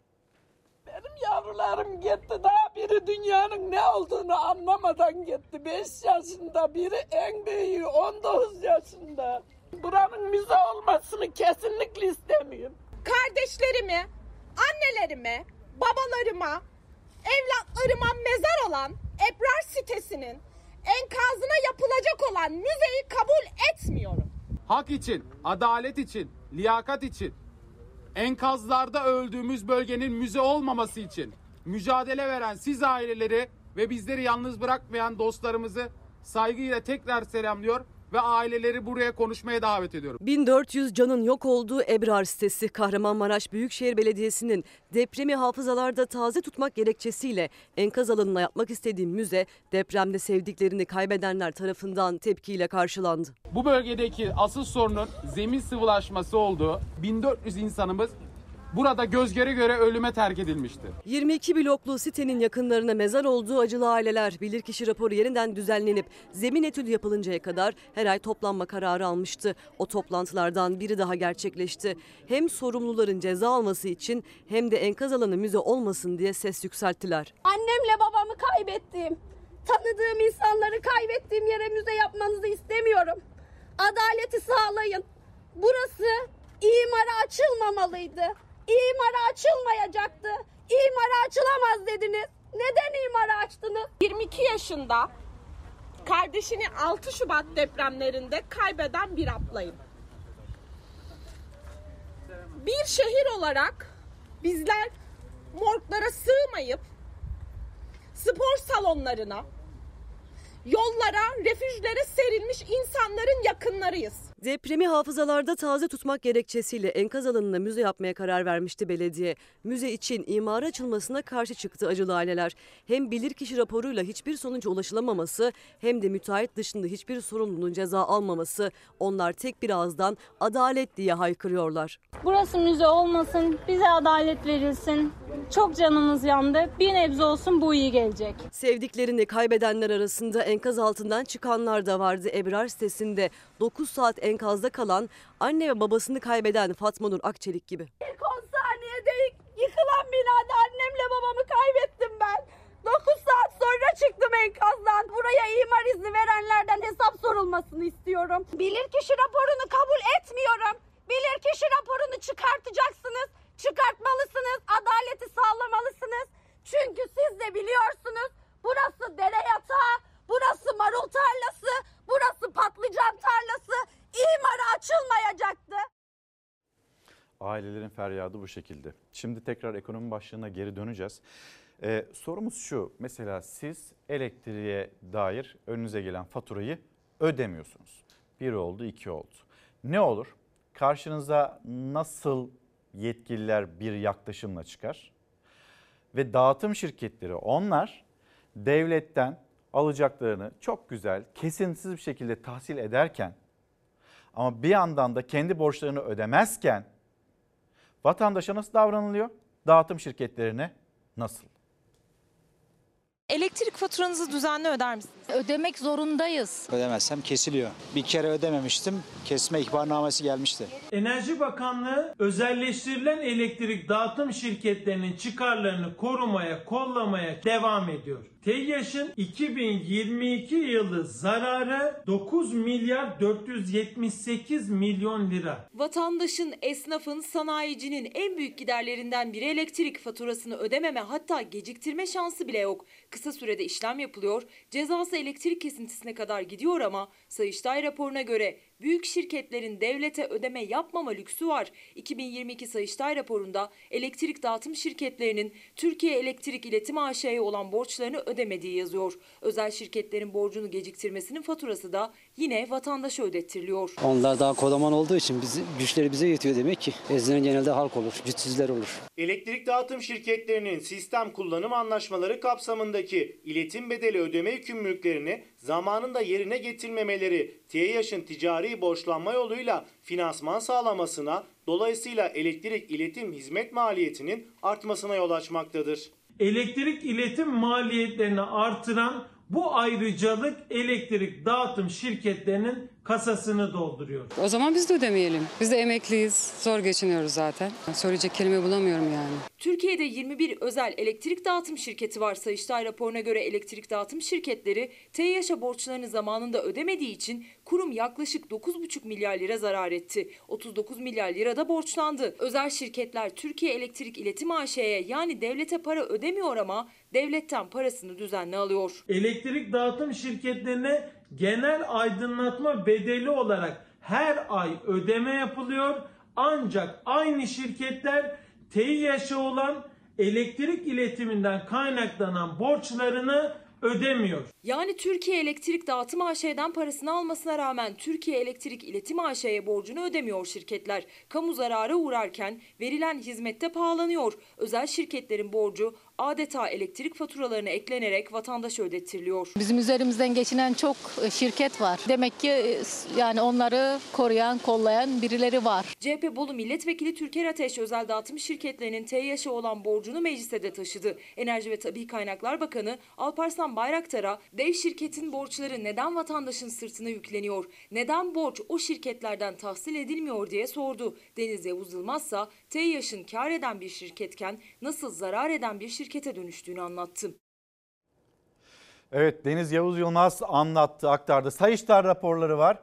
S48: Benim yavrularım gitti daha biri dünyanın ne olduğunu anlamadan gitti. 5 yaşında biri en büyüğü 19 yaşında. Buranın müze olmasını kesinlikle istemiyorum.
S49: Kardeşlerimi, annelerimi, babalarıma, evlatlarıma mezar olan Ebrar sitesinin enkazına yapılacak olan müzeyi kabul etmiyorum.
S50: Hak için, adalet için, liyakat için, enkazlarda öldüğümüz bölgenin müze olmaması için mücadele veren siz aileleri ve bizleri yalnız bırakmayan dostlarımızı saygıyla tekrar selamlıyor ve aileleri buraya konuşmaya davet ediyorum.
S46: 1400 canın yok olduğu Ebrar sitesi Kahramanmaraş Büyükşehir Belediyesi'nin depremi hafızalarda taze tutmak gerekçesiyle enkaz alanına yapmak istediği müze depremde sevdiklerini kaybedenler tarafından tepkiyle karşılandı.
S50: Bu bölgedeki asıl sorunun zemin sıvılaşması olduğu 1400 insanımız burada göz göre göre ölüme terk edilmiştir.
S46: 22 bloklu sitenin yakınlarına mezar olduğu acılı aileler bilirkişi raporu yeniden düzenlenip zemin etüdü yapılıncaya kadar her ay toplanma kararı almıştı. O toplantılardan biri daha gerçekleşti. Hem sorumluların ceza alması için hem de enkaz alanı müze olmasın diye ses yükselttiler.
S49: Annemle babamı kaybettiğim, tanıdığım insanları kaybettiğim yere müze yapmanızı istemiyorum. Adaleti sağlayın. Burası imara açılmamalıydı. İmara açılmayacaktı. İmara açılamaz dediniz. Neden imara açtınız? 22 yaşında kardeşini 6 Şubat depremlerinde kaybeden bir ablayım. Bir şehir olarak bizler morglara sığmayıp spor salonlarına, yollara, refüjlere serilmiş insanların yakınlarıyız.
S46: Depremi hafızalarda taze tutmak gerekçesiyle enkaz alanına müze yapmaya karar vermişti belediye. Müze için imara açılmasına karşı çıktı acılı aileler. Hem bilirkişi raporuyla hiçbir sonuca ulaşılamaması hem de müteahhit dışında hiçbir sorumlunun ceza almaması onlar tek bir ağızdan adalet diye haykırıyorlar.
S51: Burası müze olmasın, bize adalet verilsin. Çok canımız yandı. Bir nebze olsun bu iyi gelecek.
S46: Sevdiklerini kaybedenler arasında enkaz altından çıkanlar da vardı. Ebrar sitesinde 9 saat enkazda kalan anne ve babasını kaybeden Fatma Nur Akçelik gibi.
S49: İlk 10 saniyede yıkılan binada annemle babamı kaybettim ben. 9 saat sonra çıktım enkazdan. Buraya imar izni verenlerden hesap sorulmasını istiyorum. Bilirkişi raporunu kabul etmiyorum. Bilirkişi raporunu çıkartacaksınız. Çıkartmalısınız. Adaleti sağlamalısınız. Çünkü siz de biliyorsunuz burası dere yatağı, burası marul tarlası, burası patlıcan tarlası. İmara açılmayacaktı.
S1: Ailelerin feryadı bu şekilde. Şimdi tekrar ekonomi başlığına geri döneceğiz. Ee, sorumuz şu. Mesela siz elektriğe dair önünüze gelen faturayı ödemiyorsunuz. Bir oldu, iki oldu. Ne olur? Karşınıza nasıl yetkililer bir yaklaşımla çıkar? Ve dağıtım şirketleri onlar devletten alacaklarını çok güzel, kesintisiz bir şekilde tahsil ederken ama bir yandan da kendi borçlarını ödemezken vatandaşa nasıl davranılıyor? Dağıtım şirketlerine nasıl?
S52: Elektrik faturanızı düzenli öder misiniz?
S53: Ödemek zorundayız.
S54: Ödemezsem kesiliyor. Bir kere ödememiştim. Kesme ihbarnamesi gelmişti.
S55: Enerji Bakanlığı özelleştirilen elektrik dağıtım şirketlerinin çıkarlarını korumaya, kollamaya devam ediyor. TEİAŞ'ın 2022 yılı zararı 9 milyar 478 milyon lira.
S52: Vatandaşın, esnafın, sanayicinin en büyük giderlerinden biri elektrik faturasını ödememe hatta geciktirme şansı bile yok. Kısa sürede işlem yapılıyor, cezası elektrik kesintisine kadar gidiyor ama Sayıştay raporuna göre büyük şirketlerin devlete ödeme yapmama lüksü var. 2022 Sayıştay raporunda elektrik dağıtım şirketlerinin Türkiye Elektrik İletim AŞ'ye olan borçlarını ödemediği yazıyor. Özel şirketlerin borcunu geciktirmesinin faturası da yine vatandaşa ödettiriliyor.
S54: Onlar daha kodaman olduğu için bizi, güçleri bize yetiyor demek ki. Ezilen genelde halk olur, güçsüzler olur.
S56: Elektrik dağıtım şirketlerinin sistem kullanım anlaşmaları kapsamındaki iletim bedeli ödeme yükümlülüklerini zamanında yerine getirmemeleri TEİAŞ'ın ticari borçlanma yoluyla finansman sağlamasına dolayısıyla elektrik iletim hizmet maliyetinin artmasına yol açmaktadır.
S55: Elektrik iletim maliyetlerini artıran bu ayrıcalık elektrik dağıtım şirketlerinin kasasını dolduruyor.
S57: O zaman biz de ödemeyelim. Biz de emekliyiz. Zor geçiniyoruz zaten. Söyleyecek kelime bulamıyorum yani.
S52: Türkiye'de 21 özel elektrik dağıtım şirketi var. Sayıştay raporuna göre elektrik dağıtım şirketleri TEİAŞ'a borçlarını zamanında ödemediği için kurum yaklaşık 9,5 milyar lira zarar etti. 39 milyar lira da borçlandı. Özel şirketler Türkiye Elektrik İletim AŞ'ye yani devlete para ödemiyor ama devletten parasını düzenli alıyor.
S55: Elektrik dağıtım şirketlerine genel aydınlatma bedeli olarak her ay ödeme yapılıyor. Ancak aynı şirketler TEİAŞ'a olan elektrik iletiminden kaynaklanan borçlarını ödemiyor.
S52: Yani Türkiye Elektrik Dağıtım AŞ'den parasını almasına rağmen Türkiye Elektrik İletim AŞ'ye borcunu ödemiyor şirketler. Kamu zarara uğrarken verilen hizmette pahalanıyor. Özel şirketlerin borcu adeta elektrik faturalarına eklenerek vatandaşa ödettiriliyor.
S53: Bizim üzerimizden geçinen çok e, şirket var. Demek ki e, yani onları koruyan, kollayan birileri var.
S52: CHP Bolu Milletvekili Türker Ateş özel dağıtım şirketlerinin TEİAŞ'a olan borcunu meclise de taşıdı. Enerji ve Tabi Kaynaklar Bakanı Alparslan Bayraktar'a dev şirketin borçları neden vatandaşın sırtına yükleniyor, neden borç o şirketlerden tahsil edilmiyor diye sordu. Deniz Yavuz Yılmazsa TEİAŞ'ın kar eden bir şirketken nasıl zarar eden bir şirkete dönüştüğünü anlattı.
S1: Evet Deniz Yavuz Yılmaz anlattı, aktardı. Sayıştay raporları var.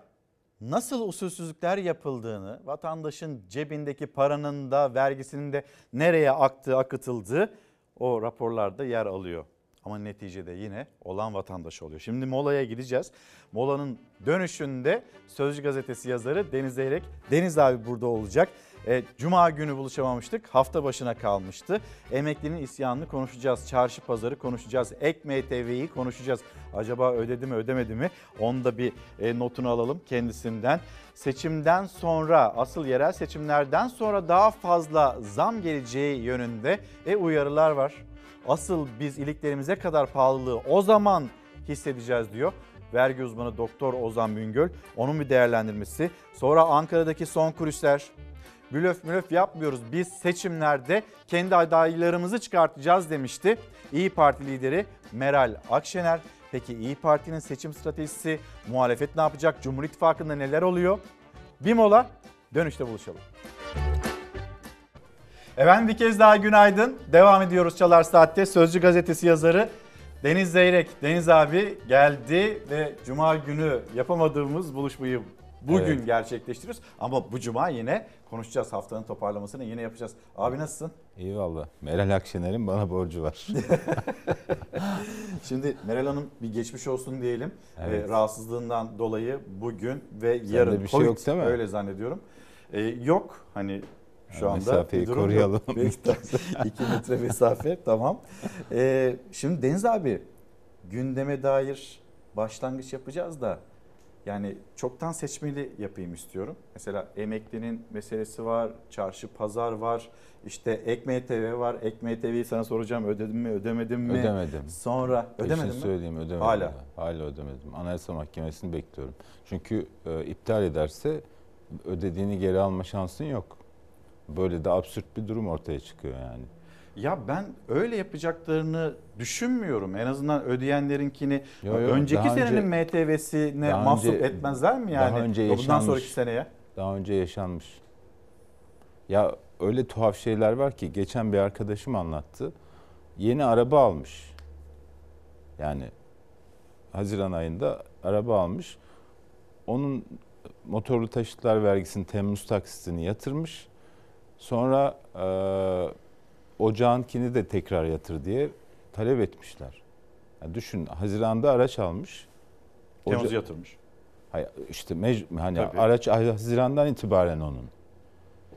S1: Nasıl usulsüzlükler yapıldığını, vatandaşın cebindeki paranın da vergisinin de nereye aktığı, akıtıldığı o raporlarda yer alıyor. Ama neticede yine olan vatandaş oluyor. Şimdi molaya gideceğiz. Molanın dönüşünde Sözcü Gazetesi yazarı Deniz Zeyrek. Deniz abi burada olacak. E, Cuma günü buluşamamıştık. Hafta başına kalmıştı. Emeklinin isyanını konuşacağız. Çarşı pazarı konuşacağız. Ek MTV'yi konuşacağız. Acaba ödedi mi ödemedi mi? Onu da bir e, notunu alalım kendisinden. Seçimden sonra asıl yerel seçimlerden sonra daha fazla zam geleceği yönünde e, uyarılar var. Asıl biz iliklerimize kadar pahalılığı o zaman hissedeceğiz diyor. Vergi uzmanı Doktor Ozan Büngöl onun bir değerlendirmesi. Sonra Ankara'daki son kulisler blöf mülöf yapmıyoruz. Biz seçimlerde kendi adaylarımızı çıkartacağız demişti. İyi Parti lideri Meral Akşener. Peki İyi Parti'nin seçim stratejisi, muhalefet ne yapacak? Cumhur İttifakı'nda neler oluyor? Bir mola, dönüşte buluşalım. Efendim bir kez daha günaydın. Devam ediyoruz Çalar Saat'te. Sözcü gazetesi yazarı Deniz Zeyrek, Deniz abi geldi ve Cuma günü yapamadığımız buluşmayı bugün
S58: Evet.
S1: gerçekleştiriyoruz. Ama bu Cuma yine konuşacağız. Haftanın toparlamasını yine yapacağız. Abi nasılsın?
S58: İyi valla. Meral Akşener'in bana borcu var.
S1: Şimdi Meral Hanım bir geçmiş olsun diyelim.
S58: Evet.
S1: Ee, rahatsızlığından dolayı bugün ve
S58: Sende
S1: yarın
S58: bir şey yok değil mi?
S1: öyle zannediyorum. Ee, yok hani şu anda
S58: mesafeyi koruyalım.
S1: De iki metre mesafe tamam. Ee, şimdi Deniz abi gündeme dair başlangıç yapacağız da yani çoktan seçmeli yapayım istiyorum. Mesela emeklinin meselesi var, çarşı pazar var, işte Ekme TV var. Ekme TV'yi sana soracağım ödedim mi ödemedim mi?
S58: Ödemedim.
S1: Sonra ödemedin
S58: Peşin
S1: mi?
S58: söyleyeyim ödemedim.
S1: Hala.
S58: Hala ödemedim. Anayasa Mahkemesi'ni bekliyorum. Çünkü e, iptal ederse ödediğini geri alma şansın yok. Böyle de absürt bir durum ortaya çıkıyor yani.
S1: Ya ben öyle yapacaklarını düşünmüyorum. En azından ödeyenlerinkini
S58: Yo, yo,
S1: önceki senenin
S58: önce-
S1: MTV'sine mahsup
S58: önce-
S1: etmezler mi yani?
S58: Daha önce
S1: Bundan
S58: yaşanmış.
S1: sonraki seneye.
S58: Daha önce yaşanmış. Ya öyle tuhaf şeyler var ki geçen bir arkadaşım anlattı. Yeni araba almış. Yani Haziran ayında araba almış. Onun motorlu taşıtlar vergisini Temmuz taksitini yatırmış. Sonra e, ocağınkini de tekrar yatır diye talep etmişler. Ya düşün Haziran'da araç almış.
S1: Temmuz yatırmış.
S58: Hayır işte mec- hani
S1: Tabii.
S58: araç Haziran'dan itibaren onun.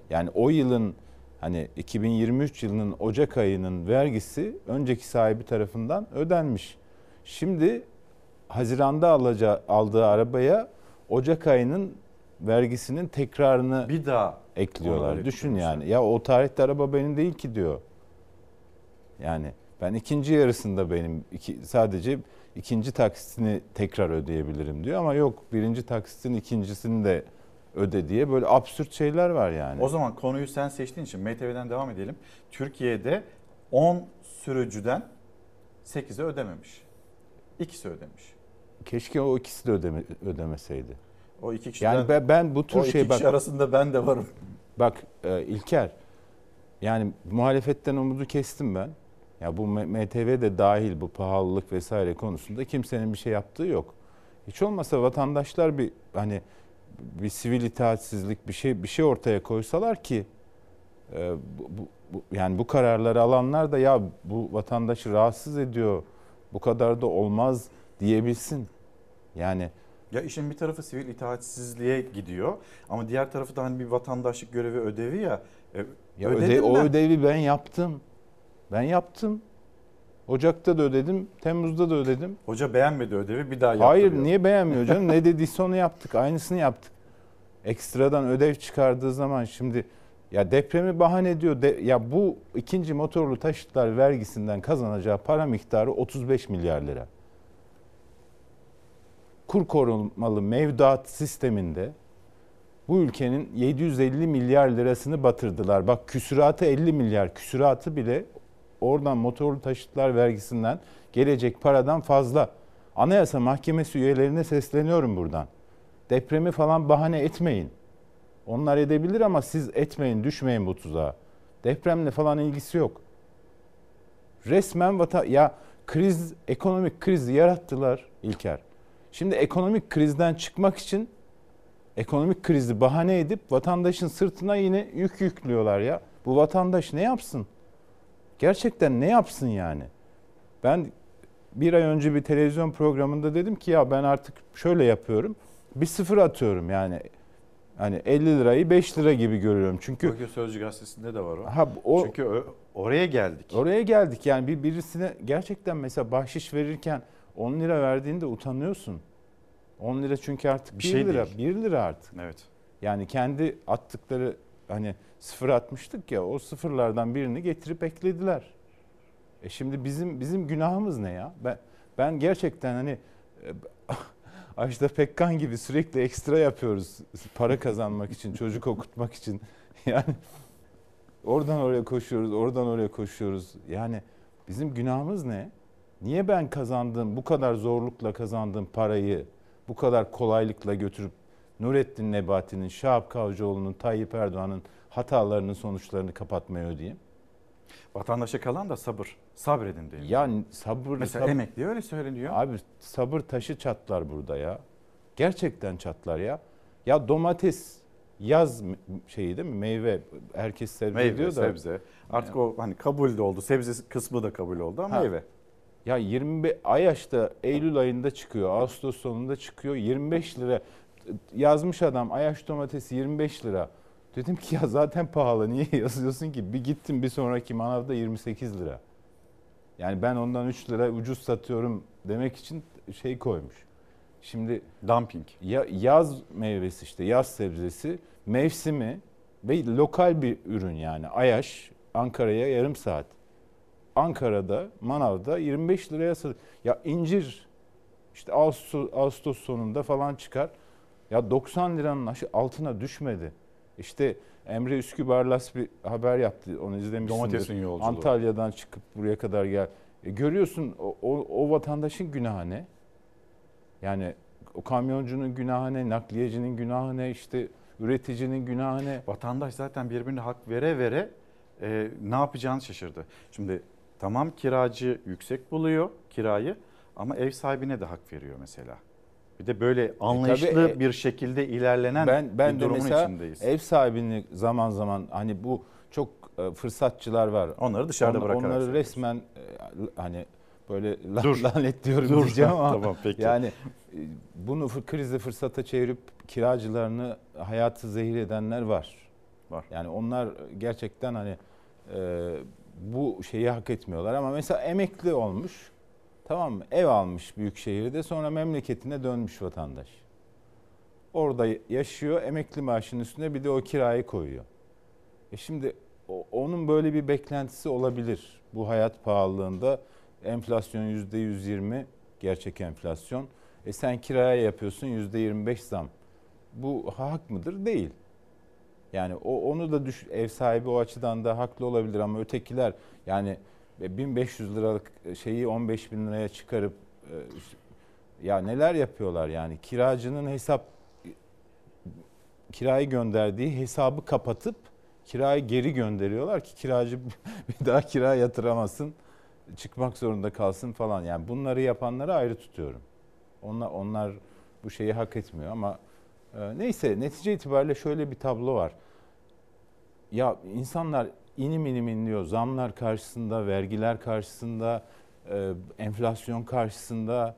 S58: Yani o yılın hani 2023 yılının Ocak ayının vergisi önceki sahibi tarafından ödenmiş. Şimdi Haziran'da alacağı, aldığı arabaya Ocak ayının vergisinin tekrarını
S1: bir daha
S58: ekliyorlar.
S1: Onu
S58: Düşün yani. Ya o tarihte araba benim değil ki diyor. Yani ben ikinci yarısında benim iki, sadece ikinci taksitini tekrar ödeyebilirim diyor ama yok birinci taksitin ikincisini de öde diye böyle absürt şeyler var yani.
S1: O zaman konuyu sen seçtiğin için MTV'den devam edelim. Türkiye'de 10 sürücüden 8'i ödememiş. İkisi ödemiş.
S58: Keşke o ikisi de ödeme, ödemeseydi.
S1: O iki kişiden,
S58: Yani ben, ben bu tür
S1: o iki
S58: şey
S1: kişi arasında ben de varım.
S58: Bak e, İlker yani muhalefetten umudu kestim ben. Ya bu MTV de dahil bu pahalılık vesaire konusunda kimsenin bir şey yaptığı yok. Hiç olmasa vatandaşlar bir hani bir sivil itaatsizlik bir şey bir şey ortaya koysalar ki e, bu- bu- yani bu kararları alanlar da ya bu vatandaşı rahatsız ediyor. Bu kadar da olmaz diyebilsin. Yani
S1: Ya işin bir tarafı sivil itaatsizliğe gidiyor ama diğer tarafı da hani bir vatandaşlık görevi ödevi ya. E,
S58: Ya öde- o
S1: ben.
S58: ödevi ben yaptım. Ben yaptım. Ocak'ta da ödedim, Temmuz'da da ödedim.
S1: Hoca beğenmedi ödevi bir daha yaptırıyor.
S58: Hayır niye beğenmiyor canım? ne dediyse onu yaptık. Aynısını yaptık. Ekstradan ödev çıkardığı zaman şimdi ya depremi bahane ediyor. De, ya bu ikinci motorlu taşıtlar vergisinden kazanacağı para miktarı 35 milyar lira. Kur korumalı mevduat sisteminde bu ülkenin 750 milyar lirasını batırdılar. Bak küsuratı 50 milyar. Küsuratı bile oradan motorlu taşıtlar vergisinden gelecek paradan fazla. Anayasa Mahkemesi üyelerine sesleniyorum buradan. Depremi falan bahane etmeyin. Onlar edebilir ama siz etmeyin, düşmeyin bu tuzağa. Depremle falan ilgisi yok. Resmen vata ya kriz, ekonomik krizi yarattılar İlker. Şimdi ekonomik krizden çıkmak için ekonomik krizi bahane edip vatandaşın sırtına yine yük yüklüyorlar ya. Bu vatandaş ne yapsın? Gerçekten ne yapsın yani? Ben bir ay önce bir televizyon programında dedim ki ya ben artık şöyle yapıyorum. Bir sıfır atıyorum yani. Hani 50 lirayı 5 lira gibi görüyorum. Çünkü
S1: Bugün Sözcü Gazetesi'nde de var o.
S58: Ha, o-
S1: Çünkü oraya geldik.
S58: Oraya geldik yani bir birisine gerçekten mesela bahşiş verirken 10 lira verdiğinde utanıyorsun. 10 lira çünkü artık 1
S1: Bir şey
S58: lira,
S1: değil.
S58: 1 lira artık.
S1: Evet.
S58: Yani kendi attıkları hani sıfır atmıştık ya o sıfırlardan birini getirip eklediler. E şimdi bizim bizim günahımız ne ya? Ben ben gerçekten hani e, Ajda Pekkan gibi sürekli ekstra yapıyoruz para kazanmak için, çocuk okutmak için. Yani oradan oraya koşuyoruz, oradan oraya koşuyoruz. Yani bizim günahımız ne? Niye ben kazandığım, bu kadar zorlukla kazandığım parayı bu kadar kolaylıkla götürüp Nurettin Nebati'nin, Şahap Kavcıoğlu'nun, Tayyip Erdoğan'ın hatalarının sonuçlarını kapatmaya ödeyeyim?
S1: Vatandaşa kalan da sabır. Sabredin diye.
S58: Yani sabır...
S1: Mesela
S58: sab-
S1: emekli öyle söyleniyor.
S58: Abi sabır taşı çatlar burada ya. Gerçekten çatlar ya. Ya domates yaz şeyi değil mi? Meyve herkes sebze
S1: Meyve,
S58: diyor da.
S1: sebze. Artık o hani kabul de oldu. Sebze kısmı da kabul oldu ama
S58: Ha.
S1: meyve.
S58: Ya 25 Ayaş'ta Eylül ayında çıkıyor, Ağustos sonunda çıkıyor. 25 lira yazmış adam Ayaş domatesi 25 lira. Dedim ki ya zaten pahalı niye yazıyorsun ki? Bir gittim bir sonraki manavda 28 lira. Yani ben ondan 3 lira ucuz satıyorum demek için şey koymuş. Şimdi
S1: dumping.
S58: Ya yaz meyvesi işte yaz sebzesi mevsimi ve lokal bir ürün yani Ayaş Ankara'ya yarım saat. Ankara'da manavda 25 liraya sat. Ya incir işte Ağustos, Ağustos sonunda falan çıkar. Ya 90 liranın altına düşmedi. İşte Emre Üskübarlas bir haber yaptı. Onu izlemişsindir.
S1: Domatesin yolculuğu.
S58: Antalya'dan çıkıp buraya kadar gel. E görüyorsun o, o, o vatandaşın günahı ne? Yani o kamyoncunun günahı ne, nakliyecinin günahı ne, işte üreticinin günahı ne?
S1: Vatandaş zaten birbirine hak vere vere e, ne yapacağını şaşırdı. Şimdi tamam kiracı yüksek buluyor kirayı ama ev sahibine de hak veriyor mesela. Bir de böyle anlayışlı
S58: tabii, e,
S1: bir şekilde ilerlenen
S58: ben ben
S1: bir
S58: de
S1: durumun
S58: mesela
S1: içindeyiz.
S58: ev sahibini zaman zaman hani bu çok e, fırsatçılar var.
S1: Onları dışarıda bırakarak
S58: Onları
S1: söylüyorsun.
S58: resmen e, hani böyle
S1: Dur.
S58: lanetliyorum
S1: Dur.
S58: diyeceğim ama
S1: Tamam, peki.
S58: yani e, bunu krizi fırsata çevirip kiracılarını hayatı zehir edenler var.
S1: Var.
S58: Yani onlar gerçekten hani e, şeyi hak etmiyorlar ama mesela emekli olmuş tamam mı? Ev almış büyük şehirde sonra memleketine dönmüş vatandaş. Orada yaşıyor emekli maaşının üstüne bir de o kirayı koyuyor. E şimdi onun böyle bir beklentisi olabilir. Bu hayat pahalılığında enflasyon yüzde 120 gerçek enflasyon. E sen kiraya yapıyorsun yüzde 25 zam. Bu hak mıdır? Değil. Yani o onu da düş, ev sahibi o açıdan da haklı olabilir ama ötekiler yani 1500 liralık şeyi 15 bin liraya çıkarıp e, ya neler yapıyorlar yani kiracının hesap kirayı gönderdiği hesabı kapatıp kirayı geri gönderiyorlar ki kiracı bir daha kira yatıramasın, çıkmak zorunda kalsın falan. Yani bunları yapanları ayrı tutuyorum. Onlar onlar bu şeyi hak etmiyor ama e, neyse netice itibariyle şöyle bir tablo var. Ya insanlar inim inim inliyor. Zamlar karşısında, vergiler karşısında, e, enflasyon karşısında.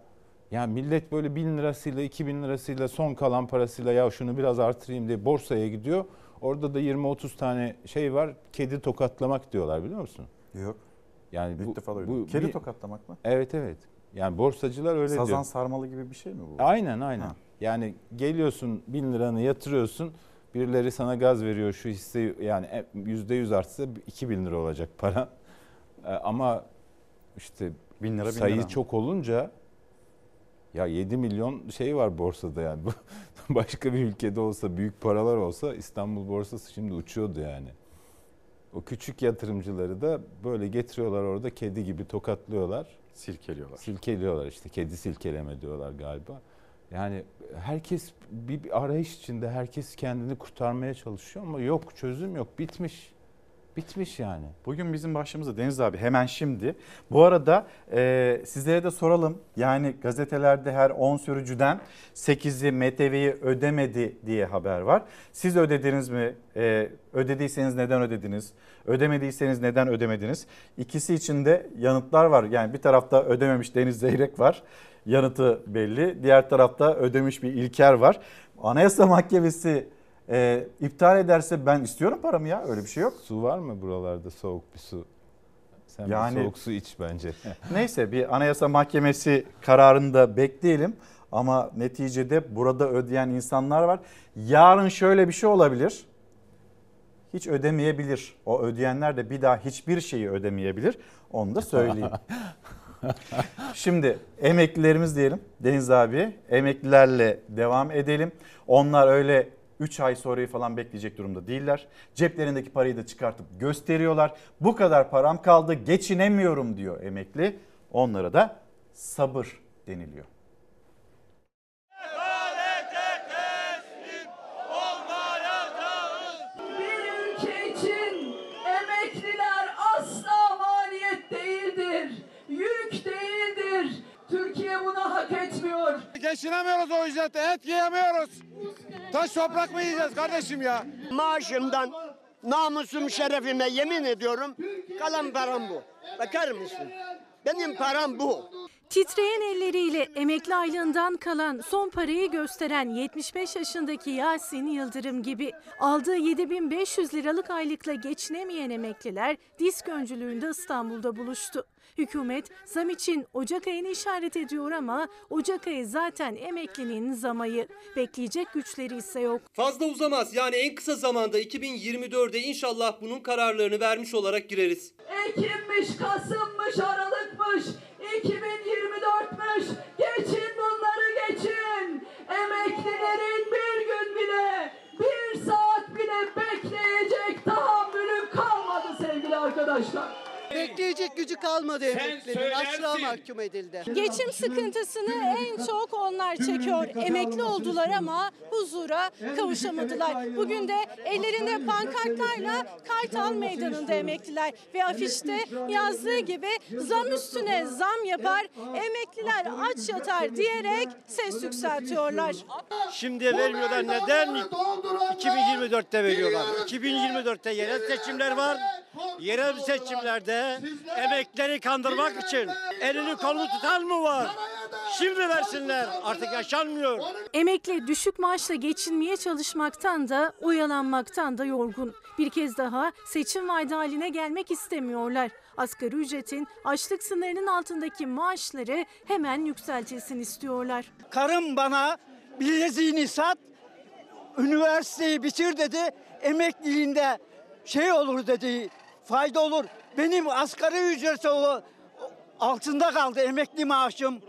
S58: Yani millet böyle bin lirasıyla, iki bin lirasıyla, son kalan parasıyla ya şunu biraz artırayım diye borsaya gidiyor. Orada da 20-30 tane şey var. Kedi tokatlamak diyorlar biliyor musun?
S1: Yok.
S58: Yani
S1: İlk
S58: bu,
S1: defa duydum. Kedi tokatlamak mı?
S58: Evet evet. Yani borsacılar öyle
S1: Sazan
S58: diyor.
S1: sarmalı gibi bir şey mi bu?
S58: Aynen aynen.
S1: Ha.
S58: Yani geliyorsun bin liranı yatırıyorsun. Birileri sana gaz veriyor şu hisse yani e, yüzde yüz artsa 2000 lira olacak para. E, Ama işte
S1: Bin lira bin
S58: sayı
S1: lira.
S58: çok olunca ya 7 milyon şey var borsada yani. Başka bir ülkede olsa büyük paralar olsa İstanbul borsası şimdi uçuyordu yani. O küçük yatırımcıları da böyle getiriyorlar orada kedi gibi tokatlıyorlar.
S1: Silkeliyorlar.
S58: Silkeliyorlar işte kedi silkeleme diyorlar galiba. Yani herkes bir, arayış içinde herkes kendini kurtarmaya çalışıyor ama yok çözüm yok bitmiş. Bitmiş yani.
S1: Bugün bizim başımızda Deniz abi hemen şimdi. Bu arada e, sizlere de soralım. Yani gazetelerde her 10 sürücüden 8'i MTV'yi ödemedi diye haber var. Siz ödediniz mi? E, ödediyseniz neden ödediniz? Ödemediyseniz neden ödemediniz? İkisi için de yanıtlar var. Yani bir tarafta ödememiş Deniz Zeyrek var. Yanıtı belli. Diğer tarafta ödemiş bir İlker var. Anayasa Mahkemesi e, iptal ederse ben istiyorum paramı ya. Öyle bir şey yok.
S58: Su var mı buralarda soğuk bir su? Sen
S1: Yani-
S58: bir soğuk su iç bence.
S1: Neyse bir Anayasa Mahkemesi kararını da bekleyelim. Ama neticede burada ödeyen insanlar var. Yarın şöyle bir şey olabilir. Hiç ödemeyebilir. O ödeyenler de bir daha hiçbir şeyi ödemeyebilir. Onu da söyleyeyim. Şimdi emeklilerimiz diyelim Deniz abi. Emeklilerle devam edelim. Onlar öyle 3 ay sonrayı falan bekleyecek durumda değiller. Ceplerindeki parayı da çıkartıp gösteriyorlar. Bu kadar param kaldı geçinemiyorum diyor emekli. Onlara da sabır deniliyor.
S48: Etmiyor.
S59: Geçinemiyoruz o ücrete, et yiyemiyoruz. Taş toprak mı yiyeceğiz kardeşim ya?
S60: Maaşımdan namusum şerefime yemin ediyorum kalan param bu. Bakar mısın? Benim param bu.
S61: Titreyen elleriyle emekli aylığından kalan son parayı gösteren 75 yaşındaki Yasin Yıldırım gibi aldığı 7500 liralık aylıkla geçinemeyen emekliler disk öncülüğünde İstanbul'da buluştu. Hükümet zam için Ocak ayını işaret ediyor ama Ocak ayı zaten emeklinin zam ayı. Bekleyecek güçleri ise yok.
S62: Fazla uzamaz. Yani en kısa zamanda 2024'e inşallah bunun kararlarını vermiş olarak gireriz.
S48: Ekimmiş, Kasım'mış, Aralık'mış, 2024'müş. Geçin bunları geçin. Emeklilerin bir gün bile, bir saat bile bekleyecek tahammülü kalmadı sevgili arkadaşlar.
S63: Bekleyecek gücü kalmadı emeklilerin. Açlığa mahkum edildi.
S61: Geçim sıkıntısını en çok onlar çekiyor. Emekli oldular ama huzura kavuşamadılar. Bugün de ellerinde pankartlarla Kartal Meydanı'nda emekliler ve afişte yazdığı gibi zam üstüne zam yapar, emekliler aç yatar diyerek ses yükseltiyorlar.
S60: Şimdi vermiyorlar neden? 2024'te veriyorlar. 2024'te yerel seçimler var. Yerel seçimlerde emekleri kandırmak için elini kolunu tutan mı var? Şimdi versinler. Artık yaşanmıyor.
S61: Emekli düşük maaşla geçinmeye çalışmaktan da oyalanmaktan da yorgun. Bir kez daha seçim vaadi haline gelmek istemiyorlar. Asgari ücretin açlık sınırının altındaki maaşları hemen yükseltilsin istiyorlar.
S63: Karım bana bileziğini sat, üniversiteyi bitir dedi. Emekliliğinde şey olur dedi, fayda olur. Benim asgari ücreti o- altında kaldı emekli maaşım.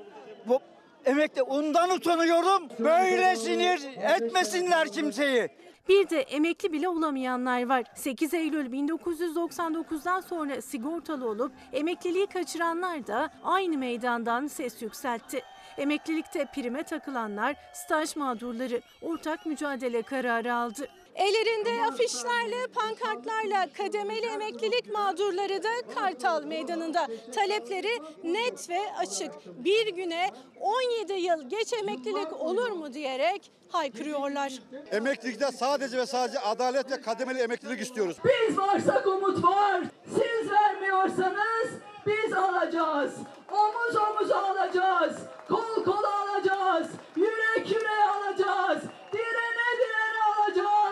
S63: Bu emekli ondan utanıyorum. Böyle sinir etmesinler kimseyi.
S61: Bir de emekli bile olamayanlar var. 8 Eylül 1999'dan sonra sigortalı olup emekliliği kaçıranlar da aynı meydandan ses yükseltti. Emeklilikte prime takılanlar, staj mağdurları ortak mücadele kararı aldı. Ellerinde afişlerle, pankartlarla kademeli emeklilik mağdurları da Kartal Meydanı'nda. Talepleri net ve açık. Bir güne 17 yıl geç emeklilik olur mu diyerek haykırıyorlar.
S59: Emeklilikte sadece ve sadece adalet ve kademeli emeklilik istiyoruz.
S48: Biz varsak umut var. Siz vermiyorsanız biz alacağız. Omuz omuza alacağız. Kol kola alacağız. Yürek yüreğe alacağız. Direne direne alacağız.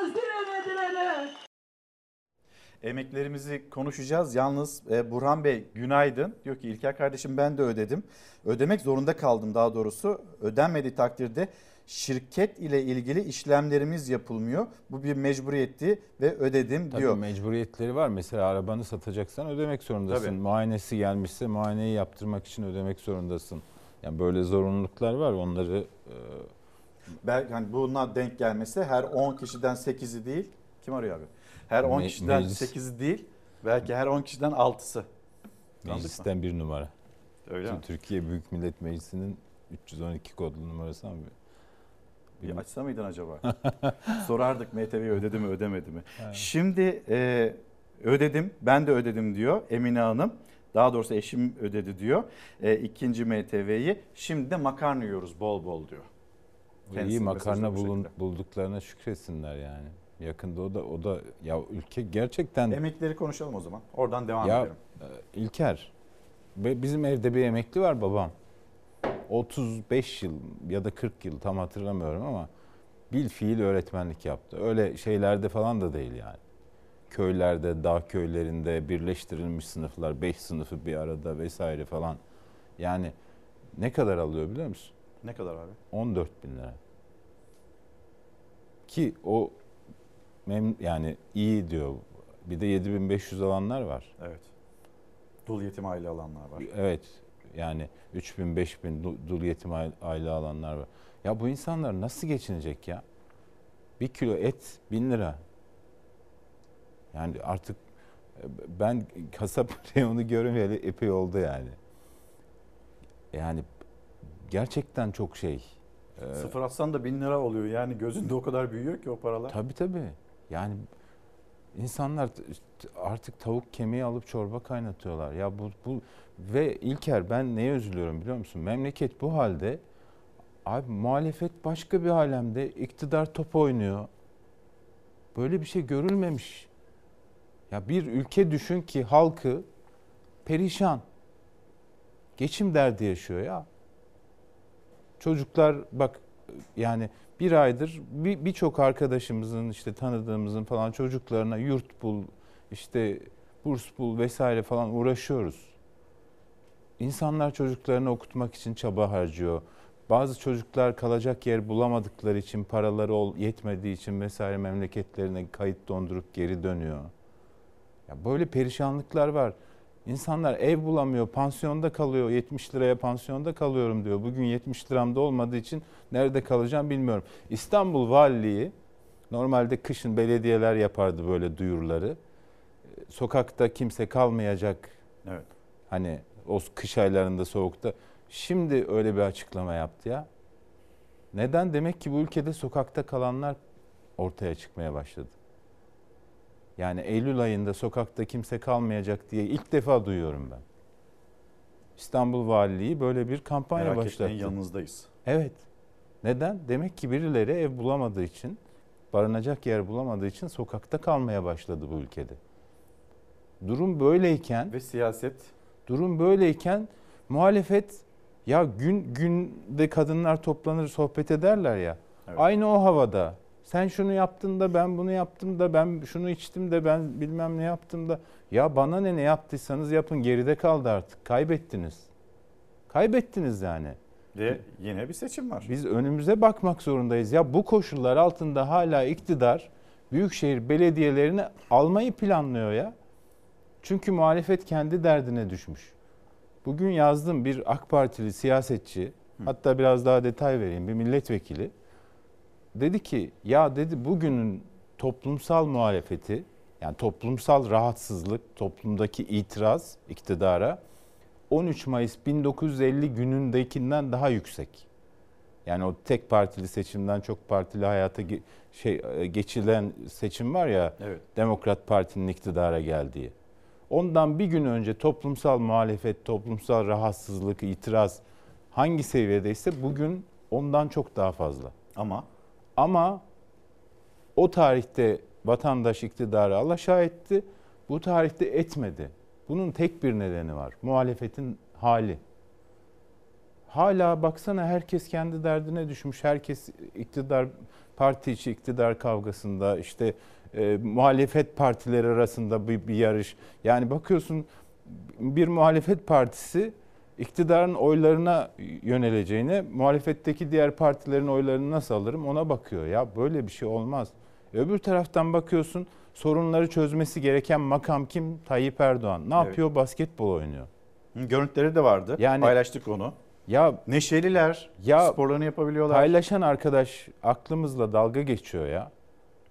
S1: Emeklerimizi konuşacağız. Yalnız e, Burhan Bey günaydın. Diyor ki İlker kardeşim ben de ödedim. Ödemek zorunda kaldım daha doğrusu. Ödenmediği takdirde şirket ile ilgili işlemlerimiz yapılmıyor. Bu bir mecburiyetti ve ödedim
S58: Tabii
S1: diyor.
S58: mecburiyetleri var. Mesela arabanı satacaksan ödemek zorundasın.
S1: Tabii.
S58: Muayenesi gelmişse muayeneyi yaptırmak için ödemek zorundasın. Yani böyle zorunluluklar var. Onları e,
S1: Belki hani buna denk gelmesi her 10 kişiden 8'i değil. Kim arıyor abi? Her 10
S58: Me-
S1: kişiden
S58: meclis.
S1: 8'i değil. Belki her 10 kişiden 6'sı.
S58: meclisten bir numara.
S1: Öyle mi?
S58: Türkiye Büyük Millet Meclisi'nin 312 kodlu numarası ama
S1: Bir açsa mıydın acaba? Sorardık MTV'yi ödedi mi ödemedi mi?
S58: Evet.
S1: Şimdi e, ödedim ben de ödedim diyor Emine Hanım. Daha doğrusu eşim ödedi diyor. E, ikinci MTV'yi. Şimdi de makarna yiyoruz bol bol diyor.
S58: iyi
S1: Kendisinin
S58: makarna bulun, bulduklarına şükretsinler yani. Yakında o da o da ya ülke gerçekten
S1: Emekleri konuşalım o zaman. Oradan devam
S58: ya
S1: edelim.
S58: e, İlker bizim evde bir emekli var babam. 35 yıl ya da 40 yıl tam hatırlamıyorum ama bil fiil öğretmenlik yaptı. Öyle şeylerde falan da değil yani. Köylerde, dağ köylerinde birleştirilmiş sınıflar, 5 sınıfı bir arada vesaire falan. Yani ne kadar alıyor biliyor musun?
S1: Ne kadar abi?
S58: 14 bin lira. Ki o mem yani iyi diyor. Bir de 7500 alanlar var.
S1: Evet. Dul yetim aile alanlar var.
S58: Evet. Yani 3000 5000 du- dul yetim aile- alanlar var. Ya bu insanlar nasıl geçinecek ya? Bir kilo et 1000 lira. Yani artık e, ben kasap reyonu görmeyeli epey oldu yani. Yani gerçekten çok şey. Ee,
S1: Sıfır atsan da bin lira oluyor. Yani gözünde o kadar büyüyor ki o paralar.
S58: Tabii tabii. Yani insanlar artık tavuk kemiği alıp çorba kaynatıyorlar. Ya bu bu ve İlker ben neye üzülüyorum biliyor musun? Memleket bu halde. Abi muhalefet başka bir alemde. iktidar top oynuyor. Böyle bir şey görülmemiş. Ya bir ülke düşün ki halkı perişan. Geçim derdi yaşıyor ya. Çocuklar bak yani bir aydır bir- birçok arkadaşımızın işte tanıdığımızın falan çocuklarına yurt bul, işte burs bul vesaire falan uğraşıyoruz. İnsanlar çocuklarını okutmak için çaba harcıyor. Bazı çocuklar kalacak yer bulamadıkları için, paraları yetmediği için vesaire memleketlerine kayıt dondurup geri dönüyor. Ya böyle perişanlıklar var. İnsanlar ev bulamıyor, pansiyonda kalıyor. 70 liraya pansiyonda kalıyorum diyor. Bugün 70 liramda olmadığı için nerede kalacağım bilmiyorum. İstanbul Valiliği normalde kışın belediyeler yapardı böyle duyuruları. Sokakta kimse kalmayacak.
S1: Evet.
S58: Hani o kış aylarında soğukta. Şimdi öyle bir açıklama yaptı ya. Neden? Demek ki bu ülkede sokakta kalanlar ortaya çıkmaya başladı. Yani Eylül ayında sokakta kimse kalmayacak diye ilk defa duyuyorum ben. İstanbul Valiliği böyle bir kampanya
S1: Merak
S58: başlattı.
S1: etmeyin yanınızdayız.
S58: Evet. Neden? Demek ki birileri ev bulamadığı için, barınacak yer bulamadığı için sokakta kalmaya başladı bu ülkede. Durum böyleyken
S1: ve siyaset
S58: durum böyleyken muhalefet ya gün günde kadınlar toplanır sohbet ederler ya. Aynı o havada. Sen şunu yaptın da ben bunu yaptım da ben şunu içtim de ben bilmem ne yaptım da ya bana ne ne yaptıysanız yapın geride kaldı artık. Kaybettiniz. Kaybettiniz yani.
S1: Ve yine bir seçim var.
S58: Biz önümüze bakmak zorundayız. Ya bu koşullar altında hala iktidar büyükşehir belediyelerini almayı planlıyor ya. Çünkü muhalefet kendi derdine düşmüş. Bugün yazdım bir AK Partili siyasetçi, hatta biraz daha detay vereyim bir milletvekili. Dedi ki ya dedi bugünün toplumsal muhalefeti yani toplumsal rahatsızlık, toplumdaki itiraz iktidara 13 Mayıs 1950 günündekinden daha yüksek. Yani o tek partili seçimden çok partili hayata ge- şey e, geçilen seçim var ya
S1: Evet.
S58: Demokrat Parti'nin iktidara geldiği. Ondan bir gün önce toplumsal muhalefet, toplumsal rahatsızlık, itiraz hangi seviyedeyse bugün ondan çok daha fazla.
S1: Ama
S58: Ama o tarihte vatandaş iktidarı alaşağı etti. Bu tarihte etmedi. Bunun tek bir nedeni var. Muhalefetin hali. Hala baksana herkes kendi derdine düşmüş. Herkes iktidar parti içi iktidar kavgasında işte e, muhalefet partileri arasında bir, bir yarış. Yani bakıyorsun bir muhalefet partisi iktidarın oylarına yöneleceğine muhalefetteki diğer partilerin oylarını nasıl alırım ona bakıyor. Ya böyle bir şey olmaz. Öbür taraftan bakıyorsun sorunları çözmesi gereken makam kim? Tayyip Erdoğan. Ne
S1: Evet.
S58: yapıyor? Basketbol oynuyor.
S1: Görüntüleri de vardı.
S58: Yani-
S1: Paylaştık onu.
S58: Ya
S1: Neşeliler,
S58: Ya-
S1: sporlarını yapabiliyorlar.
S58: paylaşan arkadaş aklımızla dalga geçiyor ya.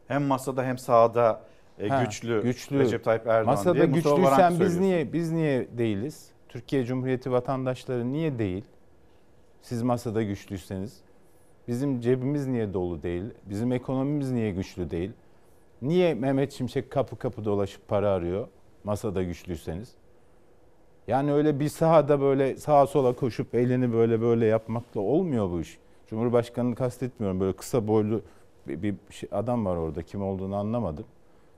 S1: Hem masada hem sahada e,
S58: Ha,
S1: güçlü,
S58: güçlü.
S1: Recep Tayyip Erdoğan
S58: Masada
S1: diye Mustafa
S58: güçlüysen biz niye biz niye değiliz? Türkiye Cumhuriyeti vatandaşları niye değil? Siz masada güçlüyseniz bizim cebimiz niye dolu değil? Bizim ekonomimiz niye güçlü değil? Niye Mehmet Şimşek kapı kapı dolaşıp para arıyor masada güçlüyseniz? Yani öyle bir sahada böyle sağa sola koşup elini böyle böyle yapmakla olmuyor bu iş. Cumhurbaşkanını kastetmiyorum. Böyle kısa boylu bir, bir şey- adam var orada. Kim olduğunu anlamadım.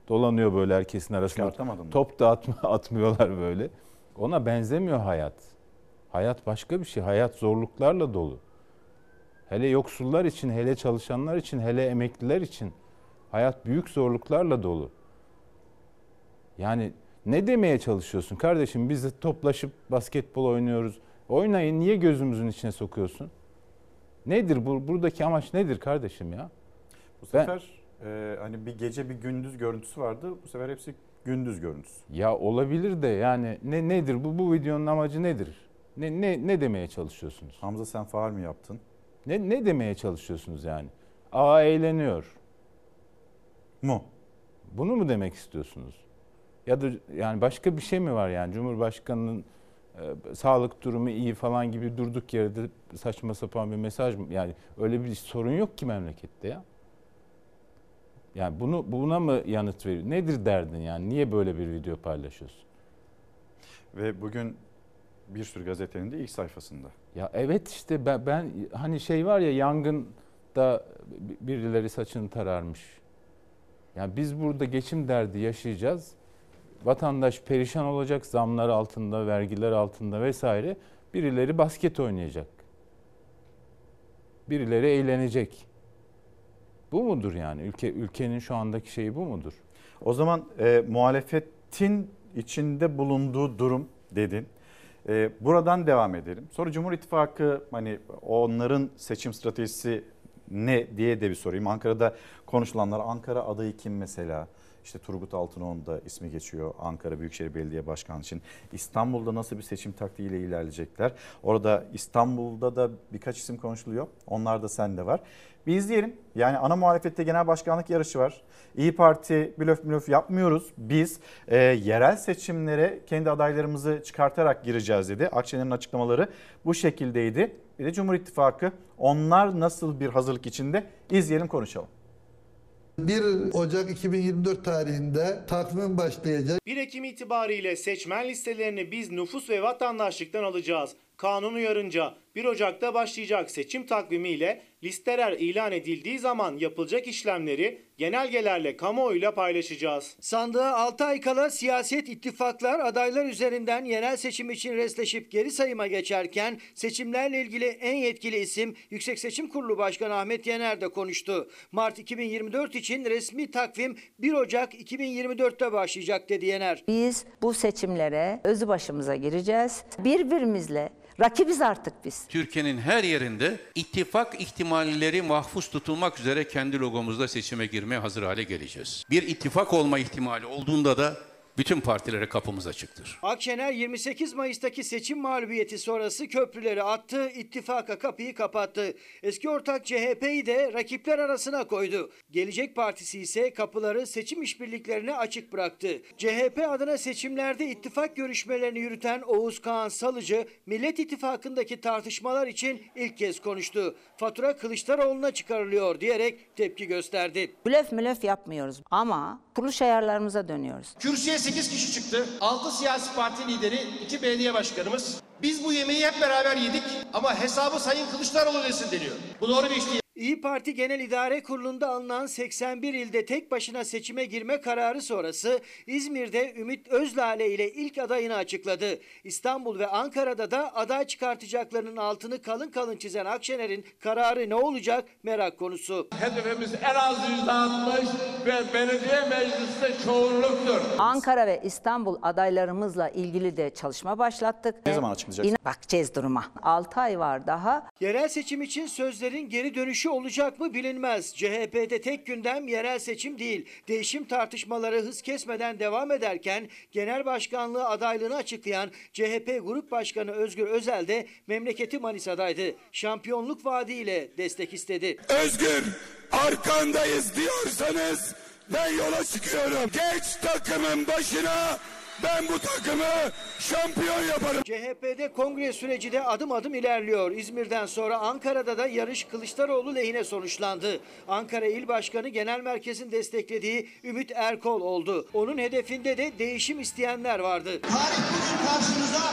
S58: Dolanıyor böyle herkesin arasında. Top da atma, atmıyorlar böyle. Ona benzemiyor hayat. Hayat başka bir şey. Hayat zorluklarla dolu. Hele yoksullar için, hele çalışanlar için, hele emekliler için hayat büyük zorluklarla dolu. Yani ne demeye çalışıyorsun kardeşim? Biz de toplaşıp basketbol oynuyoruz. Oynayın niye gözümüzün içine sokuyorsun? Nedir bu buradaki amaç nedir kardeşim ya?
S1: Bu
S58: Ben-
S1: sefer e, hani bir gece bir gündüz görüntüsü vardı. Bu sefer hepsi gündüz görüntüsü.
S58: Ya olabilir de yani ne nedir bu bu videonun amacı nedir? Ne ne ne demeye çalışıyorsunuz?
S1: Hamza sen faal mi yaptın?
S58: Ne ne demeye çalışıyorsunuz yani? Aa eğleniyor.
S1: Mu?
S58: Bunu mu demek istiyorsunuz? Ya da yani başka bir şey mi var yani Cumhurbaşkanının e, sağlık durumu iyi falan gibi durduk yerde saçma sapan bir mesaj mı? Yani öyle bir sorun yok ki memlekette ya. Yani bunu buna mı yanıt veriyor? Nedir derdin yani? Niye böyle bir video paylaşıyorsun?
S1: Ve bugün bir sürü gazetenin de ilk sayfasında.
S58: Ya evet işte ben, ben hani şey var ya yangında birileri saçını tararmış. Yani biz burada geçim derdi yaşayacağız. Vatandaş perişan olacak zamlar altında, vergiler altında vesaire. Birileri basket oynayacak. Birileri eğlenecek. Bu mudur yani? Ülke ülkenin şu andaki şeyi bu mudur?
S1: O zaman e, muhalefetin içinde bulunduğu durum dedin. E, buradan devam edelim. Sonra Cumhur İttifakı hani onların seçim stratejisi ne diye de bir sorayım. Ankara'da konuşulanlar Ankara adayı kim mesela? İşte Turgut Altınoğlu'nun da ismi geçiyor Ankara Büyükşehir Belediye Başkanı için. İstanbul'da nasıl bir seçim taktiğiyle ilerleyecekler? Orada İstanbul'da da birkaç isim konuşuluyor. Onlar da sende var. Bir izleyelim. Yani ana muhalefette genel başkanlık yarışı var. İyi Parti blöf blöf yapmıyoruz. Biz e, yerel seçimlere kendi adaylarımızı çıkartarak gireceğiz dedi. Akşener'in açıklamaları bu şekildeydi. Bir de Cumhur İttifakı onlar nasıl bir hazırlık içinde izleyelim konuşalım.
S64: 1 Ocak 2024 tarihinde takvim başlayacak.
S56: 1 Ekim itibariyle seçmen listelerini biz nüfus ve vatandaşlıktan alacağız. Kanun uyarınca 1 Ocak'ta başlayacak seçim takvimiyle listeler ilan edildiği zaman yapılacak işlemleri genelgelerle kamuoyuyla paylaşacağız.
S17: Sandığa 6 ay kala siyaset ittifaklar adaylar üzerinden yerel seçim için resleşip geri sayıma geçerken seçimlerle ilgili en yetkili isim Yüksek Seçim Kurulu Başkanı Ahmet Yener de konuştu. Mart 2024 için resmi takvim 1 Ocak 2024'te başlayacak dedi Yener.
S65: Biz bu seçimlere özü başımıza gireceğiz. Birbirimizle rakibiz artık biz.
S66: Türkiye'nin her yerinde ittifak ihtimalleri mahfuz tutulmak üzere kendi logomuzda seçime girmeye hazır hale geleceğiz. Bir ittifak olma ihtimali olduğunda da bütün partilere kapımız açıktır.
S17: Akşener 28 Mayıs'taki seçim mağlubiyeti sonrası köprüleri attı, ittifaka kapıyı kapattı. Eski ortak CHP'yi de rakipler arasına koydu. Gelecek Partisi ise kapıları seçim işbirliklerine açık bıraktı. CHP adına seçimlerde ittifak görüşmelerini yürüten Oğuz Kağan Salıcı, Millet İttifakı'ndaki tartışmalar için ilk kez konuştu. Fatura Kılıçdaroğlu'na çıkarılıyor diyerek tepki gösterdi.
S65: Blöf mülöf yapmıyoruz ama kuruluş ayarlarımıza dönüyoruz.
S67: Kürsüye 8 kişi çıktı. 6 siyasi parti lideri, 2 belediye başkanımız. Biz bu yemeği hep beraber yedik ama hesabı Sayın Kılıçdaroğlu desin deniyor. Bu doğru bir iş değil.
S17: İyi Parti Genel İdare Kurulu'nda alınan 81 ilde tek başına seçime girme kararı sonrası İzmir'de Ümit Özlale ile ilk adayını açıkladı. İstanbul ve Ankara'da da aday çıkartacaklarının altını kalın kalın çizen Akşener'in kararı ne olacak merak konusu.
S68: Hedefimiz en az %60 ve belediye mecliste çoğunluktur.
S65: Ankara ve İstanbul adaylarımızla ilgili de çalışma başlattık.
S1: Ne zaman açıklayacaksın?
S65: İnan- Bakacağız duruma. 6 ay var daha.
S17: Yerel seçim için sözlerin geri dönüşü olacak mı bilinmez. CHP'de tek gündem yerel seçim değil. Değişim tartışmaları hız kesmeden devam ederken genel başkanlığı adaylığını açıklayan CHP Grup Başkanı Özgür Özel de memleketi Manisa'daydı. Şampiyonluk vaadiyle destek istedi.
S69: Özgür arkandayız diyorsanız ben yola çıkıyorum. Geç takımın başına ben bu takımı şampiyon yaparım.
S17: CHP'de kongre süreci de adım adım ilerliyor. İzmir'den sonra Ankara'da da yarış Kılıçdaroğlu lehine sonuçlandı. Ankara İl Başkanı Genel Merkez'in desteklediği Ümit Erkol oldu. Onun hedefinde de değişim isteyenler vardı.
S70: karşımıza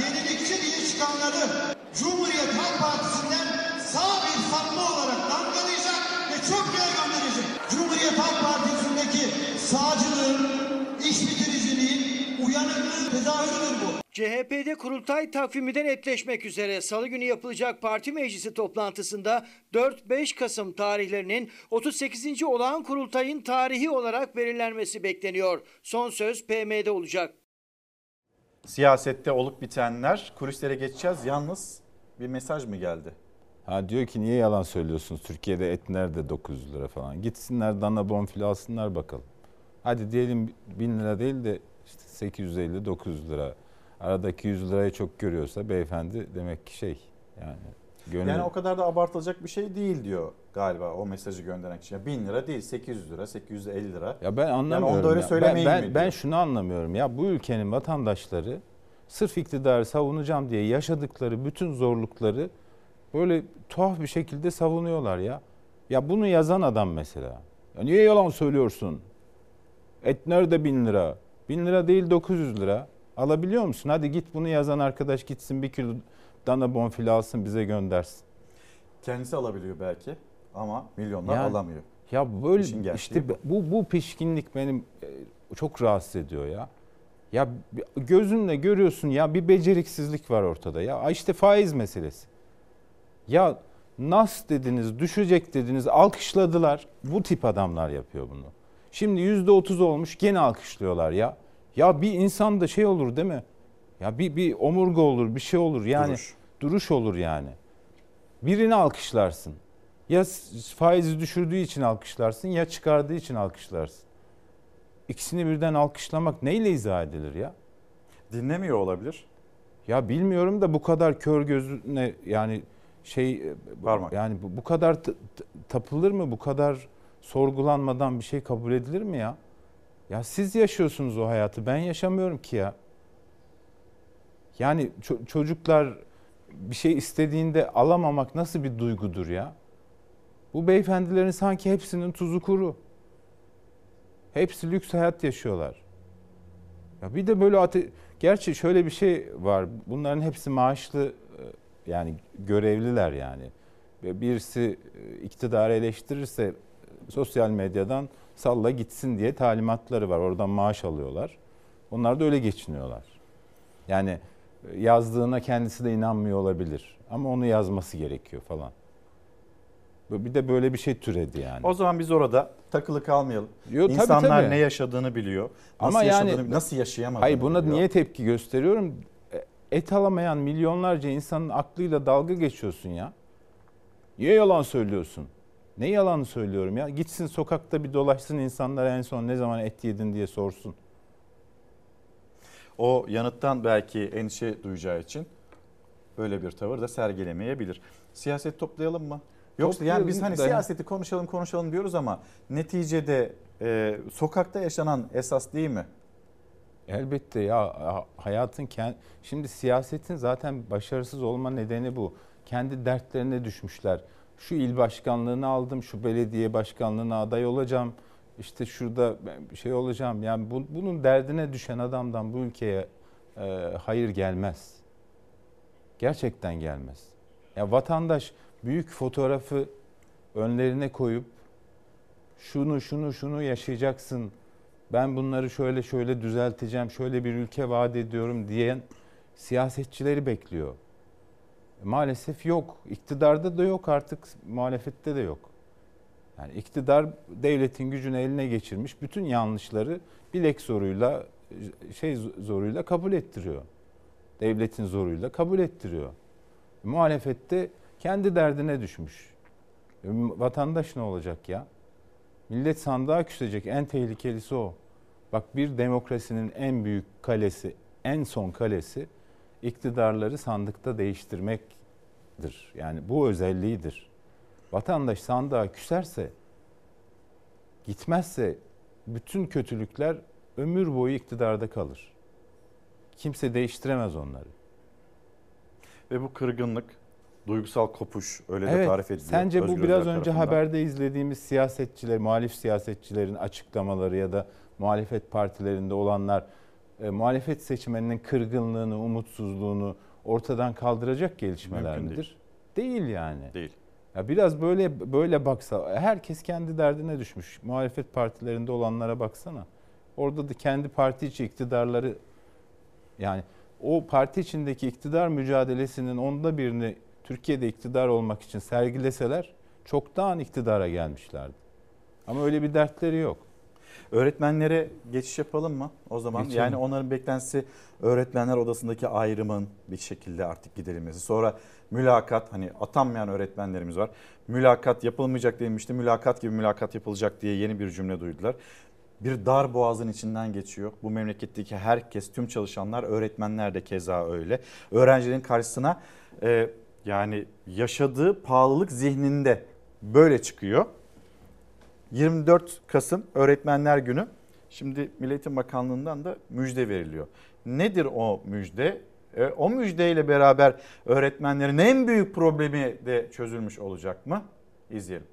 S70: yenilikçi diye çıkanları Cumhuriyet Halk Partisi'nden sağ bir sapma olarak damgalayacak ve çok yere gönderecek. Cumhuriyet Halk Partisi'ndeki sağcılığın, iş bitiriciliğin, uyanıklığın tezahürüdür bu.
S17: CHP'de kurultay takvimi de netleşmek üzere. Salı günü yapılacak parti meclisi toplantısında 4-5 Kasım tarihlerinin 38. olağan kurultayın tarihi olarak belirlenmesi bekleniyor. Son söz PM'de olacak.
S1: Siyasette olup bitenler kulislere geçeceğiz. Yalnız bir mesaj mı geldi?
S58: Ha diyor ki niye yalan söylüyorsunuz? Türkiye'de et nerede 900 lira falan. Gitsinler dana bonfile alsınlar bakalım. Hadi diyelim 1000 lira değil de işte 850-900 lira. Aradaki 100 lirayı çok görüyorsa beyefendi demek ki şey yani gönül...
S1: Yani o kadar da abartılacak bir şey değil diyor galiba o mesajı gönderen kişi. Ya 1000 lira değil 800 lira 850 lira.
S58: Ya ben anlamıyorum.
S1: Yani onu da öyle
S58: ya.
S1: söylemeyin
S58: ben, ben,
S1: mi
S58: ben şunu anlamıyorum. Ya bu ülkenin vatandaşları sırf iktidarı savunacağım diye yaşadıkları bütün zorlukları böyle tuhaf bir şekilde savunuyorlar ya. Ya bunu yazan adam mesela. Ya niye yalan söylüyorsun? Et nerede bin lira? Bin lira değil 900 lira. Alabiliyor musun? Hadi git bunu yazan arkadaş gitsin bir kilo dana bonfile alsın bize göndersin.
S1: Kendisi alabiliyor belki ama milyonlar
S58: Ya-
S1: alamıyor.
S58: Ya böyle işte bu. bu pişkinlik benim e, çok rahatsız ediyor ya. Ya gözünle görüyorsun ya bir beceriksizlik var ortada ya. İşte faiz meselesi. Ya nas dediniz, düşecek dediniz, alkışladılar. Bu tip adamlar yapıyor bunu. Şimdi yüzde otuz olmuş gene alkışlıyorlar ya. Ya bir insan da şey olur değil mi? Ya bir, bir omurga olur, bir şey olur yani.
S1: Duruş.
S58: duruş olur yani. Birini alkışlarsın. Ya faizi düşürdüğü için alkışlarsın ya çıkardığı için alkışlarsın. İkisini birden alkışlamak neyle izah edilir ya?
S1: Dinlemiyor olabilir.
S58: Ya bilmiyorum da bu kadar kör gözüne yani şey e,
S1: Parmak.
S58: yani bu, bu kadar t- t- tapılır mı? Bu kadar sorgulanmadan bir şey kabul edilir mi ya? Ya siz yaşıyorsunuz o hayatı. Ben yaşamıyorum ki ya. Yani ço- çocuklar bir şey istediğinde alamamak nasıl bir duygudur ya? Bu beyefendilerin sanki hepsinin tuzu kuru. Hepsi lüks hayat yaşıyorlar. Ya bir de böyle ate gerçi şöyle bir şey var. Bunların hepsi maaşlı e, yani görevliler yani. Birisi e, iktidarı eleştirirse sosyal medyadan salla gitsin diye talimatları var. Oradan maaş alıyorlar. Onlar da öyle geçiniyorlar. Yani e, yazdığına kendisi de inanmıyor olabilir. Ama onu yazması gerekiyor falan. Bir de böyle bir şey türedi yani.
S1: O zaman biz orada takılı kalmayalım.
S58: Yo, tabii,
S1: İnsanlar
S58: tabii.
S1: ne yaşadığını biliyor. Nasıl
S58: Ama yani
S1: yaşadığını, nasıl yaşayamadığını
S58: Hayır buna
S1: biliyor.
S58: niye tepki gösteriyorum? E, Et alamayan milyonlarca insanın aklıyla dalga geçiyorsun ya. Niye yalan söylüyorsun? Ne yalanı söylüyorum ya? Gitsin sokakta bir dolaşsın insanlar en son ne zaman et yedin diye sorsun.
S1: o yanıttan belki endişe duyacağı için böyle bir tavır da sergilemeyebilir. Siyaset toplayalım mı? Yoksa yani biz hani
S58: Toplayalım da-
S1: siyaseti konuşalım konuşalım diyoruz ama neticede e, sokakta yaşanan esas değil mi?
S58: Elbette ya hayatın kend... şimdi siyasetin zaten başarısız olma nedeni bu. Kendi dertlerine düşmüşler. Şu il başkanlığını aldım, şu belediye başkanlığına aday olacağım. İşte şurada şey olacağım. Yani bu, bunun derdine düşen adamdan bu ülkeye e, hayır gelmez. Gerçekten gelmez. Ya vatandaş büyük fotoğrafı önlerine koyup şunu şunu şunu yaşayacaksın. Ben bunları şöyle şöyle düzelteceğim. Şöyle bir ülke vaat ediyorum diyen siyasetçileri bekliyor. Maalesef yok. İktidarda da yok artık muhalefette de yok. Yani iktidar devletin gücünü eline geçirmiş. Bütün yanlışları bilek zoruyla şey zoruyla kabul ettiriyor. Devletin zoruyla kabul ettiriyor. Muhalefette kendi derdine düşmüş. E, Vatandaş ne olacak ya? Millet sandığa küsecek. En tehlikelisi o. Bak bir demokrasinin en büyük kalesi, en son kalesi iktidarları sandıkta değiştirmektir. Yani bu özelliğidir. Vatandaş sandığa küserse, gitmezse bütün kötülükler ömür boyu iktidarda kalır. Kimse değiştiremez onları.
S1: Ve bu kırgınlık, duygusal kopuş öyle de
S58: Evet,
S1: tarif ediliyor.
S58: Sence bu
S1: Özgür
S58: biraz
S1: Özel
S58: önce
S1: tarafından.
S58: haberde izlediğimiz siyasetçiler, muhalif siyasetçilerin açıklamaları ya da muhalefet partilerinde olanlar e, muhalefet seçmeninin kırgınlığını, umutsuzluğunu ortadan kaldıracak gelişmeler
S1: Mümkün
S58: midir? Değil. yani.
S1: Değil.
S58: Ya biraz böyle böyle baksa herkes kendi derdine düşmüş. Muhalefet partilerinde olanlara baksana. Orada da kendi parti içi iktidarları yani o parti içindeki iktidar mücadelesinin onda birini Türkiye'de iktidar olmak için sergileseler çoktan iktidara gelmişlerdi. Ama öyle bir dertleri yok.
S1: Öğretmenlere geçiş yapalım mı o zaman?
S58: Geçelim.
S1: Yani onların beklentisi öğretmenler odasındaki ayrımın bir şekilde artık giderilmesi. Sonra mülakat hani atanmayan öğretmenlerimiz var. Mülakat yapılmayacak denilmişti. Mülakat gibi mülakat yapılacak diye yeni bir cümle duydular. Bir dar boğazın içinden geçiyor. Bu memleketteki herkes, tüm çalışanlar, öğretmenler de keza öyle. Öğrencilerin karşısına e, yani yaşadığı pahalılık zihninde böyle çıkıyor. 24 Kasım Öğretmenler Günü. Şimdi Milli Eğitim Bakanlığı'ndan da müjde veriliyor. Nedir o müjde? E, o müjdeyle beraber öğretmenlerin en büyük problemi de çözülmüş olacak mı? İzleyelim.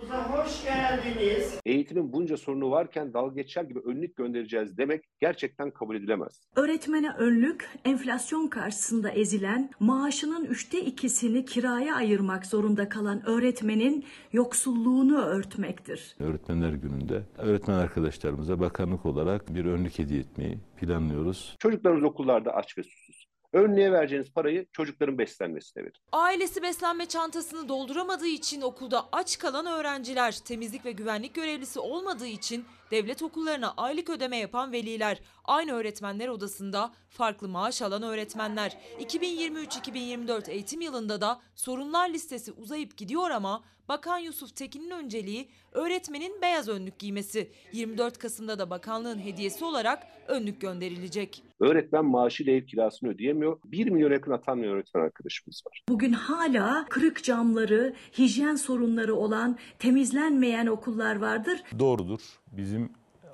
S71: Hoş geldiniz.
S72: Eğitimin bunca sorunu varken dalga geçer gibi önlük göndereceğiz demek gerçekten kabul edilemez.
S73: Öğretmene önlük, enflasyon karşısında ezilen, maaşının üçte ikisini kiraya ayırmak zorunda kalan öğretmenin yoksulluğunu örtmektir.
S74: Öğretmenler Günü'nde öğretmen arkadaşlarımıza bakanlık olarak bir önlük hediye etmeyi planlıyoruz.
S72: Çocuklarımız okullarda aç ve susuz. Önlüğe vereceğiniz parayı çocukların beslenmesine verin.
S52: Ailesi beslenme çantasını dolduramadığı için okulda aç kalan öğrenciler, temizlik ve güvenlik görevlisi olmadığı için devlet okullarına aylık ödeme yapan veliler, aynı öğretmenler odasında farklı maaş alan öğretmenler. 2023-2024 eğitim yılında da sorunlar listesi uzayıp gidiyor ama Bakan Yusuf Tekin'in önceliği öğretmenin beyaz önlük giymesi. 24 Kasım'da da bakanlığın hediyesi olarak önlük gönderilecek.
S72: Öğretmen maaşıyla ev kirasını ödeyemiyor. 1 milyon yakın atanmayan öğretmen arkadaşımız var.
S73: Bugün hala kırık camları, hijyen sorunları olan, temizlenmeyen okullar vardır.
S74: Doğrudur. Bizim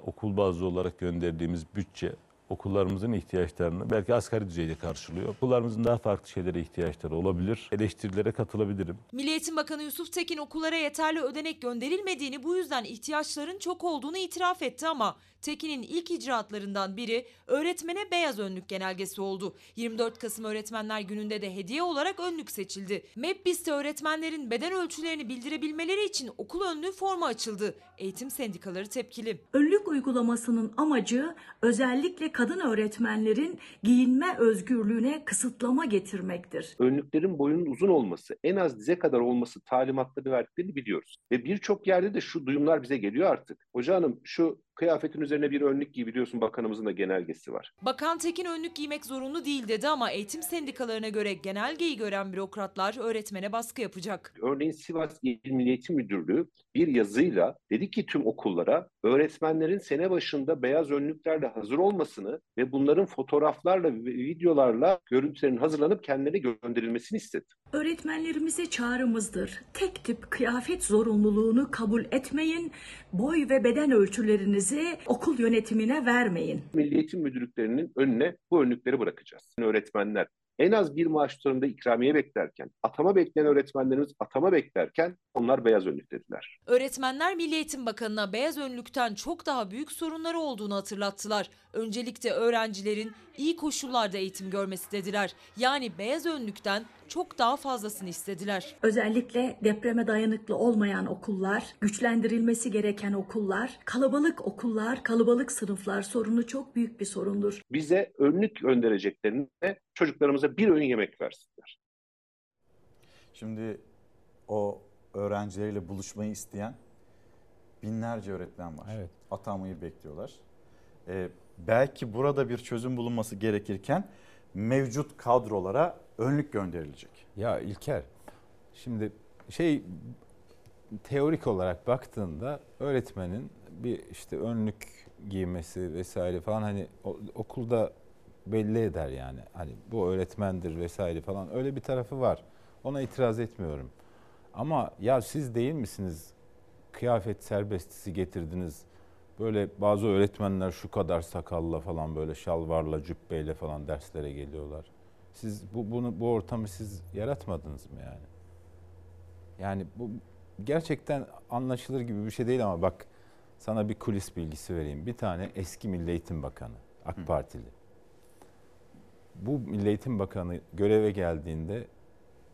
S74: okul bazlı olarak gönderdiğimiz bütçe okullarımızın ihtiyaçlarını belki asgari düzeyde karşılıyor. Okullarımızın daha farklı şeylere ihtiyaçları olabilir. Eleştirilere katılabilirim.
S52: Milli Eğitim Bakanı Yusuf Tekin okullara yeterli ödenek gönderilmediğini bu yüzden ihtiyaçların çok olduğunu itiraf etti ama Tekin'in ilk icraatlarından biri öğretmene beyaz önlük genelgesi oldu. 24 Kasım Öğretmenler Günü'nde de hediye olarak önlük seçildi. MEPBİS'te öğretmenlerin beden ölçülerini bildirebilmeleri için okul önlüğü formu açıldı. Eğitim sendikaları tepkili.
S73: Önlük uygulamasının amacı özellikle kadın öğretmenlerin giyinme özgürlüğüne kısıtlama getirmektir.
S72: Önlüklerin boyunun uzun olması, en az dize kadar olması talimatları verdiklerini biliyoruz. Ve birçok yerde de şu duyumlar bize geliyor artık. Hoca hanım şu Kıyafetin üzerine bir önlük giy biliyorsun bakanımızın da genelgesi var.
S52: Bakan Tekin önlük giymek zorunlu değil dedi ama eğitim sendikalarına göre genelgeyi gören bürokratlar öğretmene baskı yapacak.
S72: Örneğin Sivas İl Milli Eğitim Müdürlüğü bir yazıyla dedi ki tüm okullara öğretmenlerin sene başında beyaz önlüklerle hazır olmasını ve bunların fotoğraflarla ve videolarla görüntülerin hazırlanıp kendilerine gönderilmesini istedi.
S73: Öğretmenlerimize çağrımızdır. Tek tip kıyafet zorunluluğunu kabul etmeyin. Boy ve beden ölçülerinizi okul yönetimine vermeyin.
S72: Milli Eğitim Müdürlüklerinin önüne bu önlükleri bırakacağız. Öğretmenler en az bir maaş tutarında ikramiye beklerken, atama bekleyen öğretmenlerimiz atama beklerken onlar beyaz önlük dediler.
S52: Öğretmenler Milli Eğitim Bakanı'na beyaz önlükten çok daha büyük sorunları olduğunu hatırlattılar. Öncelikle öğrencilerin iyi koşullarda eğitim görmesi dediler. Yani beyaz önlükten çok daha fazlasını istediler.
S73: Özellikle depreme dayanıklı olmayan okullar, güçlendirilmesi gereken okullar, kalabalık okullar, kalabalık sınıflar sorunu çok büyük bir sorundur.
S72: Bize önlük göndereceklerine çocuklarımıza bir öğün yemek versinler.
S1: Şimdi o öğrencileriyle buluşmayı isteyen binlerce öğretmen var.
S58: Evet.
S1: Atanmayı bekliyorlar. Ee, belki burada bir çözüm bulunması gerekirken mevcut kadrolara önlük gönderilecek.
S58: Ya İlker, şimdi şey teorik olarak baktığında öğretmenin bir işte önlük giymesi vesaire falan hani okulda belli eder yani. Hani bu öğretmendir vesaire falan öyle bir tarafı var. Ona itiraz etmiyorum. Ama ya siz değil misiniz kıyafet serbestisi getirdiniz. Böyle bazı öğretmenler şu kadar sakalla falan böyle şalvarla cübbeyle falan derslere geliyorlar. Siz bu bunu bu ortamı siz yaratmadınız mı yani? Yani bu gerçekten anlaşılır gibi bir şey değil ama bak sana bir kulis bilgisi vereyim. Bir tane eski Milli Eğitim Bakanı, AK Partili. Bu Milli Eğitim Bakanı göreve geldiğinde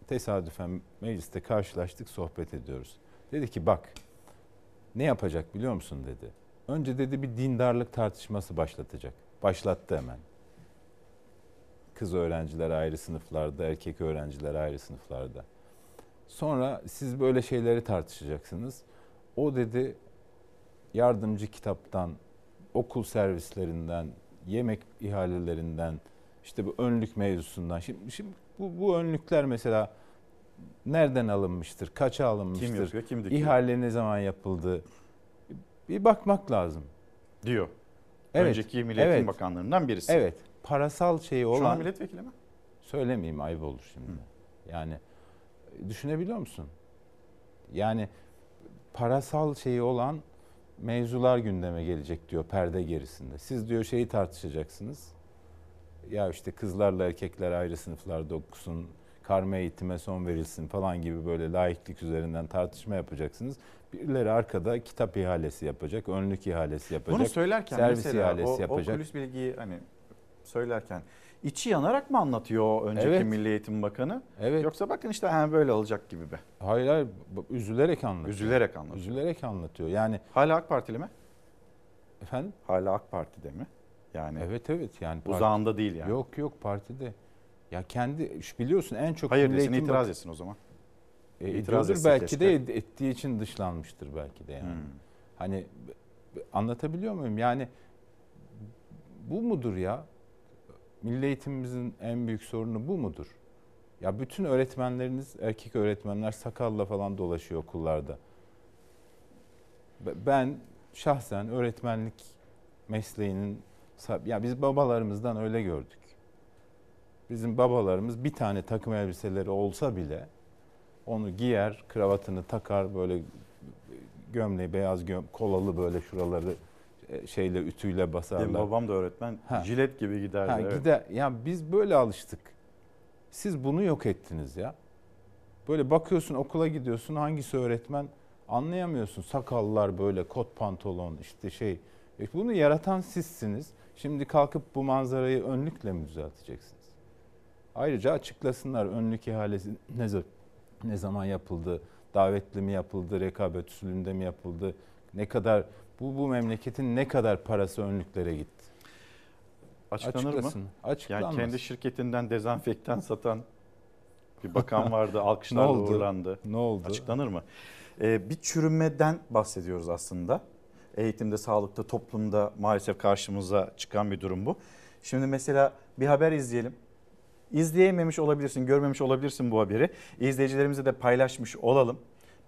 S58: tesadüfen mecliste karşılaştık, sohbet ediyoruz. Dedi ki bak ne yapacak biliyor musun dedi. Önce dedi bir dindarlık tartışması başlatacak. Başlattı hemen. Kız öğrenciler ayrı sınıflarda, erkek öğrenciler ayrı sınıflarda. Sonra siz böyle şeyleri tartışacaksınız. O dedi yardımcı kitaptan, okul servislerinden, yemek ihalelerinden, işte bu önlük mevzusundan. Şimdi, şimdi bu, bu önlükler mesela nereden alınmıştır, kaça alınmıştır,
S1: Kim yapıyor, kim dikiyor?
S58: ihale ne zaman yapıldı? Bir bakmak lazım.
S1: Diyor.
S58: Evet,
S1: Önceki Milli Eğitim
S58: evet.
S1: Bakanlarından birisi.
S58: Evet. Parasal şeyi olan...
S1: Şu an milletvekili mi?
S58: Söylemeyeyim ayıp olur şimdi. Yani düşünebiliyor musun? Yani parasal şeyi olan mevzular gündeme gelecek diyor perde gerisinde. Siz diyor şeyi tartışacaksınız. Ya işte kızlarla erkekler ayrı sınıflarda okusun, karma eğitime son verilsin falan gibi böyle laiklik üzerinden tartışma yapacaksınız. Birileri arkada kitap ihalesi yapacak, önlük ihalesi yapacak,
S1: Bunu söylerken
S58: servis
S1: mesela
S58: ihalesi
S1: o,
S58: yapacak.
S1: o kulis bilgiyi hani söylerken içi yanarak mı anlatıyor o önceki
S58: Evet.
S1: Milli Eğitim Bakanı?
S58: Evet.
S1: Yoksa bakın işte ha böyle olacak gibi be.
S58: Hayır hayır üzülerek anlatıyor.
S1: Üzülerek anlatıyor.
S58: Üzülerek anlatıyor. Yani
S1: Hala AK Partili mi?
S58: efendim?
S1: Hala AK Parti'de mi? Yani
S58: Evet evet yani parti-
S1: uzağında değil yani.
S58: Yok yok partide. Ya kendi biliyorsun en çok
S1: Hayır desin
S58: Eğitim
S1: itiraz
S58: Bak-
S1: etsin o zaman.
S58: E,
S1: İtiraz etse
S58: belki
S1: keşke.
S58: de ettiği için dışlanmıştır belki de yani.
S1: Hmm.
S58: Hani anlatabiliyor muyum? Yani bu mudur ya? Milli eğitimimizin en büyük sorunu bu mudur? Ya bütün öğretmenleriniz, erkek öğretmenler sakalla falan dolaşıyor okullarda. Be- Ben şahsen öğretmenlik mesleğinin ya biz babalarımızdan öyle gördük. Bizim babalarımız bir tane takım elbiseleri olsa bile onu giyer, kravatını takar böyle gömleği beyaz göm kolalı böyle şuraları e, şeyle ütüyle basarlar.
S1: Benim babam da öğretmen.
S58: Ha.
S1: Jilet gibi giderdi.
S58: Ha,
S1: evet.
S58: gider. Ya biz böyle alıştık. Siz bunu yok ettiniz ya. Böyle bakıyorsun okula gidiyorsun hangisi öğretmen anlayamıyorsun. Sakallar böyle kot pantolon işte şey. E bunu yaratan sizsiniz. Şimdi kalkıp bu manzarayı önlükle mi düzelteceksiniz? Ayrıca açıklasınlar önlük ihalesi ne, ne zaman yapıldı, davetli mi yapıldı, rekabet usulünde mi yapıldı, ne kadar bu bu memleketin ne kadar parası önlüklere gitti?
S1: Açıklanır
S58: Açıklasın.
S1: mı?
S58: Açıklanmaz.
S1: Yani kendi şirketinden dezenfektan satan bir bakan vardı.
S58: Ne
S1: Alkışlarla
S58: oldu?
S1: uğurlandı.
S58: Ne oldu?
S1: Açıklanır mı? Ee, bir çürümeden bahsediyoruz aslında. Eğitimde, sağlıkta, toplumda maalesef karşımıza çıkan bir durum bu. Şimdi mesela bir haber izleyelim. İzleyememiş olabilirsin, görmemiş olabilirsin bu haberi. İzleyicilerimize de paylaşmış olalım.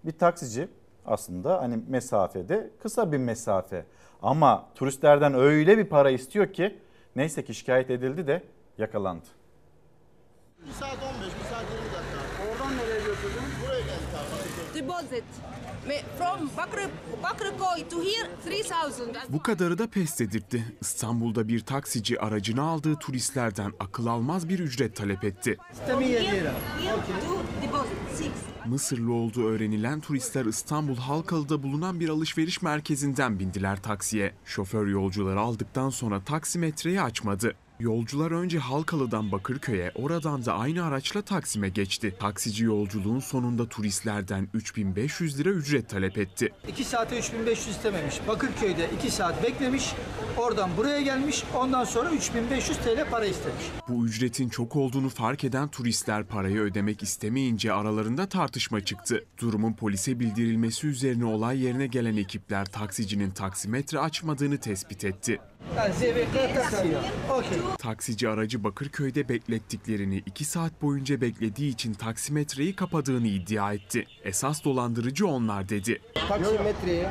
S1: Bir taksici aslında hani mesafede kısa bir mesafe ama turistlerden öyle bir para istiyor ki neyse ki şikayet edildi de yakalandı.
S71: 1 saat 15, 1 saat 20 dakika. Oradan nereye götürdün? Buraya geldik abi.
S75: Deposit. From Bakır, Bakırköy to here 3000.
S76: Bu kadarı da pes dedirtti. İstanbul'da bir taksici aracını aldığı turistlerden akıl almaz bir ücret talep etti. Mısırlı olduğu öğrenilen turistler İstanbul Halkalı'da bulunan bir alışveriş merkezinden bindiler taksiye. Şoför yolcuları aldıktan sonra taksimetreyi açmadı. Yolcular önce Halkalı'dan Bakırköy'e, oradan da aynı araçla Taksim'e geçti. Taksici yolculuğun sonunda turistlerden 3500 lira ücret talep etti.
S63: 2 saate 3500 istememiş. Bakırköy'de 2 saat beklemiş. Oradan buraya gelmiş. Ondan sonra 3500 TL para istemiş.
S76: Bu ücretin çok olduğunu fark eden turistler parayı ödemek istemeyince aralarında tartışma çıktı. Durumun polise bildirilmesi üzerine olay yerine gelen ekipler taksicinin taksimetre açmadığını tespit etti. Taksici aracı Bakırköy'de beklettiklerini 2 saat boyunca beklediği için taksimetreyi kapadığını iddia etti. Esas dolandırıcı onlar dedi.
S71: Taksimetreye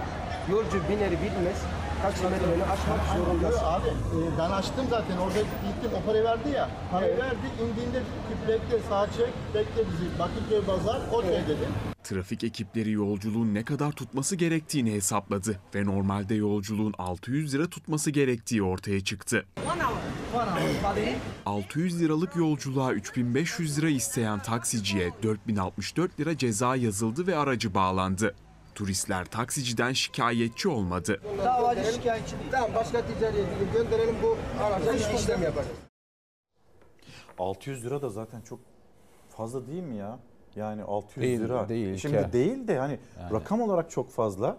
S71: yolcu biner bilmez taksimetreyi açmak zorundasın. Abi e, ben açtım zaten orada gittim o parayı verdi ya. Parayı verdi indiğinde bekle sağa çek bekle bizi Bakırköy Bazar okey dedi.
S76: Trafik ekipleri yolculuğun ne kadar tutması gerektiğini hesapladı ve normalde yolculuğun 600 lira tutması gerektiği ortaya çıktı.
S75: One hour. One hour. But
S76: 600 liralık yolculuğa 3500 lira isteyen taksiciye 4064 lira ceza yazıldı ve aracı bağlandı. Turistler taksiciden şikayetçi olmadı.
S71: Davacı şikayetçi değil. Tamam başka ticariye gönderelim bu araca iş- işlem yapacağız.
S1: 600 lira da zaten çok fazla değil mi ya? Yani 600
S58: Değil,
S1: lira.
S58: değil,
S1: Şimdi
S58: İlker.
S1: değil de hani
S58: Yani.
S1: rakam olarak çok fazla.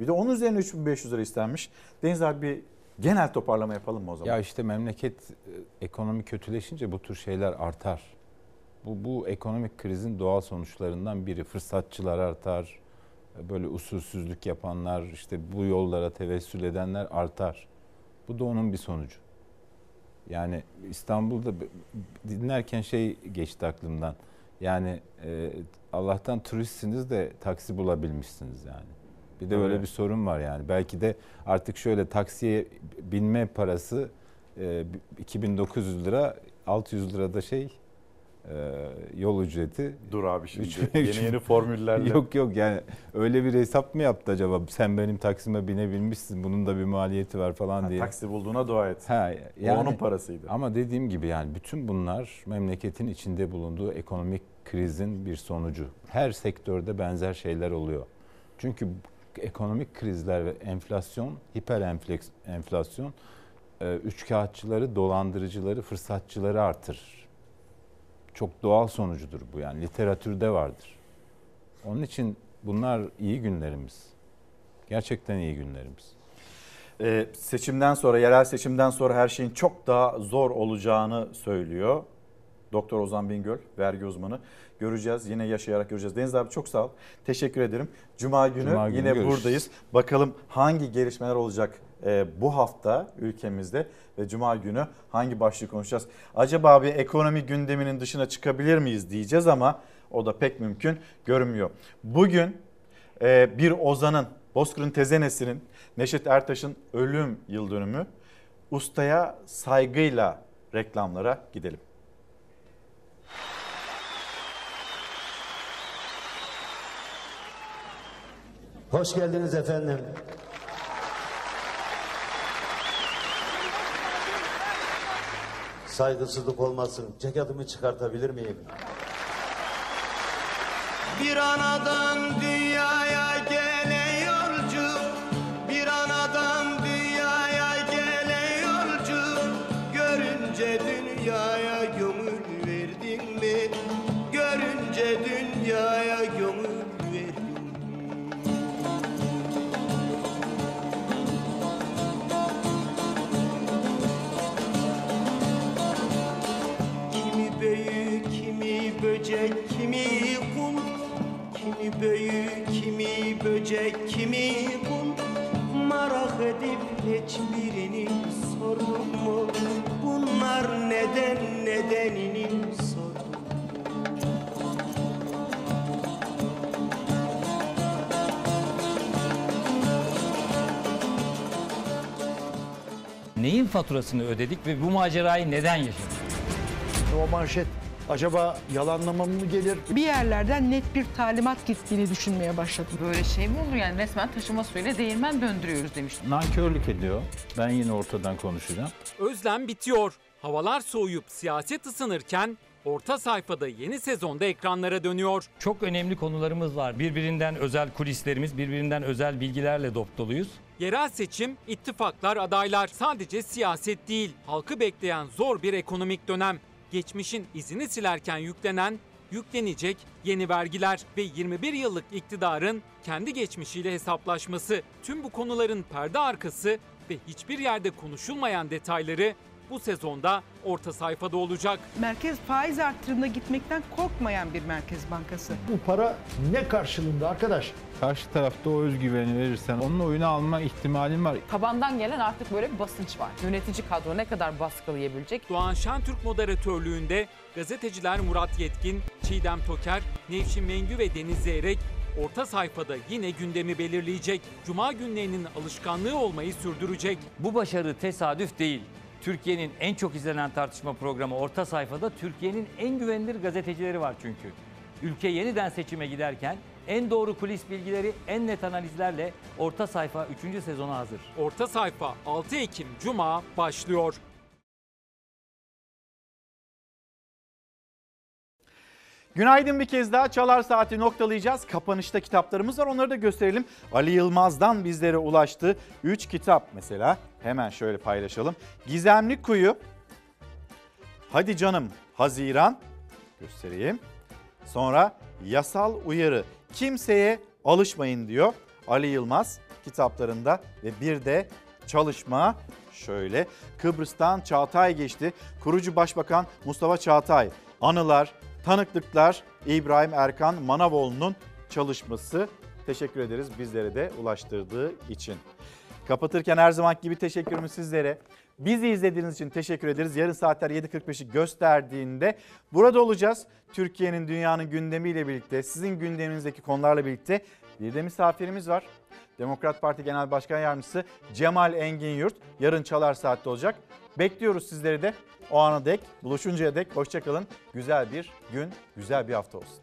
S1: Bir de onun üzerine 3500 lira istenmiş. Deniz abi bir genel toparlama yapalım mı o zaman?
S58: Ya işte memleket e, ekonomi kötüleşince bu tür şeyler artar. Bu, bu ekonomik krizin doğal sonuçlarından biri. Fırsatçılar artar, e, böyle usulsüzlük yapanlar, işte bu yollara tevessül edenler artar. Bu da onun bir sonucu. Yani İstanbul'da dinlerken şey geçti aklımdan. Yani e, Allah'tan turistsiniz de taksi bulabilmişsiniz yani. Bir de böyle
S1: Evet.
S58: bir sorun var yani. Belki de artık şöyle taksiye binme parası e, 2900 lira, 600 lira da şey yol ücreti.
S1: Dur abi şimdi
S58: Üç-
S1: yeni
S58: üç-
S1: yeni formüllerle.
S58: Yok yok yani öyle bir hesap mı yaptı acaba? Sen benim taksime binebilmişsin bunun da bir maliyeti var falan diye.
S1: Taksi bulduğuna dua et.
S58: Ha,
S1: O onun parasıydı.
S58: Ama dediğim gibi yani bütün bunlar memleketin içinde bulunduğu ekonomik krizin bir sonucu. Her sektörde benzer şeyler oluyor. Çünkü ekonomik krizler ve enflasyon, hiper enflasyon e, üçkağıtçıları, dolandırıcıları, fırsatçıları artırır. Çok doğal sonucudur bu yani literatürde vardır. Onun için bunlar iyi günlerimiz. Gerçekten iyi günlerimiz.
S1: Ee, seçimden sonra, yerel seçimden sonra her şeyin çok daha zor olacağını söylüyor. Doktor Ozan Bingöl, vergi uzmanı. Göreceğiz, yine yaşayarak göreceğiz. Deniz abi çok sağ ol. Teşekkür ederim. Cuma günü,
S58: Cuma günü
S1: yine
S58: görüşürüz.
S1: buradayız. Bakalım hangi gelişmeler olacak bu hafta ülkemizde ve Cuma günü hangi başlığı konuşacağız? Acaba bir ekonomi gündeminin dışına çıkabilir miyiz diyeceğiz ama o da pek mümkün görünmüyor. Bugün e, bir ozanın, Bozkır'ın Tezenesi'nin, Neşet Ertaş'ın ölüm yıl dönümü. Ustaya saygıyla reklamlara gidelim.
S77: Hoş geldiniz efendim. Saygısızlık olmasın. Ceketimi çıkartabilir miyim?
S70: Bir anadan dünyaya Büyük, kimi kul Marak
S78: edip hiçbirini sordum mu? Bunlar neden nedenini sordum
S79: Neyin faturasını ödedik ve bu macerayı neden yaşadık?
S80: O manşet acaba yalanlamam mı gelir?
S81: Bir yerlerden net bir talimat gittiğini düşünmeye başladım.
S82: Böyle şey mi olur yani resmen taşıma suyuyla değirmen döndürüyoruz demiş.
S74: Nankörlük ediyor. Ben yine ortadan konuşacağım.
S83: Özlem bitiyor. Havalar soğuyup siyaset ısınırken orta sayfada yeni sezonda ekranlara dönüyor.
S79: Çok önemli konularımız var. Birbirinden özel kulislerimiz, birbirinden özel bilgilerle dop doluyuz.
S83: Yerel seçim, ittifaklar, adaylar sadece siyaset değil. Halkı bekleyen zor bir ekonomik dönem. Geçmişin izini silerken yüklenen, yüklenecek yeni vergiler ve 21 yıllık iktidarın kendi geçmişiyle hesaplaşması. Tüm bu konuların perde arkası ve hiçbir yerde konuşulmayan detayları bu sezonda orta sayfada olacak.
S81: Merkez faiz artırımına gitmekten korkmayan bir merkez bankası.
S80: Bu para ne karşılığında arkadaş?
S58: Karşı tarafta o özgüveni verirsen onun oyunu alma ihtimalin var.
S82: Tabandan gelen artık böyle bir basınç var. Yönetici kadro ne kadar baskılayabilecek?
S83: Doğan Şentürk moderatörlüğünde gazeteciler Murat Yetkin, Çiğdem Toker, Nevşin Mengü ve Deniz Zeyrek orta sayfada yine gündemi belirleyecek. Cuma günlerinin alışkanlığı olmayı sürdürecek.
S79: Bu başarı tesadüf değil. Türkiye'nin en çok izlenen tartışma programı orta sayfada Türkiye'nin en güvenilir gazetecileri var çünkü. Ülke yeniden seçime giderken en doğru kulis bilgileri, en net analizlerle orta sayfa 3. sezona hazır.
S83: Orta sayfa 6 Ekim Cuma başlıyor.
S1: Günaydın bir kez daha Çalar Saati noktalayacağız. Kapanışta kitaplarımız var onları da gösterelim. Ali Yılmaz'dan bizlere ulaştı 3 kitap mesela. Hemen şöyle paylaşalım. Gizemli Kuyu, Hadi Canım Haziran göstereyim. Sonra Yasal Uyarı, Kimseye Alışmayın diyor Ali Yılmaz kitaplarında ve bir de çalışma şöyle. Kıbrıs'tan Çağatay geçti. Kurucu Başbakan Mustafa Çağatay. Anılar, tanıklıklar İbrahim Erkan Manavoğlu'nun çalışması. Teşekkür ederiz bizlere de ulaştırdığı için. Kapatırken her zaman gibi teşekkürümüz sizlere. Bizi izlediğiniz için teşekkür ederiz. Yarın saatler 7.45'i gösterdiğinde burada olacağız. Türkiye'nin dünyanın gündemiyle birlikte, sizin gündeminizdeki konularla birlikte bir de misafirimiz var. Demokrat Parti Genel Başkan Yardımcısı Cemal Engin Yurt yarın Çalar Saat'te olacak. Bekliyoruz sizleri de. O ana dek, buluşuncaya dek hoşçakalın. Güzel bir gün, güzel bir hafta olsun.